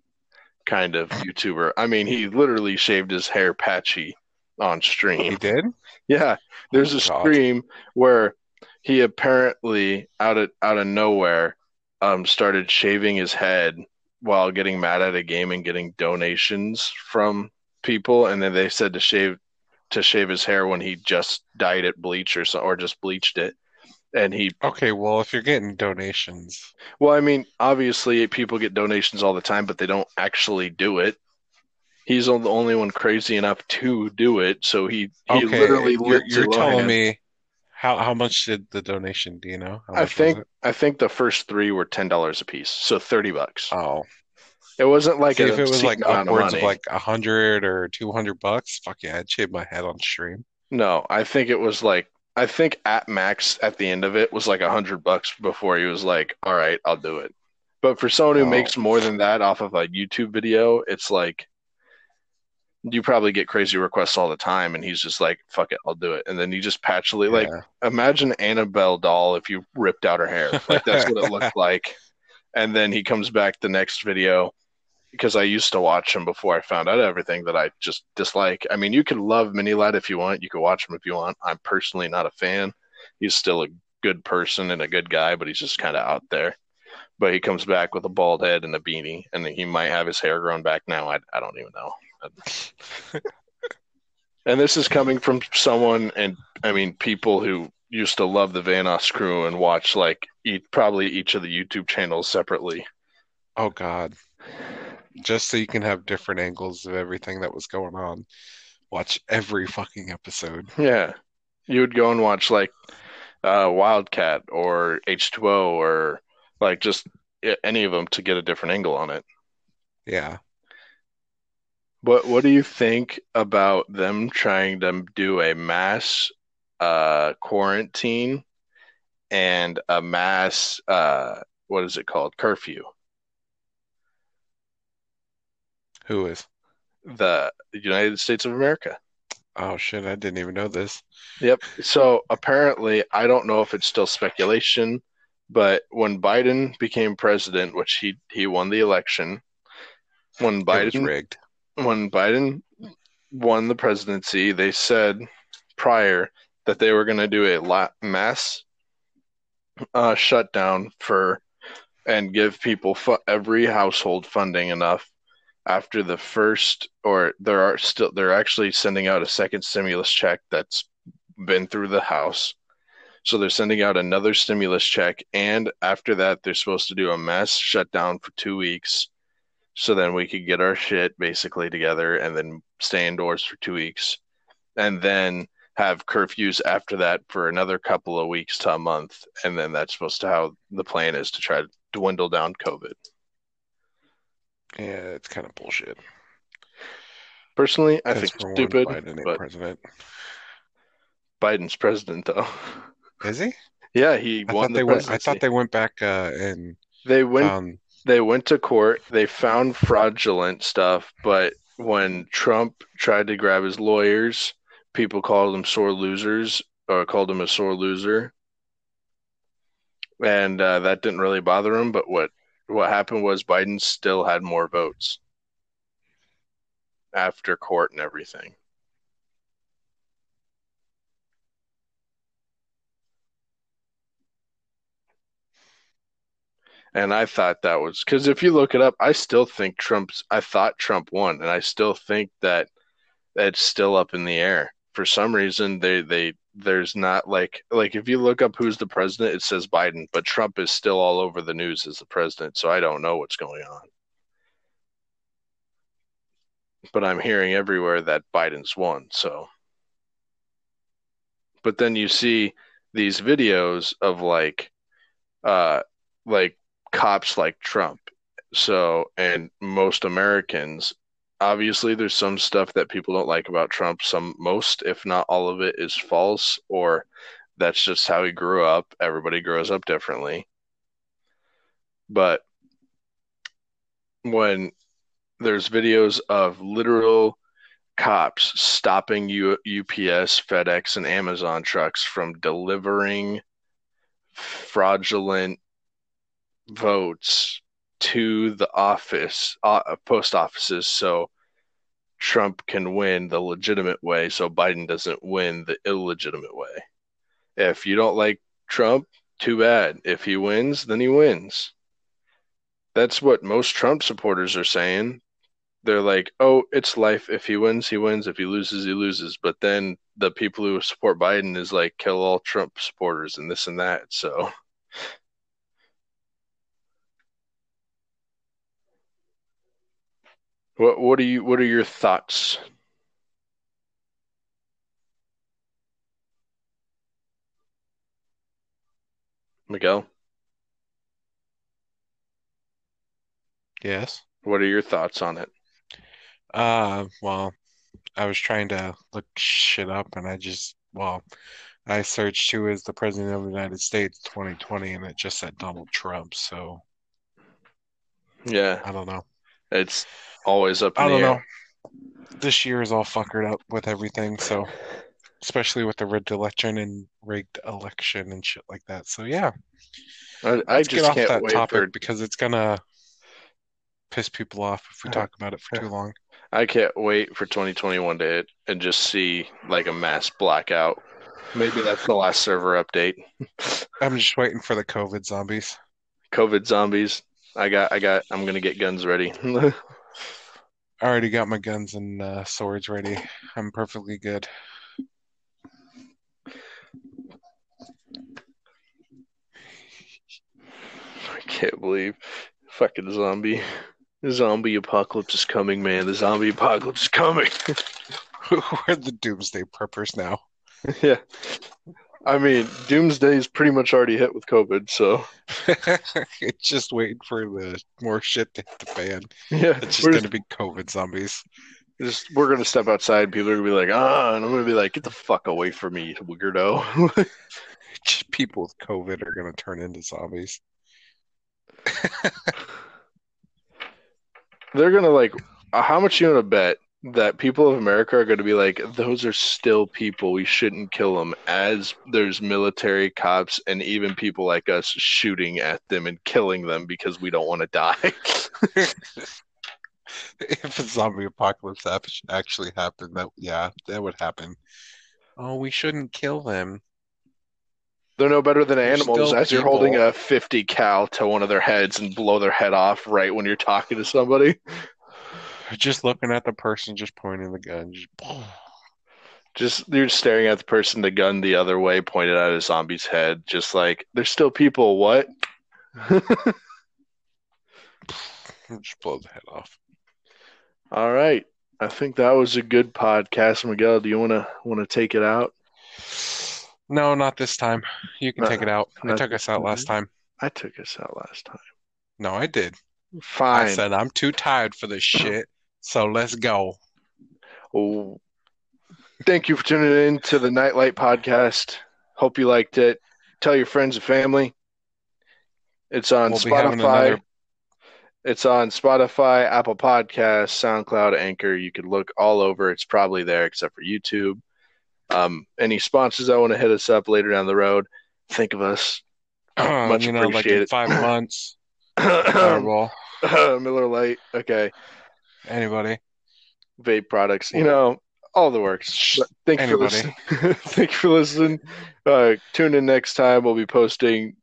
A: kind of YouTuber. I mean, he literally shaved his hair patchy on stream.
B: he did.
A: Yeah, there's
B: Oh,
A: a
B: God.
A: stream where he apparently out of out of nowhere um started shaving his head while getting mad at a game and getting donations from people and then they said to shave to shave his hair when he just dyed it bleach or so or just bleached it and he
B: Okay, well, if you're getting donations,
A: well i mean obviously people get donations all the time but they don't actually do it he's the only one crazy enough to do it so he he
B: okay,
A: literally
B: you're, you're telling me how how much did the donation? Do you know?
A: I think? I think the first three were ten dollars a piece, so thirty bucks.
B: Oh,
A: It wasn't like
B: see, if it was like upwards of like a hundred or two hundred bucks, fuck yeah, I'd shave my head on stream.
A: No, I think it was like I think at max at the end of it was like a hundred bucks before he was like, "All right, I'll do it." But for someone who
B: Oh.
A: makes more than that off of a YouTube video, it's like you probably get crazy requests all the time, and he's just like, "Fuck it, I'll do it." And then you just patchily like imagine Annabelle doll if you ripped out her hair. Like that's what it [laughs] looked like. And then he comes back the next video because I used to watch him before I found out everything that I just dislike. I mean, you can love Mini Ladd if you want. You can watch him if you want. I'm personally not a fan. He's still a good person and a good guy, but he's just kind of out there. But he comes back with a bald head and a beanie, and he might have his hair grown back now. I, I don't even know. [laughs] and this is coming from someone, and I mean, people who used to love the Vanoss crew and watch like eat, probably each of the YouTube channels separately.
B: Oh God. Just so you can have different angles of everything that was going on. Watch every fucking episode.
A: Yeah, you would go and watch like uh, Wildcat or H2O or like just any of them to get a different angle on it.
B: Yeah.
A: What What do you think about them trying to do a mass uh, quarantine and a mass uh, what is it called curfew?
B: Who is?
A: The United States of America.
B: Oh shit, I didn't even know this.
A: Yep. So apparently, I don't know if it's still speculation, but when Biden became president, which he he won the election, when Biden
B: rigged.
A: when Biden won the presidency, they said prior that they were going to do a mass uh, shutdown for and give people fu- every household funding enough after the first or there are still they're actually sending out a second stimulus check that's been through the house so they're sending out another stimulus check and after that they're supposed to do a mass shutdown for 2 weeks so then we could get our shit basically together and then stay indoors for 2 weeks and then have curfews after that for another couple of weeks to a month and then that's supposed to how the plan is to try to dwindle down covid
B: Yeah, it's kind of bullshit.
A: personally i
B: That's
A: think it's stupid
B: Biden
A: but
B: president.
A: biden's president though [laughs]
B: Is he?
A: yeah he
B: I
A: won the
B: they went. I thought they went back uh, and
A: they went
B: found.
A: they went to court they found fraudulent stuff but when trump tried to grab his lawyers people called him sore losers or called him a sore loser and uh, that didn't really bother him but what what happened was biden still had more votes after court and everything And I thought that was because if you look it up, I still think Trump's. I thought Trump won, and I still think that it's still up in the air. For some reason, they they there's not like like if you look up who's the president, it says Biden, but Trump is still all over the news as the president. So I don't know what's going on. But I'm hearing everywhere that Biden's won. So, but then you see these videos of like, uh, like cops like Trump. So, and most Americans, obviously, there's some stuff that people don't like about Trump. Some, most, if not all of it, is false, or that's just how he grew up. Everybody grows up differently. But when there's videos of literal cops stopping U- UPS, FedEx, and Amazon trucks from delivering fraudulent votes to the office, uh, post offices, so Trump can win the legitimate way, so Biden doesn't win the illegitimate way. If you don't like Trump, too bad. If he wins, then he wins. That's what most Trump supporters are saying. They're like, oh, it's life. If he wins, he wins. If he loses, he loses. But then the people who support Biden is like, kill all Trump supporters and this and that. So. What what are you what are your thoughts? Miguel,
B: Yes.
A: what are your thoughts on it?
B: Uh, well, I was trying to look shit up, and I just well, I searched who is the president of the United States 2020, and it just said Donald Trump. So
A: Yeah,
B: I don't know.
A: it's always up in
B: I
A: the
B: don't know. This year is all fuckered up with everything, so especially with the rigged election and rigged election and shit like that. So yeah,
A: I, I
B: let's get off
A: can't
B: that
A: wait
B: topic
A: for
B: because it's gonna piss people off if we uh, talk about it for too long.
A: I can't wait for 2021 to hit and just see like a mass blackout. Maybe that's the last server update. [laughs]
B: I'm just waiting for the COVID zombies.
A: COVID zombies. I got, I got. I'm gonna get guns ready. [laughs]
B: I already got my guns and uh, swords ready. I'm perfectly good.
A: I can't believe fucking zombie. The zombie apocalypse is coming, man. The zombie apocalypse is coming. [laughs]
B: We're the doomsday preppers now. [laughs]
A: yeah. I mean, doomsday is pretty much already hit with COVID, so
B: it's [laughs] just waiting for the more shit to hit the fan.
A: yeah.
B: It's just gonna be COVID zombies.
A: just we're gonna step outside. People are gonna be like, ah, and I'm gonna be like, get the fuck away from me, weirdo. [laughs]
B: People with COVID are gonna turn into zombies.
A: They're gonna like, how much you gonna bet that people of America are gonna be like, those are still people. We shouldn't kill them. As there's military cops and even people like us shooting at them and killing them because we don't want to die. [laughs]
B: If a zombie apocalypse actually happened, that yeah, that would happen. Oh, we shouldn't kill them.
A: They're no better than
B: They're
A: animals.
B: still
A: As you're holding a 50 cal to one of their heads and blow their head off right when you're talking to somebody. [laughs]
B: Just looking at the person, just pointing the gun, just [sighs]
A: Just you're staring at the person, the gun the other way, pointed at a zombie's head. Just like there's still people. What? [laughs]
B: just blow the head off.
A: All right. I think that was a good podcast, Miguel. Do you wanna wanna take it out?
B: No, not this time. You can
A: Uh,
B: take it out. I took us out last time.
A: I took us out last time.
B: No, I did.
A: Fine.
B: I said I'm too tired for this [clears throat] shit, so let's go.
A: Oh, thank you for tuning in to the Nightlite podcast. Hope you liked it. Tell your friends and family. It's on
B: We'll
A: Spotify.
B: another-
A: It's on Spotify, Apple Podcasts, SoundCloud, Anchor. You could look all over. It's probably there except for YouTube. Um, any sponsors that want to hit us up later down the road, think of us. [clears throat] Much
B: you know, like in five months. [clears throat] [clears throat]
A: Miller Lite. Okay.
B: Anybody?
A: vape products, you know, all the works. But thank you for listening. [laughs] thank you for listening. Uh, tune in next time. We'll be posting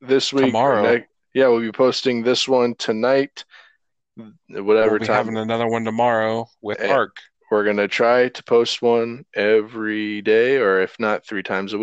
A: this week.
B: Tomorrow.
A: ne- yeah, we'll be posting this one tonight. Whatever
B: We'll be
A: time.
B: having another one tomorrow with
A: Eh.
B: Ark.
A: We're gonna try to post one every day, or if not, three times a week.